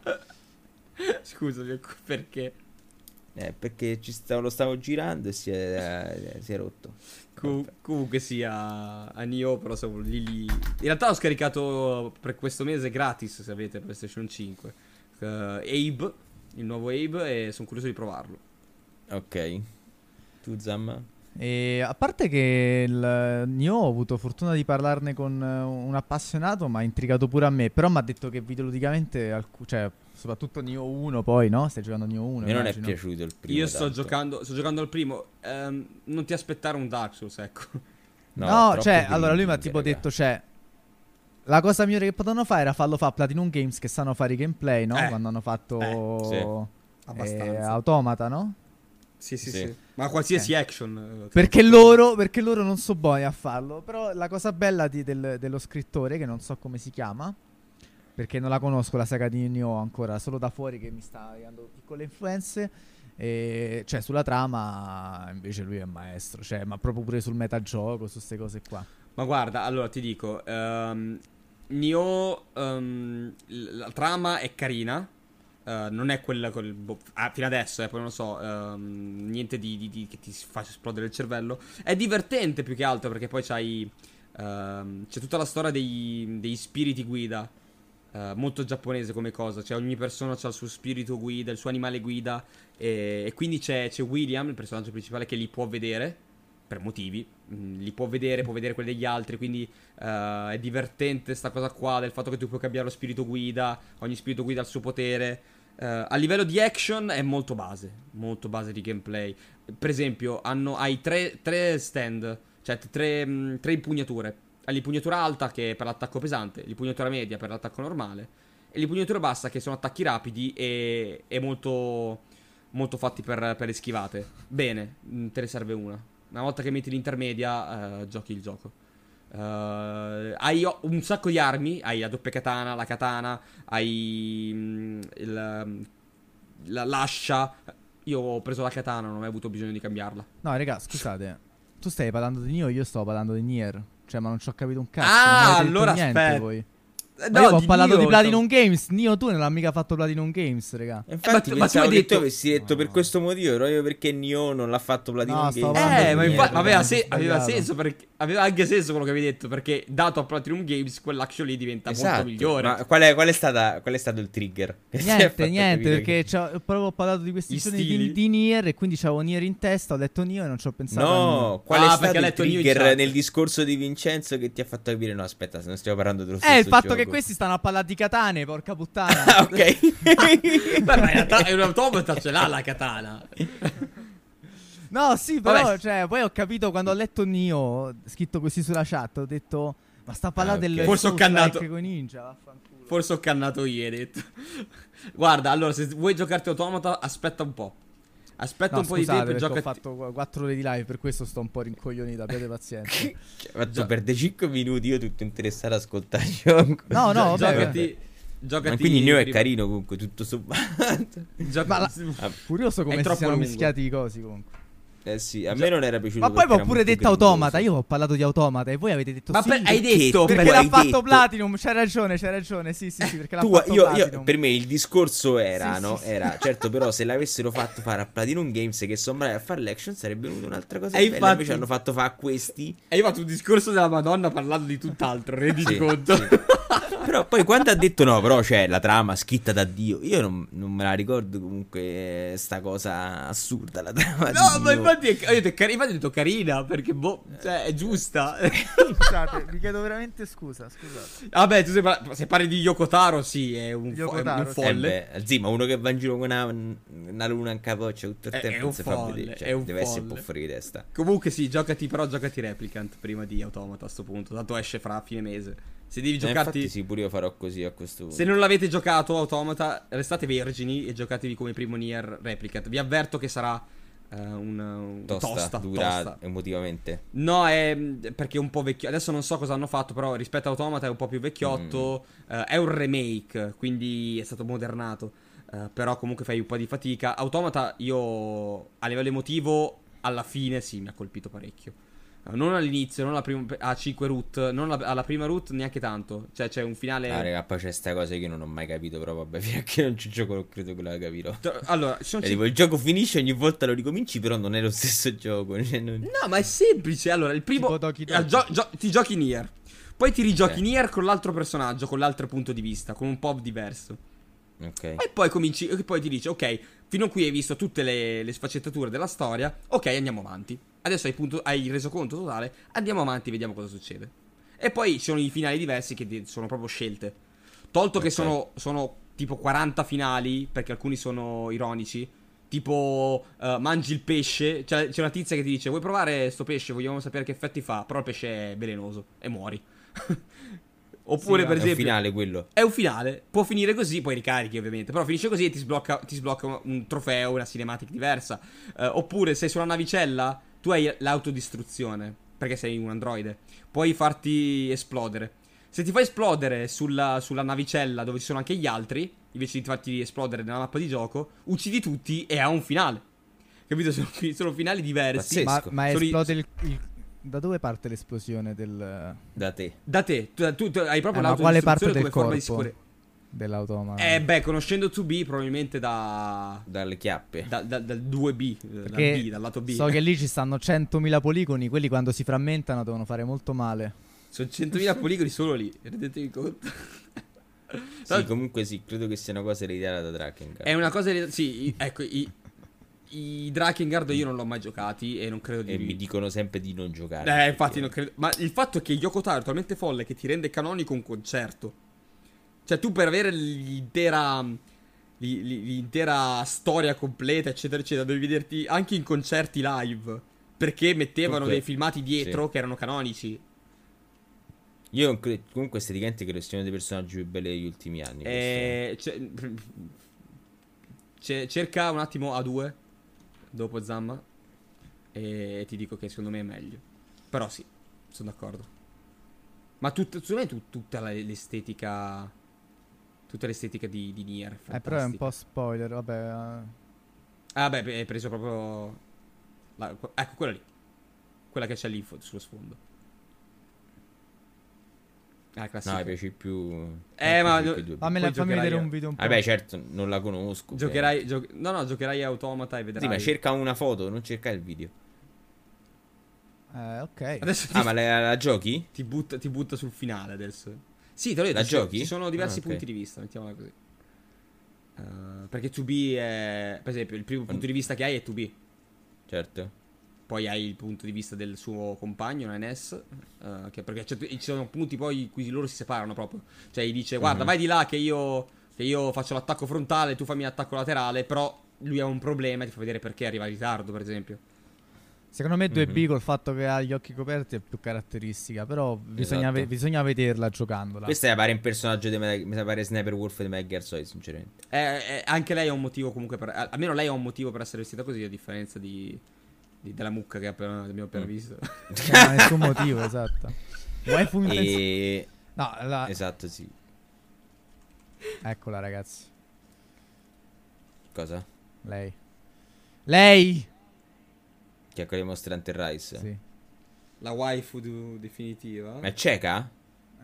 D: Scusami, perché?
C: Eh, perché ci stavo, lo stavo girando e si è, eh, si è rotto.
D: Com- comunque sia a Nio, però siamo lì, lì. In realtà ho scaricato per questo mese gratis, se avete PlayStation 5. Uh, Abe, il nuovo Abe, e sono curioso di provarlo.
C: Ok. Tu Zamma?
B: E a parte che il Nio ho avuto fortuna di parlarne con un appassionato, ma ha intrigato pure a me. Però mi ha detto che videoludicamente, alc- cioè, soprattutto Nio 1, poi, no? Stai giocando Nio 1.
C: A me non è piaciuto il primo.
D: Io sto
C: tanto.
D: giocando, sto giocando al primo. Ehm, non ti aspettare un Dark Souls, ecco.
B: No,
C: troppo
B: cioè, allora lui mi ha tipo
C: raga.
B: detto, cioè, la cosa migliore che potevano fare era farlo fare a Platinum Games che sanno fare i gameplay, no?
D: Eh,
B: Quando hanno fatto
D: eh,
C: sì.
B: eh,
D: Abbastanza.
B: Automata, no?
D: Sì, sì,
C: Sì.
D: sì. Ma qualsiasi action. eh,
B: Perché loro, perché loro non sono buoni a farlo. Però la cosa bella di- del- dello scrittore, che non so come si chiama, perché non la conosco la saga di Nioh ancora, solo da fuori che mi sta dando piccole influenze. E, cioè, sulla trama, invece lui è maestro, cioè, ma proprio pure sul metagioco, su queste cose qua.
D: Ma guarda, allora ti dico, ehm, Nioh, l- la trama è carina, eh, non è quella col, boh, ah, fino adesso, eh, poi non lo so, ehm, niente di, di- di- che ti faccia esplodere il cervello. È divertente più che altro perché poi c'hai, ehm, c'è tutta la storia dei, dei spiriti guida, eh, molto giapponese come cosa, cioè ogni persona ha il suo spirito guida, il suo animale guida e, e quindi c'è, c'è William, il personaggio principale, che li può vedere per motivi, mm, li può vedere, può vedere quelli degli altri, quindi eh, è divertente sta cosa qua del fatto che tu puoi cambiare lo spirito guida, ogni spirito guida ha il suo potere. Eh, a livello di action è molto base, molto base di gameplay. Per esempio, hanno, hai tre, tre stand, cioè tre, mm, tre impugnature. L'impugnatura alta che è per l'attacco pesante, l'impugnatura media per l'attacco normale e l'impugnatura bassa che sono attacchi rapidi e, e molto, molto fatti per, per le schivate. Bene, mm, te ne serve una. Una volta che metti l'intermedia, eh, giochi il gioco. Eh, hai un sacco di armi, hai la doppia katana, la katana, hai mm, il, mm, la, l'ascia. Io ho preso la katana, non ho mai avuto bisogno di cambiarla.
B: No, raga, scusate. Tu stai parlando di Nioh, io sto parlando di Nier. Cioè, ma non ci ho capito un cazzo.
D: Ah, allora aspetta.
B: voi.
D: Eh,
B: Ma io ho parlato
D: Nioh,
B: di Platinum
D: cioè-
B: Games. Nio, tu non hai mica fatto Platinum Games, raga.
C: Infatti,
D: ma tu- ma tu
C: pensavo
D: hai
C: che
D: detto-
C: tu avessi detto per
B: No.
C: questo motivo, proprio perché Nioh non l'ha fatto Platinum
B: No,
C: Games.
D: Eh, ma infatti aveva, se- aveva senso perché aveva anche senso quello che avevi detto perché dato a Platinum Games quell'action lì diventa molto
C: Esatto.
D: migliore.
C: Ma qual è, qual è stata, qual è stato il trigger? (laughs) Che ha
B: Niente, niente, perché
C: che-
B: proprio ho parlato di questi
D: Gli
B: giorni di,
D: stili.
B: di Nier e quindi c'avevo Nier in testa, ho detto Nio e non ci ho pensato.
C: No, qual
D: Ah,
C: è
D: perché
C: stato il trigger nel discorso di Vincenzo che ti ha fatto capire? No, aspetta, se non stiamo parlando dello
B: Eh,
C: stesso
B: il fatto
C: gioco.
B: Che questi stanno a parlare di katane, porca puttana.
C: Ah, (laughs) ok.
D: Ma in realtà è un automata, ce l'ha la katana.
B: No, sì, però,
D: Vabbè.
B: cioè, poi ho capito quando ho letto Nio, scritto così sulla chat, ho detto, ma sta a parlare
C: Ah, ok.
B: del
D: Forse ho cannato.
B: ninja, vaffanculo.
D: Forse ho cannato io, hai detto. (laughs) Guarda, allora, se vuoi giocarti automata, aspetta un po'. Aspetta
B: No,
D: un po' di tempo e
B: perché
D: giocati.
B: ho fatto 4 ore di live, per questo sto un po' rincoglionito, abbiate pazienza.
C: Cioè, fatto perdere 5 minuti, io tutto interessato a ascoltare il gioco.
B: No, no,
D: Gio-
B: vabbè,
D: giocati. Giocati.
C: Ma quindi Neo è carino comunque, tutto sommato.
D: Gioca-
B: Ma la-
C: Ah, (laughs)
B: Curioso come
D: È
B: si
D: troppo
B: siano
D: lungo.
B: mischiati i cosi comunque.
C: Eh sì, a me non era piaciuto.
B: Ma poi
C: perché era
B: pure detto automata,
C: gringoso.
B: io ho parlato di automata e voi avete detto
D: Ma
B: sì.
D: per- hai
C: perché?
D: detto
B: Perché
C: Tu
B: l'ha fatto
C: detto-
B: Platinum, c'hai ragione, c'hai ragione, sì, sì, sì, perché l'ha
C: Tu,
B: fatto
C: io, io- per me il discorso era,
B: Sì,
C: no?
B: sì, sì.
C: Era, (laughs) certo, però se l'avessero fatto fare a Platinum Games che sono bravi a fare l'action sarebbe venuta un'altra cosa
D: E
C: bella.
D: infatti-
C: Invece hanno fatto fare a questi.
D: E io ho fatto un discorso della Madonna parlando di tutt'altro, renditi
C: Sì,
D: conto. (laughs)
C: sì. Però poi quando ha detto no, però c'è la trama scritta da Dio. Io non, non me la ricordo comunque sta cosa assurda la trama di
D: No, ma
C: Dio.
D: infatti, è, ho detto, cari- infatti ho detto carina perché boh, cioè, è giusta.
B: Scusate, vi chiedo veramente scusa, scusate.
D: Vabbè, tu se, par- se parli di Yokotaro, sì, è un, fo- è un
B: sì.
C: Eh
D: folle.
C: beh, zì, ma uno che va in giro con una, una luna in capoccia tutto il
D: È-
C: tempo
D: è
C: non si fa
D: folle,
C: vedere. Cioè,
D: è un
C: deve essere un po'
D: folle.
C: fuori di testa.
D: Comunque sì, giocati però giocati Replicant prima di Automata a sto punto, tanto esce fra fine mese. Se devi
C: Eh,
D: giocarti
C: infatti sì, pure io farò così a questo punto.
D: Se non l'avete giocato Automata, restate vergini e giocatevi come primo Nier Replicant. Vi avverto che sarà eh, un, un-
C: tosta,
D: tosta,
C: dura
D: tosta.
C: emotivamente.
D: No, è perché è un po' vecchio. Adesso non so cosa hanno fatto, però rispetto a Automata è un po' più vecchiotto.
C: Mm.
D: Eh, è un remake, quindi è stato modernato. Eh, però comunque fai un po' di fatica. Automata io a livello emotivo alla fine sì mi ha colpito parecchio. Non all'inizio, non alla prima, a 5 root, non alla, alla prima root neanche tanto. Cioè c'è un finale...
C: Ah, raga, poi c'è sta cosa che io non ho mai capito, però vabbè, (laughs) fino a che non ci gioco non credo che la capirò.
D: Allora, ci sono
C: Cioè,
D: cinque-
C: tipo, il gioco finisce ogni volta lo ricominci, però non è lo stesso (laughs) gioco. cioè, non-
D: No, ma è semplice. Allora, il primo.
B: Tipo Doki Doki.
D: gio- gio- ti giochi Nier. Poi ti rigiochi
C: Sì.
D: Nier con l'altro personaggio, con l'altro punto di vista, con un po' diverso.
C: Ok.
D: E poi cominci. E poi ti dice, ok, fino a qui hai visto tutte le, le sfaccettature della storia. Ok, andiamo avanti. Adesso hai, punto, hai reso conto totale. Andiamo avanti, vediamo cosa succede. E poi ci sono i finali diversi che ti- sono proprio scelte. Tolto che
C: Ok.
D: sono, sono tipo 40 finali, perché alcuni sono ironici. Tipo, eh, mangi il pesce. Cioè, c'è una tizia che ti dice: Vuoi provare sto pesce? Vogliamo sapere che effetti fa. Però il pesce è velenoso e muori. (laughs) Oppure,
B: Sì,
D: per
C: È un
D: esempio,
C: finale quello.
D: è un finale, può finire così, poi ricarichi ovviamente, però finisce così e ti sblocca, ti sblocca un trofeo, una cinematic diversa. Eh, oppure sei sulla navicella, tu hai l'autodistruzione, perché sei un androide, puoi farti esplodere. Se ti fai esplodere sulla, sulla navicella dove ci sono anche gli altri, invece di farti esplodere nella mappa di gioco, uccidi tutti e ha un finale. Capito? (laughs) Sono, sono finali diversi.
C: Pazzesco.
B: Ma, ma esplode il, il- Da dove parte l'esplosione del,
C: Da te.
D: Da te, tu, tu- tu hai proprio
B: Eh, ma quale parte del corpo?
D: sicurezza.
B: dell'automa?
D: Eh beh, conoscendo 2B probabilmente da...
C: Dalle chiappe.
D: Da- da- dal 2B, dal
B: Perché
D: B, dal lato B.
B: So che lì ci (laughs) stanno 100.000 poligoni, quelli quando si frammentano devono fare molto male.
D: Sono 100.000 (laughs) poligoni solo lì, rendetevi conto.
C: Sì, comunque sì, credo che sia una cosa ereditata da Drakengard.
D: È una cosa... Sì, i- ecco, i, i Drakengard io non l'ho mai giocati e non credo di...
C: E mi dicono sempre di non giocare.
D: Eh, infatti non credo... Ma il fatto è che Yoko Taro è talmente folle che ti rende canonico un concerto. Cioè tu per avere l'intera... li- li- L'intera storia completa, eccetera, eccetera, devi vederti anche in concerti live. Perché mettevano
C: Comunque,
D: dei filmati dietro
C: sì.
D: che erano canonici.
C: Io credo- comunque esteticamente credo sia uno dei personaggi più belli degli ultimi anni.
D: Eh, c'è- c'è- cerca un attimo A2 dopo Zamma e ti dico che secondo me è meglio. Però sì, sono d'accordo. Ma tut- secondo me tut- tutta la- l'estetica tutta l'estetica di, di Nier è
B: Eh, però è un
D: fantastica.
B: po' spoiler, vabbè. eh.
D: Ah beh, hai preso proprio la- ecco quella lì. Quella che c'è lì sullo sfondo. Ah,
C: No,
D: classica.
C: mi piace più.
D: Eh, ma-
C: piace più.
B: Fammela-
D: Poi
B: fammi
D: giocherai
B: vedere
D: a-
B: un video un po'.
C: Vabbè, certo, non la conosco.
D: Giocherai gio- No, no, giocherai Automata e vedrai.
C: Sì, ma cerca una foto, non cerca il video.
B: Eh, ok.
D: Adesso ti
C: Ah, ma la, la giochi?
D: Ti butta, ti butta sul finale adesso. Sì, te l'ho detto.
C: La
D: ci-
C: giochi?
D: Ci sono diversi
C: Ah, ok.
D: punti di vista, mettiamola così. Eh, perché 2B è. Per esempio, il primo punto di vista che hai è 2B.
C: Certo.
D: Poi hai il punto di vista del suo compagno, NS. eh, che perché c'è- ci sono punti poi in cui loro si separano proprio. Cioè, gli dice: Guarda,
C: Mhm.
D: vai di là che io, che io faccio l'attacco frontale, tu fammi l'attacco laterale. Però lui ha un problema e ti fa vedere perché arriva in ritardo, per esempio.
B: Secondo me 2B
C: Mhm.
B: col fatto che ha gli occhi coperti è più caratteristica, però bisogna,
C: Esatto.
B: ve- bisogna vederla giocandola.
C: Questo è pare un personaggio di Metal- mi pare Sniper Wolf di Metal Gear Solid, sinceramente.
D: Eh, eh, anche lei ha un motivo comunque per. al- Almeno lei ha un motivo per essere vestita così, a differenza di. Di- della mucca che appena- abbiamo appena
C: Mm.
D: visto.
B: Non ha nessun motivo, esatto. Waifu (laughs)
C: E...
B: No, la...
C: Esatto, sì.
B: eccola ragazzi.
C: Cosa?
B: Lei. Lei!
C: Che è quello di Monster Hunter Rise?
B: Sì.
D: La waifu du- definitiva.
C: Ma è cieca?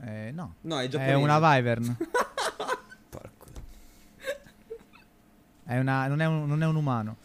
B: Eh, no.
D: No, è
B: È
D: giapponese.
B: una Wyvern. (laughs)
C: Porco.
B: È una, non, è un, non è un umano.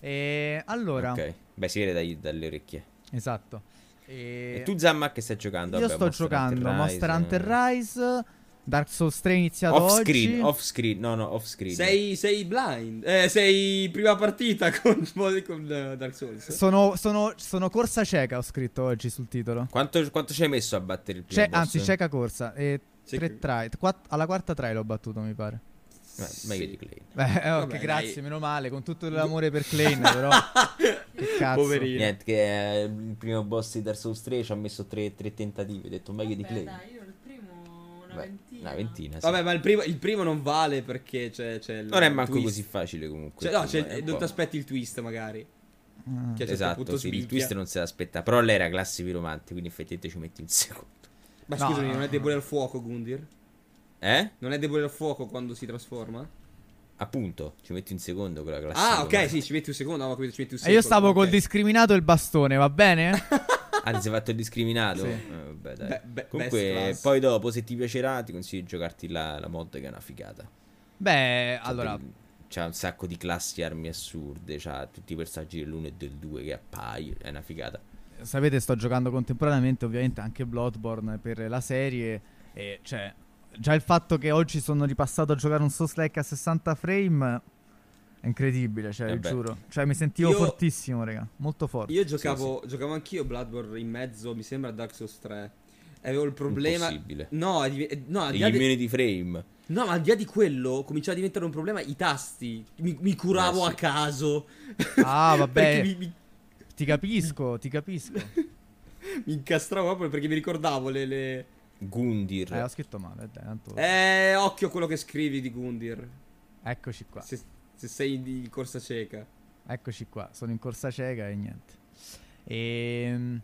B: E allora,
C: Ok. Beh, si vede dai- dalle orecchie.
B: esatto. E
C: E tu Zamma che stai giocando?
B: io
C: Vabbè,
B: sto
C: Monster
B: giocando
C: Hunter
B: Monster
C: Rise,
B: Hunter
C: eh.
B: Rise, Dark Souls 3 iniziato
C: Off
B: oggi.
C: screen, off screen, no, no, off screen.
D: Sei, sei blind. Eh, sei prima partita (laughs) con, con eh, Dark Souls.
B: Sono, sono, sono corsa cieca, ho scritto oggi sul titolo.
C: Quanto, quanto ci hai messo a battere il primo
B: C'è,
C: boss?
B: anzi, cieca corsa. E tre try. Quatt- alla quarta try l'ho battuto, mi pare.
C: Ma, meglio di Clay.
B: Beh, eh, ok,
D: Vabbè,
B: grazie,
D: dai.
B: meno male, con tutto l'amore per Klein, però. (laughs) che cazzo.
D: Poverino.
C: Niente, che è il primo boss di Dark Souls 3 ci ha messo tre, tre tentativi. Ho detto meglio di
E: Vabbè,
C: Clay.
E: dai, io il primo una
C: Beh,
E: ventina.
C: Una ventina. sì.
D: Vabbè, ma il primo, il primo non vale perché c'è, c'è il
C: non è manco
D: twist.
C: così facile comunque.
D: Cioè, no, c'è-
C: insomma, è un
D: non ti aspetti il twist magari.
B: Ah.
D: Che certo
C: Esatto,
D: punto
C: sì, il twist non se l'aspetta. Però lei era classe piromante, quindi effettivamente ci metti un (laughs) secondo.
D: Ma
B: No.
D: scusami, non è debole al fuoco Gundir?
C: Eh?
D: Non è debole al fuoco quando si trasforma?
C: Appunto, ci metti un secondo con la classe
D: Ah, ok,
C: piromante.
D: sì, ci metti un secondo. No, ma ci metti un
B: E io stavo col
D: ok.
B: discriminato e il bastone, va bene? (laughs)
C: Ah, ti sei fatto il discriminato?
B: Sì.
C: Eh, vabbè, dai.
D: Beh, best
C: Comunque, poi dopo, se ti piacerà, ti consiglio di giocarti la, la mod che è una figata.
B: Beh,
C: C'ha
B: allora,
C: del- C'ha un sacco di classi armi assurde, c'ha tutti i personaggi dell'1 e del 2 che appaiono, è una figata.
B: sapete, sto giocando contemporaneamente ovviamente anche Bloodborne per la serie. E cioè, già il fatto che oggi sono ripassato a giocare un Souls-like a 60 frame è incredibile, cioè,
C: Eh
B: giuro. Cioè, mi sentivo
D: Io-
B: fortissimo, raga. Molto forte.
D: Io giocavo, giocavo anch'io Bloodborne in mezzo, mi sembra a Dark Souls 3. E avevo il problema.
C: Impossibile.
D: No, eh, no, al di di-
C: Frame.
D: no, ma al di là di quello cominciava a diventare un problema i tasti. Mi, mi curavo
C: Eh, sì.
D: a caso.
B: Ah, (laughs) vabbè.
D: mi, mi-
B: Ti capisco, ti capisco. (laughs)
D: mi incastravo proprio perché mi ricordavo le. le-
C: Gundir.
B: Eh, ho scritto male, dai, tanto...
D: Eh, occhio a quello che scrivi di Gundir.
B: Eccoci qua.
D: Se, se sei in corsa cieca.
B: Eccoci qua. Sono in corsa cieca e niente. Ehm...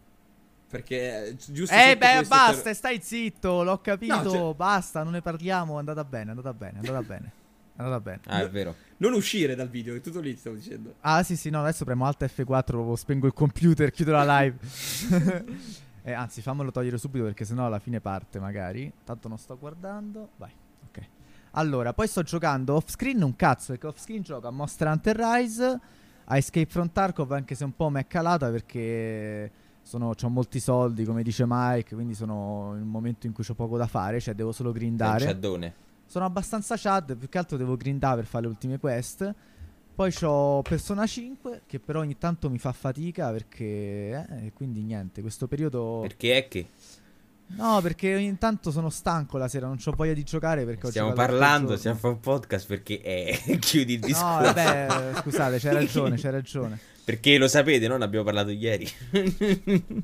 D: Perché eh, giusto.
B: Eh beh, basta,
D: per-
B: stai zitto, l'ho capito,
D: No, cioè-
B: basta, non ne parliamo, è andata bene, è andata bene, è andata (laughs) bene. È andata bene.
C: Ah, è vero.
D: Non uscire dal video, è tutto lì, stavo dicendo.
B: Ah sì sì, no, adesso premo Alt F4, spengo il computer, chiudo la live. (laughs) Eh, anzi, fammelo togliere subito perché sennò alla fine parte magari. Tanto non sto guardando. Vai, ok. Allora, poi sto giocando off screen un cazzo, perché off screen gioco a Monster Hunter Rise, a Escape from Tarkov, anche se un po' mi è calata perché sono, ho molti soldi, come dice Mike, quindi sono in un momento in cui ho poco da fare, cioè devo solo
C: È un
B: grindare.
C: ciaddone.
B: Sono abbastanza chad, più che altro devo grindare per fare le ultime quest. Poi ho Persona 5, che però ogni tanto mi fa fatica perché... Eh, quindi niente, questo periodo...
C: Perché è che
B: No, perché ogni tanto sono stanco la sera, non ho voglia di giocare perché
C: stiamo parlando, stiamo fare un podcast perché è... (laughs) chiudi il
B: No,
C: discorso.
B: vabbè, scusate, c'hai ragione, c'hai ragione. (laughs)
C: Perché lo sapete, no? Ne abbiamo parlato ieri. (laughs)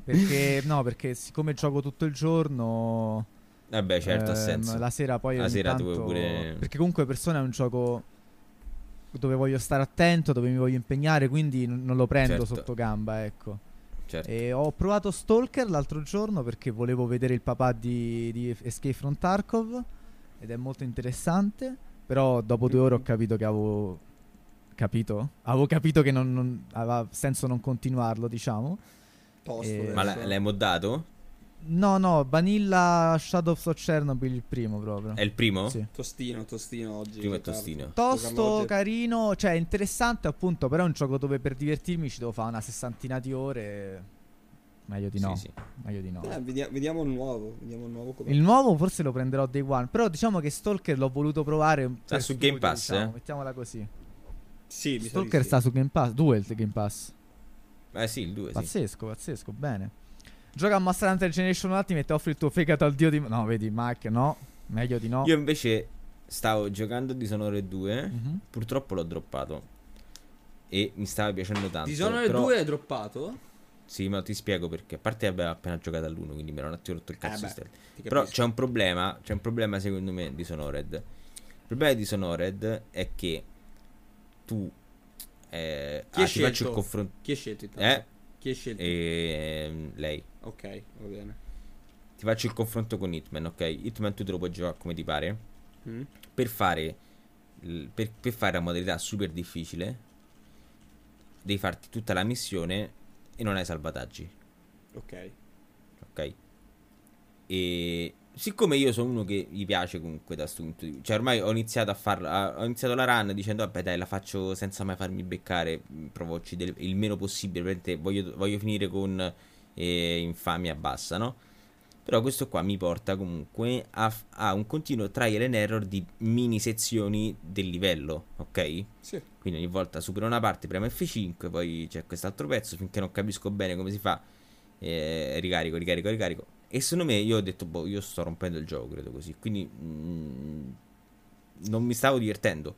B: Perché, no, perché siccome gioco tutto il giorno...
C: Vabbè, certo, ha
B: ehm,
C: senso.
B: La sera poi
C: La sera
B: tanto...
C: pure-
B: Perché comunque Persona è un gioco dove voglio stare attento, dove mi voglio impegnare, quindi n- non lo prendo
C: Certo.
B: sotto gamba, ecco.
C: Certo.
B: E ho provato Stalker l'altro giorno perché volevo vedere il papà di, di Escape from Tarkov ed è molto interessante, però dopo due ore ho capito che avevo capito? Avevo capito che non, non- aveva senso non continuarlo, diciamo. Eh,
D: adesso.
C: Ma l'ha- l'hai moddato?
B: No, no, Vanilla Shadows of Chernobyl il primo proprio.
C: È il primo?
B: Sì.
D: Tostino, tostino oggi.
C: Primo è tostino.
B: Tosto, carino, cioè interessante appunto, però è un gioco dove per divertirmi ci devo fare una sessantina di ore. Meglio di no.
C: Sì, sì.
B: Meglio di no.
D: Eh, vediamo, vediamo il nuovo. Vediamo il nuovo come.
B: Il nuovo forse lo prenderò day one, però diciamo che Stalker l'ho voluto provare per
C: su
B: studio,
C: Game Pass,
B: diciamo,
C: eh?
B: mettiamola così.
D: Sì, mi
B: Stalker
D: sì.
B: sta su Game Pass, due il Game Pass.
C: Eh sì, il 2, sì.
B: Pazzesco, pazzesco, bene. Gioca a Monster Hunter Generation Ultimate e offri il tuo fegato al dio di... No, vedi, Mac, no. Meglio di no.
C: Io invece stavo giocando Dishonored 2,
B: Mhm.
C: purtroppo l'ho droppato. E mi stava piacendo tanto.
D: Dishonored
C: però...
D: 2 è droppato?
C: Sì, ma ti spiego perché. A parte avevo appena giocato all'1, quindi mi ero un attimo rotto il
D: Eh
C: cazzo.
D: beh,
C: stealth.
D: ti
C: Però c'è un problema, c'è un problema secondo me di Dishonored. Il problema di Dishonored è che tu eh,
D: Chi
C: ah, ti faccio il confronto
D: Chi è scelto intanto?
C: eh
D: Chi è scelto?
C: ehm, lei.
D: Ok, va bene.
C: Ti faccio il confronto con Hitman, ok? Hitman tu te lo puoi giocare come ti pare.
D: Mm?
C: Per fare per, per fare la modalità super difficile devi farti tutta la missione e non hai salvataggi.
D: Ok.
C: ok? E siccome io sono uno che gli piace comunque da sto punto di vista, cioè ormai ho iniziato a farla, ho iniziato la run dicendo vabbè dai la faccio senza mai farmi beccare, provo a uccidere il meno possibile, voglio, voglio finire con infamia bassa, no? Però questo qua mi porta comunque a, a un continuo trial and error di mini sezioni del livello, ok?
D: Sì.
C: Quindi ogni volta supero una parte, premo F5, poi c'è quest'altro pezzo finché non capisco bene come si fa. eh, ricarico, ricarico, ricarico. E secondo me io ho detto, boh, io sto rompendo il gioco, credo così. Quindi mm, non mi stavo divertendo.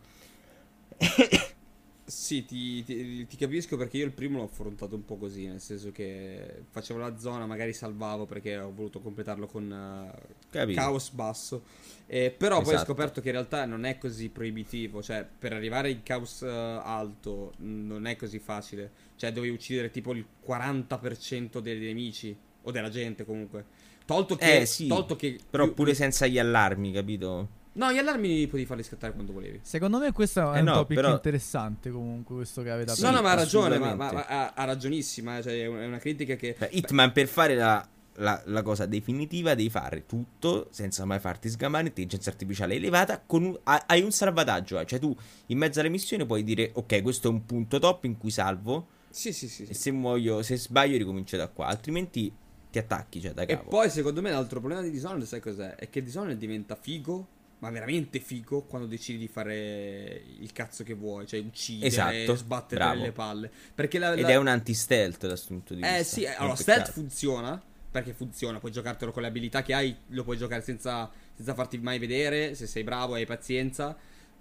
D: Sì, ti, ti- ti capisco perché io il primo l'ho affrontato un po' così, nel senso che facevo la zona, magari salvavo perché ho voluto completarlo con
C: Capito?
D: caos basso. Eh, però poi ho
C: Esatto.
D: scoperto che in realtà non è così proibitivo, cioè per arrivare in caos eh, alto non è così facile. Cioè dovevi uccidere tipo il 40% dei nemici o della gente comunque. Tolto che...
C: Eh sì,
D: tolto che
C: Però
D: più-
C: pure senza gli allarmi, capito?
D: No, gli allarmi potevi farli scattare quando volevi.
B: Secondo me questo è
C: Eh
B: un
C: no,
B: topic
C: però-
B: interessante comunque, questo che avete
C: Sì,
B: aperto.
D: no, no, ma ha ragione, ma, ma- ma ha, ha ragionissima. eh, Cioè, è una, è una critica che.
C: Beh, Hitman per fare la, la- la cosa definitiva devi fare tutto senza mai farti sgamare, intelligenza artificiale elevata, con un- ha- hai un salvataggio, eh. cioè tu in mezzo alle missioni puoi dire ok questo è un punto top in cui salvo
D: Sì, sì, sì.
C: e
D: sì.
C: se muoio, se sbaglio ricomincio da qua, altrimenti ti attacchi, cioè da
D: E
C: capo.
D: poi, secondo me, l'altro problema di Dishonored, sai cos'è? È che Dishonored diventa figo, ma veramente figo, quando decidi di fare il cazzo che vuoi, cioè uccidere,
C: Esatto,
D: sbattere
C: bravo.
D: le palle. Perché la,
C: Ed
D: la-
C: è un anti-stealth da questo punto di vista.
D: Eh sì, allora stealth funziona, perché funziona, puoi giocartelo con le abilità che hai, lo puoi giocare senza, senza farti mai vedere, se sei bravo hai pazienza.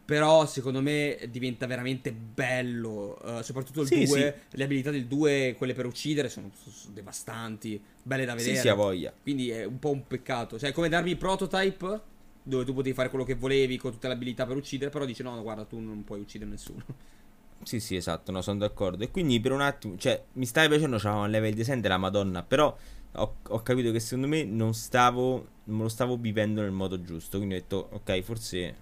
D: Però secondo me diventa veramente bello, eh, soprattutto il
C: Sì,
D: 2, le abilità del 2, quelle per uccidere, sono, sono devastanti, belle da
C: Sì,
D: vedere.
C: sì, ha voglia.
D: Quindi è un po' un peccato. Cioè, come darmi prototype, dove tu potevi fare quello che volevi con tutte le abilità per uccidere, però dici no, no, guarda, tu non puoi uccidere nessuno. (laughs)
C: Sì, sì, esatto, no, sono d'accordo. E quindi per un attimo, cioè, mi stava piacendo, c'aveva un level design della Madonna, però ho, ho capito che secondo me non stavo, non me lo stavo vivendo nel modo giusto, quindi ho detto, ok, forse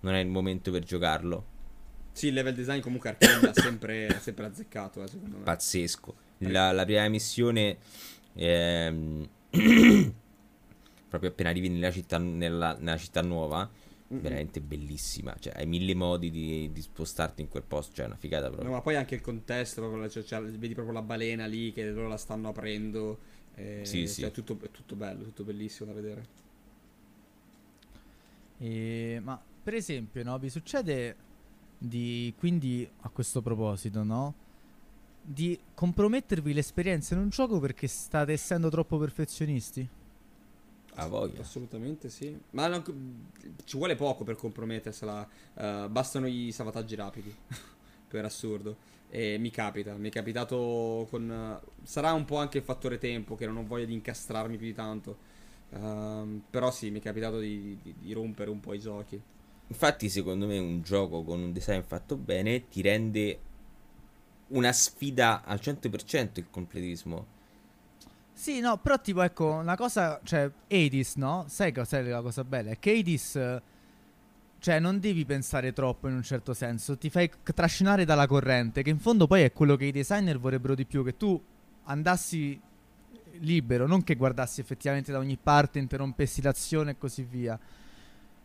C: non è il momento per giocarlo.
D: Sì, il level design comunque Arcane ha sempre, sempre azzeccato, eh, secondo me.
C: Pazzesco. La, la prima missione, ehm, proprio appena arrivi nella città, nella, nella città nuova,
D: Mm-mm.
C: veramente bellissima. Cioè, hai mille modi di, di spostarti in quel posto, cioè è una figata proprio.
D: No, ma poi anche il contesto, proprio, cioè, cioè, vedi proprio la balena lì che loro la stanno aprendo. eh,
C: Sì,
D: cioè,
C: sì.
D: È tutto, è tutto bello, tutto bellissimo da vedere.
B: E- ma per esempio, no, vi succede di quindi a questo proposito, no? Di compromettervi l'esperienza in un gioco perché state essendo troppo perfezionisti?
C: Ha voglia.
D: Assolutamente sì. Ma non- ci vuole poco per compromettersela. eh, bastano i salvataggi rapidi. (laughs) per assurdo. E mi capita. Mi è capitato con. eh, sarà un po' anche il fattore tempo che non ho voglia di incastrarmi più di tanto. Ehm, però sì, mi è capitato di, di- di rompere un po' i giochi.
C: Infatti, secondo me, un gioco con un design fatto bene ti rende una sfida al 100% il completismo.
B: Sì, no, però tipo ecco, una cosa, cioè, Hades, no? Sai cos'è la cosa bella? È che eh, cioè, non devi pensare troppo in un certo senso, ti fai c- trascinare dalla corrente, che in fondo poi è quello che i designer vorrebbero di più, che tu andassi libero, non che guardassi effettivamente da ogni parte, interrompessi l'azione e così via.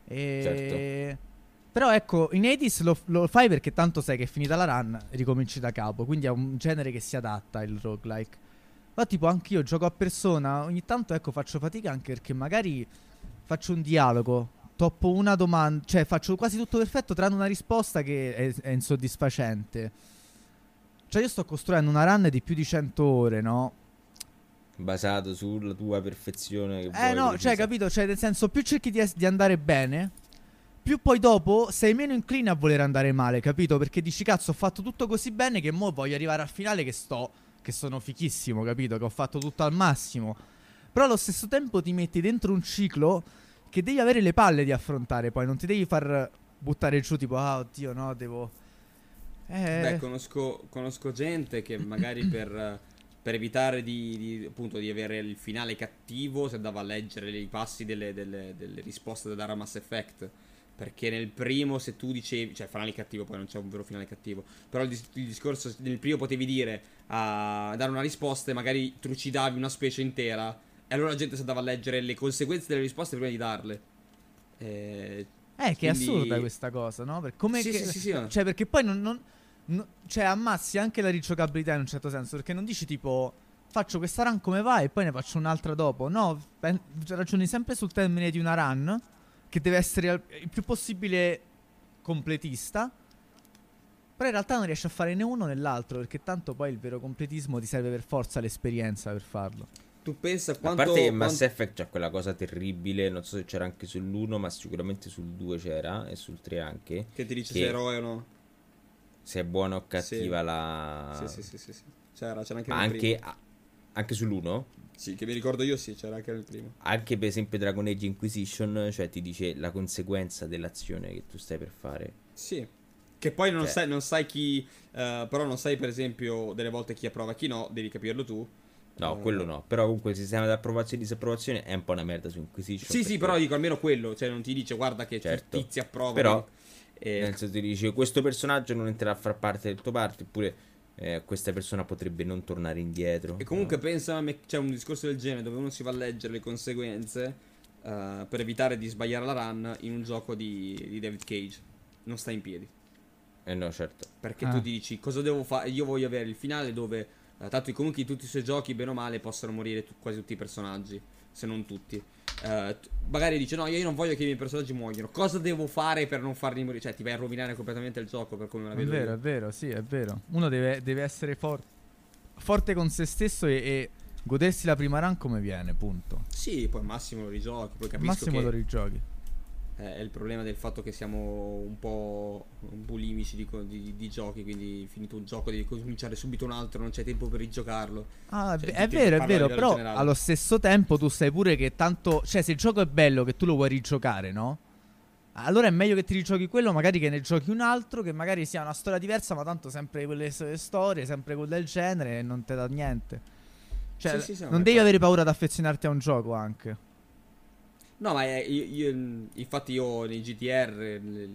B: E...
C: Certo.
B: Però ecco, in Hades lo, lo fai perché tanto sai che è finita la run ricominci da capo, quindi è un genere che si adatta il roguelike. Ma tipo anch'io gioco a persona, ogni tanto ecco faccio fatica anche perché magari faccio un dialogo, toppo una domanda, cioè faccio quasi tutto perfetto tranne una risposta che è, è insoddisfacente. Cioè io sto costruendo una run di più di 100 ore, no?
C: Basato sulla tua perfezione.
B: Eh no,
C: precisa.
B: cioè capito, cioè nel senso più cerchi di, es- di andare bene, più poi dopo sei meno incline a voler andare male, capito? Perché dici cazzo ho fatto tutto così bene che mo voglio arrivare al finale che sto, che sono fichissimo, capito? Che ho fatto tutto al massimo. Però allo stesso tempo ti metti dentro un ciclo che devi avere le palle di affrontare, poi non ti devi far buttare giù tipo ah oddio no, devo... Eh...
D: Beh, conosco, conosco gente che magari per, per evitare di, di- appunto, di avere il finale cattivo si andava a leggere i passi delle, delle- delle risposte da dare a Mass Effect. Perché nel primo, se tu dicevi, cioè, finale cattivo, poi non c'è un vero finale cattivo. Però il, dis- il discorso, nel primo potevi dire a dare una risposta e magari trucidavi una specie intera. E allora la gente si andava a leggere le conseguenze delle risposte prima di darle. Eh,
B: Eh, che è
D: Quindi-
B: assurda questa cosa, no? Per come
D: Sì,
B: che-
D: sì, sì.
B: Cioè, perché poi non, non- no- Cioè, ammazzi anche la rigiocabilità in un certo senso. Perché non dici tipo. Faccio questa run come va e poi ne faccio un'altra dopo. No, pen- ragioni sempre sul termine di una run. Che deve essere al- il più possibile completista. Però in realtà non riesci a fare né uno né l'altro. Perché tanto poi il vero completismo ti serve per forza l'esperienza per farlo.
D: tu pensa
C: A
D: quanto...
C: parte che Mass
D: quanto-
C: Effect c'ha quella cosa terribile, non so se c'era anche sull'1, ma sicuramente sul 2 c'era e sul 3 anche.
D: Che ti dice
C: che-
D: se è eroe o no.
C: Se è buona o cattiva
D: Sì.
C: la...
D: Sì, sì, sì, sì, sì. C'era, c'era anche
C: Ma anche, a- anche sull'1?
D: Sì, che mi ricordo io sì, c'era anche nel primo.
C: Anche per esempio Dragon Age Inquisition, cioè ti dice la conseguenza dell'azione che tu stai per fare.
D: Sì. Che poi non,
C: Cioè-
D: sai, non sai chi... eh, però non sai per esempio delle volte chi approva e chi no, devi capirlo tu.
C: No, uh, quello no. Però comunque il sistema di approvazione e disapprovazione è un po' una merda su Inquisition.
D: Sì, sì, però dico almeno quello. Cioè, non ti dice guarda che certo. tizi approvano.
C: Però, e... nel senso ti dice questo personaggio non entrerà a far parte del tuo party, oppure eh, questa persona potrebbe non tornare indietro.
D: E comunque no? pensa a me, c'è un discorso del genere dove uno si va a leggere le conseguenze uh, per evitare di sbagliare la run in un gioco di, di David Cage. Non sta in piedi.
C: Eh no, certo.
D: Perché ah. tu dici cosa devo fare? Io voglio avere il finale dove, uh, tanto comunque in tutti i suoi giochi, bene o male, possono morire tu- quasi tutti i personaggi, se non tutti. Uh, magari dice no io non voglio che i miei personaggi muoiano. Cosa devo fare per non farli morire? Cioè ti vai a rovinare completamente il gioco per come la vedo
B: è vero
D: io.
B: è vero sì è vero. Uno deve, deve essere for- forte con se stesso e, e, godersi la prima run come viene punto.
D: Sì poi massimo lo rigiochi poi capisco
B: massimo
D: che...
B: lo rigiochi
D: eh, è il problema del fatto che siamo un po' bulimici di, di, di, giochi, quindi finito un gioco devi cominciare subito un altro, non c'è tempo per rigiocarlo.
B: Ah, cioè, è vero, è vero, però generale. allo stesso tempo tu sai pure che tanto, cioè se il gioco è bello che tu lo vuoi rigiocare, no? Allora è meglio che ti rigiochi quello, magari che ne giochi un altro, che magari sia una storia diversa, ma tanto sempre quelle storie, sempre quelle del genere e non ti dà niente. Cioè, sì, sì, non devi avere paura ad affezionarti a un gioco anche.
D: No, ma è, io, io, infatti io nei GTR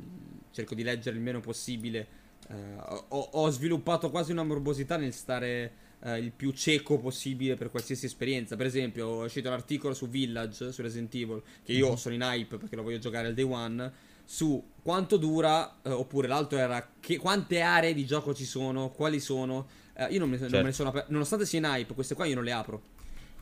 D: cerco di leggere il meno possibile. Uh, ho, ho, sviluppato quasi una morbosità nel stare uh, il più cieco possibile per qualsiasi esperienza. Per esempio, è uscito l'articolo su Village, su Resident Evil, che io mm-hmm. sono in hype perché lo voglio giocare al day one. Su quanto dura, uh, oppure l'altro era che, quante aree di gioco ci sono, quali sono. io non me, certo. non me ne sono aperto. Nonostante sia in hype, queste qua io non le apro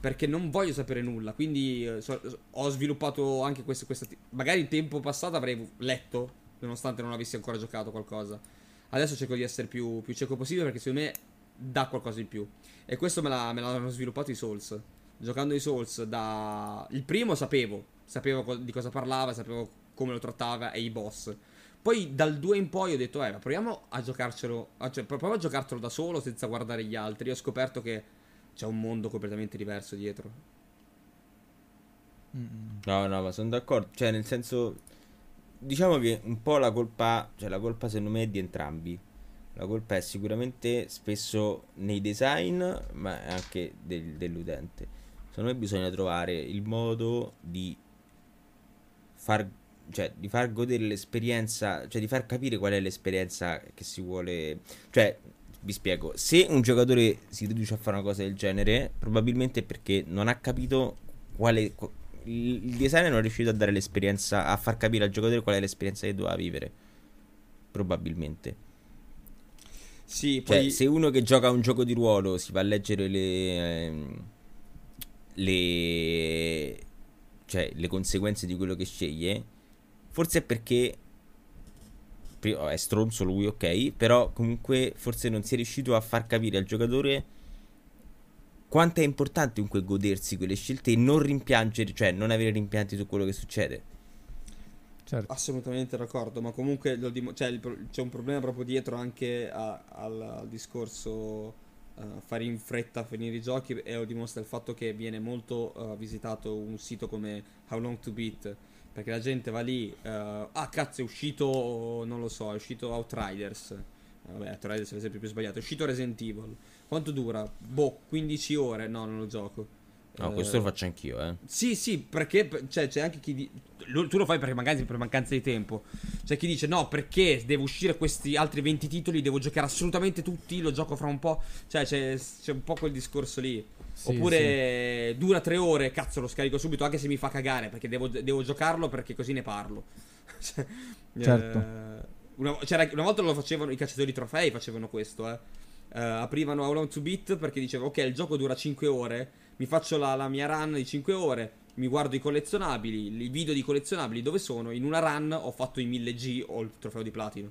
D: perché non voglio sapere nulla. Quindi eh, so, ho sviluppato anche questo, questa. Magari in tempo passato avrei letto, nonostante non avessi ancora giocato qualcosa. Adesso cerco di essere più, più cieco possibile perché secondo me dà qualcosa in più. E questo me, l'ha, me l'hanno sviluppato i Souls. Giocando i Souls da. Il primo sapevo, sapevo di cosa parlava, sapevo come lo trattava e i boss. Poi dal 2 in poi ho detto, eh, proviamo a giocarcelo. Cioè, proviamo a giocartelo da solo senza guardare gli altri. Ho scoperto che c'è un mondo completamente diverso dietro.
C: No, no, ma sono d'accordo. Cioè, nel senso, diciamo che un po' la colpa, cioè la colpa secondo me è di entrambi. La colpa è sicuramente spesso nei design, ma anche del, dell'utente. Secondo me bisogna trovare il modo di far, cioè, di far godere l'esperienza, cioè di far capire qual è l'esperienza che si vuole. Cioè, vi spiego. Se un giocatore si riduce a fare una cosa del genere, probabilmente è perché non ha capito quale. Il designer non è riuscito a dare l'esperienza, a far capire al giocatore qual è l'esperienza che doveva vivere. Probabilmente.
D: Sì,
C: cioè, poi... se uno che gioca un gioco di ruolo si va a leggere le. Ehm, le. cioè, le conseguenze di quello che sceglie, forse è perché è stronzo lui, ok, però comunque forse non si è riuscito a far capire al giocatore quanto è importante comunque godersi quelle scelte e non rimpiangere, cioè non avere rimpianti su quello che succede.
D: Certo. Assolutamente d'accordo, ma comunque dim- cioè, il, c'è un problema proprio dietro anche a, al, al, discorso uh, fare in fretta a finire i giochi e lo dimostra il fatto che viene molto uh, visitato un sito come How Long to Beat perché la gente va lì, uh, ah cazzo è uscito, non lo so, è uscito Outriders. Vabbè, Outriders è l'esempio più sbagliato. È uscito Resident Evil. Quanto dura? Boh, 15 ore. No, non lo gioco.
C: No, uh, questo lo faccio anch'io, eh.
D: Sì, sì, perché cioè, c'è anche chi. Di... Tu lo fai perché magari per mancanza di tempo. C'è chi dice: No, perché devo uscire questi altri 20 titoli, devo giocare assolutamente tutti, lo gioco fra un po'. Cioè, c'è, c'è un po' quel discorso lì. Sì, Oppure sì. dura tre ore, cazzo lo scarico subito anche se mi fa cagare perché devo, devo giocarlo perché così ne parlo. (laughs)
B: Cioè, certo. Eh,
D: una, una, volta lo facevano i cacciatori trofei, facevano questo, eh. Uh, aprivano How Long to Beat perché dicevano ok il gioco dura 5 ore, mi faccio la, la, mia run di 5 ore, mi guardo i collezionabili, i video di collezionabili dove sono, in una run ho fatto i 1000G o il trofeo di platino.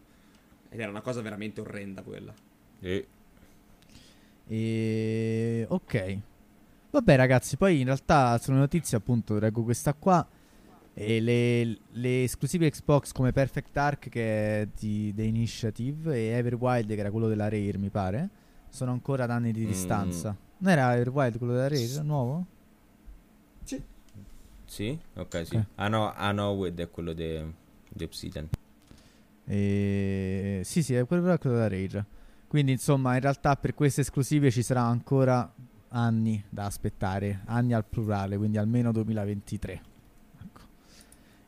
D: Ed era una cosa veramente orrenda quella.
C: E...
B: e... Ok. Vabbè ragazzi, poi in realtà sulle notizie appunto leggo questa qua. E le, le, esclusive Xbox come Perfect Dark che è di The Initiative e Everwild che era quello della Rare mi pare sono ancora ad anni di mm. distanza. Non era Everwild quello della Rare? S- nuovo?
C: Sì. Sì? Ok, sì. Okay. Ah no, Anowed è quello di Obsidian.
B: E... Sì, sì, è quello, quello della Rare. Quindi insomma in realtà per queste esclusive ci sarà ancora anni da aspettare, anni al plurale, quindi almeno 2023. Ecco.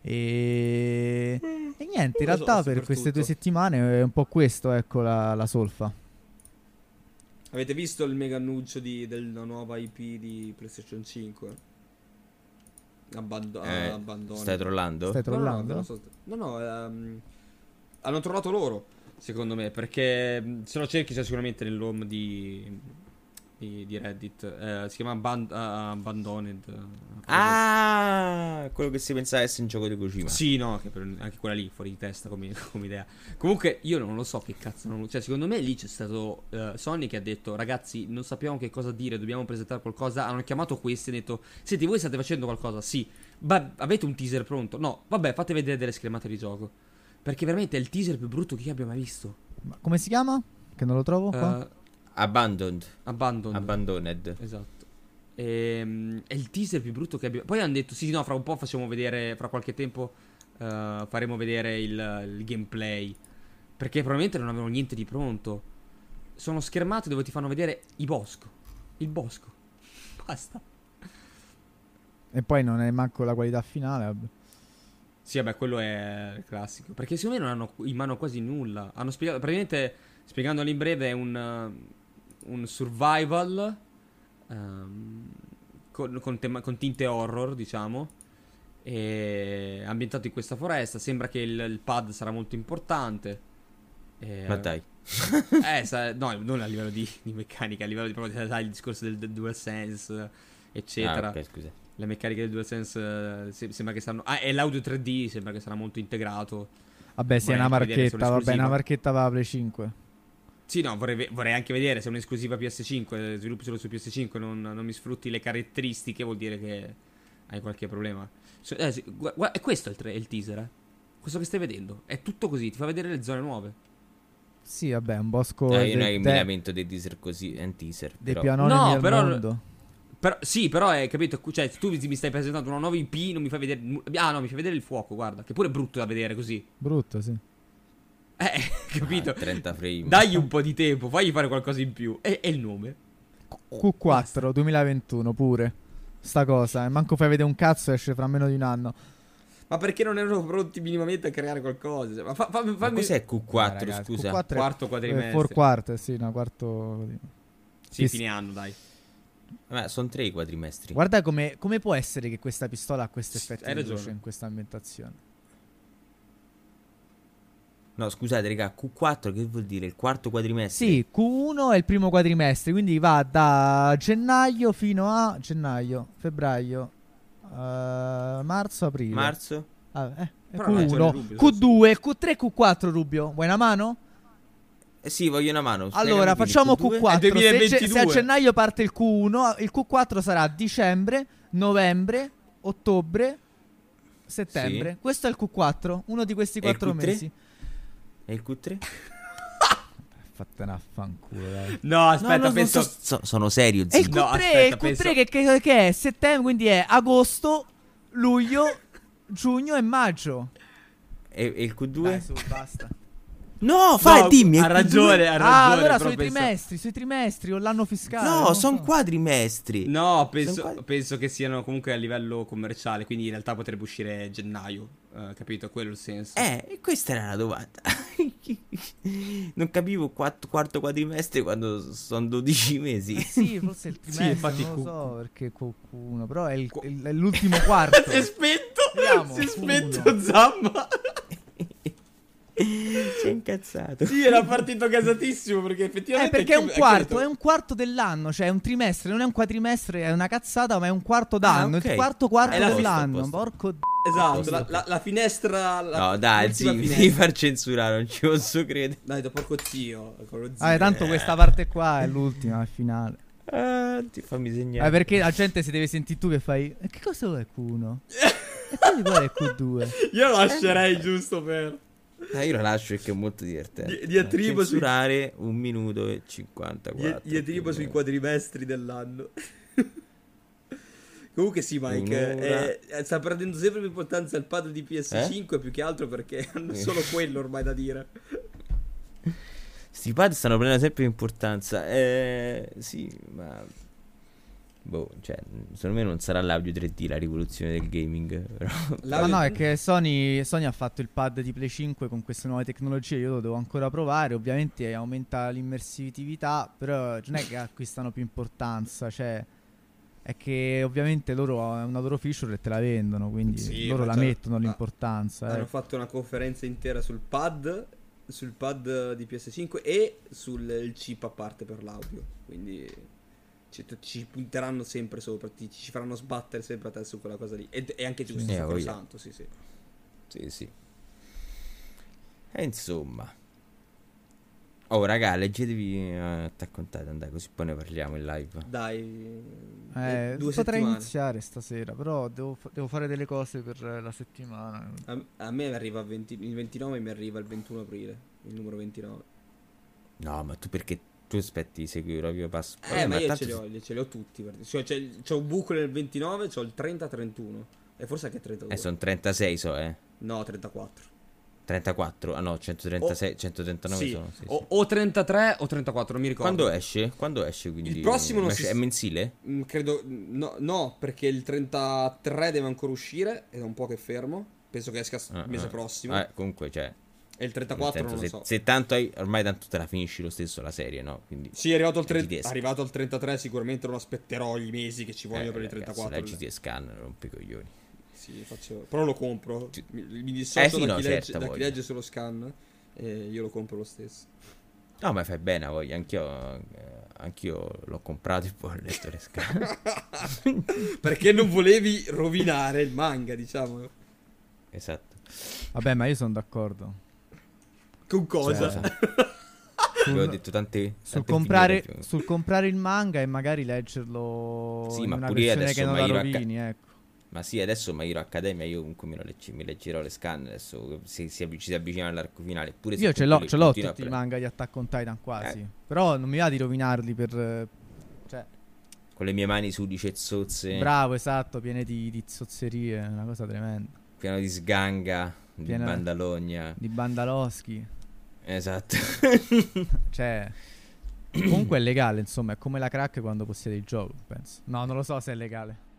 B: E... e niente, in
D: lo so,
B: realtà per queste due settimane è un po' questo, ecco, la, la solfa.
D: Avete visto il mega annuncio di, della nuova IP di PlayStation 5? Abbando-
C: Eh,
D: abbandono.
C: Stai trollando?
B: Stai
D: No, no,
B: trollando?
D: no, so- no, no, ehm, hanno trovato loro, secondo me, perché mh, se lo cerchi c'è sicuramente nell'home di, di, di Reddit. Eh, si chiama Aban- ah, Abandoned. eh,
C: Ah, quello che si pensava essere un gioco di Kojima.
D: Sì, no, anche quella lì fuori di testa come, (laughs) come idea. Comunque, io non lo so che cazzo. Non, cioè, secondo me lì c'è stato eh, Sony che ha detto: Ragazzi, non sappiamo che cosa dire, dobbiamo presentare qualcosa. Hanno chiamato questi e hanno detto: Senti, voi state facendo qualcosa? Sì. Ma avete un teaser pronto? No, vabbè, fate vedere delle schermate di gioco. Perché veramente è il teaser più brutto che io abbia mai visto.
B: Ma come si chiama? Che non lo trovo qua.
D: Eh,
C: Abandoned.
D: Abandoned.
C: Abandoned.
D: Esatto. Ehm, è il teaser più brutto che abbiamo. Poi hanno detto: Sì, no, fra un po' facciamo vedere. Fra qualche tempo eh, faremo vedere il, il gameplay. Perché probabilmente non avevano niente di pronto. Sono schermate dove ti fanno vedere i bosco. Il bosco. (laughs) Basta.
B: E poi non è manco la qualità finale. vabbè.
D: Sì, vabbè, quello è classico. Perché secondo me non hanno in mano quasi nulla. Hanno spiegato. Praticamente, spiegandolo in breve, è un, uh, un survival. ehm, con, con tema- con tinte horror, diciamo. E ambientato in questa foresta. Sembra che il, il pad sarà molto importante. E-
C: Ma dai. (laughs)
D: eh, sa- no, non a livello di, di meccanica, a livello di proprio sai, il discorso del, del DualSense, eccetera.
C: Ah, ok, scusa.
D: Le meccaniche del DualSense eh, se- sembra che stanno. Ah, e l'audio 3D sembra che sarà molto integrato.
B: Vabbè, sì, è una marchetta. Vabbè, una marchetta per la Play 5.
D: Sì, no, vorrei, vorrei anche vedere se è un'esclusiva PS5. eh, Sviluppi solo su PS5, non, non mi sfrutti le caratteristiche, vuol dire che hai qualche problema. So- eh, sì, gua- è questo il, tre- il teaser, eh? Questo che stai vedendo. È tutto così, ti fa vedere le zone nuove.
B: Sì, vabbè, un bosco
C: Eh, io non è mi lamento dei teaser così. È un teaser.
B: dei
C: però.
B: pianoni
D: No, però-
B: mondo.
D: Però, sì, però hai capito? Cioè, tu mi stai presentando una nuova IP, non mi fai vedere. Ah, no, mi fai vedere il fuoco, guarda. Che pure è brutto da vedere così.
B: Brutto, sì.
D: Eh, (laughs) capito?
C: Ah, 30 frame.
D: Dagli un po' di tempo, fagli fare qualcosa in più. E, e il nome?
B: Q4 2021 pure. Sta cosa, e manco fai vedere un cazzo esce fra meno di un anno.
D: Ma perché non erano pronti minimamente a creare qualcosa? Cioè, Ma fa, fa-
C: Ma
D: fammi...
C: cos'è Q4?
B: Ah, ragazzi,
C: scusa.
B: Q4 è-
D: Quarto
B: eh,
D: quadrimestre.
B: four quarter, sì, no, quarto.
D: Sì,
B: Sì,
D: fine anno, dai.
C: Ma sono tre i quadrimestri.
B: Guarda come, come può essere che questa pistola ha
D: Sì,
B: di
D: ragione.
B: luce in questa ambientazione.
C: No, scusate, raga, Q4 che vuol dire? Il quarto quadrimestre?
B: Sì, Q1 è il primo quadrimestre, quindi va da gennaio fino a gennaio, febbraio, eh, marzo, aprile.
C: Marzo?
B: Ah, eh,
D: Però non c'è
B: Q1,
D: Rubio,
B: Q2, Q3, Q4 Rubio. Vuoi una mano?
C: Eh sì, voglio una mano.
B: Allora, facciamo
C: Q2?
B: Q4.
D: È
B: Se, ge-
D: 2022.
B: se a gennaio parte il Q1, il Q4 sarà dicembre, novembre, ottobre, settembre.
C: Sì.
B: Questo è il Q4, uno di questi quattro
C: Q3?
B: mesi.
C: E il Q3? (laughs)
B: Fattene a fanculo, dai.
D: No, aspetta,
C: no, no,
D: penso...
C: so- so- sono serio,
B: E il
C: zio.
B: Q3,
D: No, aspetta,
B: il Q3
D: penso-
B: che, che- che è settembre, quindi è agosto, luglio, (laughs) giugno e maggio.
C: E, e il Q2?
B: Dai, su, basta.
C: No, fai,
D: No,
C: dimmi.
D: Ha
C: il Q2?
D: ragione, ha ragione.
B: Ah, allora sui trimestri, sui trimestri o l'anno fiscale.
C: No, sono
B: so.
C: quadrimestri.
D: No, penso,
C: Sono qua-
D: penso che siano comunque a livello commerciale, quindi in realtà potrebbe uscire gennaio, eh, capito? Quello è il senso.
C: Eh, e questa era la domanda. (laughs) non capivo quatt- quarto quadrimestre quando sono 12 mesi.
B: Eh sì, forse è il (laughs)
D: Sì,
B: trimestre,
D: infatti
B: non lo so perché qualcuno, però è, il- il- è l'ultimo (laughs) quarto.
D: si è spento!
B: Vediamo,
D: si è spento Zamma!
C: Incazzato.
D: sì, era partito gasatissimo perché
B: Eh,
D: effettivamente...
B: perché è un quarto, è un quarto dell'anno, cioè è un trimestre, non è un quadrimestre, è una cazzata, ma è un quarto d'anno,
C: Ah, ok.
B: il quarto quarto
C: la-
B: dell'anno.
C: posto, posto.
B: Porco d-
D: Esatto, la, la- la finestra... La,
C: No, dai, zio, devi far censurare, non ci posso credere.
D: Dai, da porco zio. zio.
B: Ah, tanto questa parte qua è l'ultima, il finale.
C: Ah, ti fammi segnare.
B: Ah, perché la gente si deve sentire tu che fai. E che cosa è Q1? e quindi qual è Q2?
D: Io lo lascerei giusto per...
C: Ah, io la lascio perché è molto divertente.
D: Di- diatribo sui-
C: Censurare un minuto e 54.
D: Gli diatribo sui quadrimestri dell'anno. (laughs) Comunque sì, Mike, eh, eh, sta perdendo sempre più importanza il pad di PS5 più che altro perché (laughs) hanno
C: Eh.
D: solo (laughs) quello ormai da dire.
C: Sti pad stanno prendendo sempre più importanza. Eh, sì, ma Boh, cioè, secondo me non sarà l'audio 3D la rivoluzione del gaming. (laughs) Però.
B: Ma no, è che Sony, Sony, ha fatto il pad di Play 5 con queste nuove tecnologie. Io lo devo ancora provare. Ovviamente aumenta l'immersività, però non è che acquistano più importanza. Cioè, è che ovviamente loro è una loro feature e te la vendono. Quindi
D: Sì,
B: loro la mettono l'importanza.
D: Hanno
B: eh.
D: fatto una conferenza intera sul pad, sul pad di PS5 e sul il chip a parte per l'audio. Quindi ci, ci punteranno sempre sopra, ti- ci faranno sbattere sempre a te su quella cosa lì. E, e anche giusto,
C: Eh,
D: sì,
C: voglia.
D: santo, sì, sì.
C: Sì, sì. E insomma. Oh, raga, leggetevi eh, Attack on Titan, dai, così poi ne parliamo in live.
D: Dai,
B: Eh,
D: due
B: potrei
D: settimane.
B: iniziare stasera, però devo, fa- devo fare delle cose per la settimana.
D: A, a me mi arriva il 20 il 29 mi arriva il 21 aprile, il numero 29.
C: No, ma tu perché tu aspetti segui proprio passo.
D: Eh,
C: Vabbè,
D: ma io
C: tanto
D: ce li ho, ce li ho tutti. Cioè, c'è, c'è un buco nel 29, c'ho il 30-31. E forse anche il 32.
C: Eh, sono 36, so, eh.
D: No, 34.
C: 34, ah no, 136, 139
D: Sì,
C: sono. Sì,
D: o,
C: sì.
D: o 33 o 34, non mi ricordo.
C: Quando esce? Quando esce quindi?
D: Il prossimo non
C: Ma
D: si
C: È mensile?
D: Mm, Credo. No, no, perché il 33 deve ancora uscire. Ed è un po' che fermo. Penso che esca
C: Ah,
D: il mese
C: ah.
D: prossimo.
C: Eh, comunque, cioè.
D: E il
C: nel
D: 34
C: senso,
D: non lo
C: se,
D: so.
C: se tanto hai, ormai tanto te la finisci lo stesso la serie, no? Quindi.
D: Sì, è arrivato al, tre- arrivato al 33. Sicuramente non aspetterò i mesi che ci vogliono
C: eh,
D: per il
C: ragazzi,
D: 34.
C: La GT scan rompe i coglioni.
D: Sì, faccio... però lo compro. Mi, mi dissocio
C: Eh sì,
D: da,
C: no,
D: chi,
C: certo,
D: legge, da chi legge solo scan. E io lo compro lo stesso.
C: No, ma fai bene, voglio. Anch'io, eh, anch'io l'ho comprato e poi ho letto le scan. (laughs)
D: Perché non volevi rovinare il manga, diciamo.
C: esatto.
B: Vabbè, ma io sono d'accordo.
D: Con cosa?
B: Cioè, (laughs)
C: Avevo
B: sul,
C: detto tante.
B: sul comprare,
C: più.
B: sul comprare il manga e magari leggerlo
C: Sì,
B: in
C: ma
B: una
C: pure adesso
B: che non la rovini, ecco.
C: Ma sì, adesso My Hero Academia io comunque me lo leggi- mi leggerò le scan adesso se si, avvic- ci si avvicina all'arco finale. Pure se
B: Io ce l'ho, ce l'ho tutti i
C: pre-
B: manga di Attack on Titan quasi.
C: Eh.
B: Però non mi va di rovinarli per... Cioè,
C: Con le mie mani sudice e zozze,
B: bravo, esatto, piene di, di zozzerie, una cosa tremenda.
C: pieno di sganga, di
B: Piena-
C: bandalogna.
B: Di Bandalowski.
C: Esatto. (laughs)
B: Cioè... (coughs) Comunque è legale, insomma, è come la crack quando possiede il gioco, penso. No, non lo so se è legale.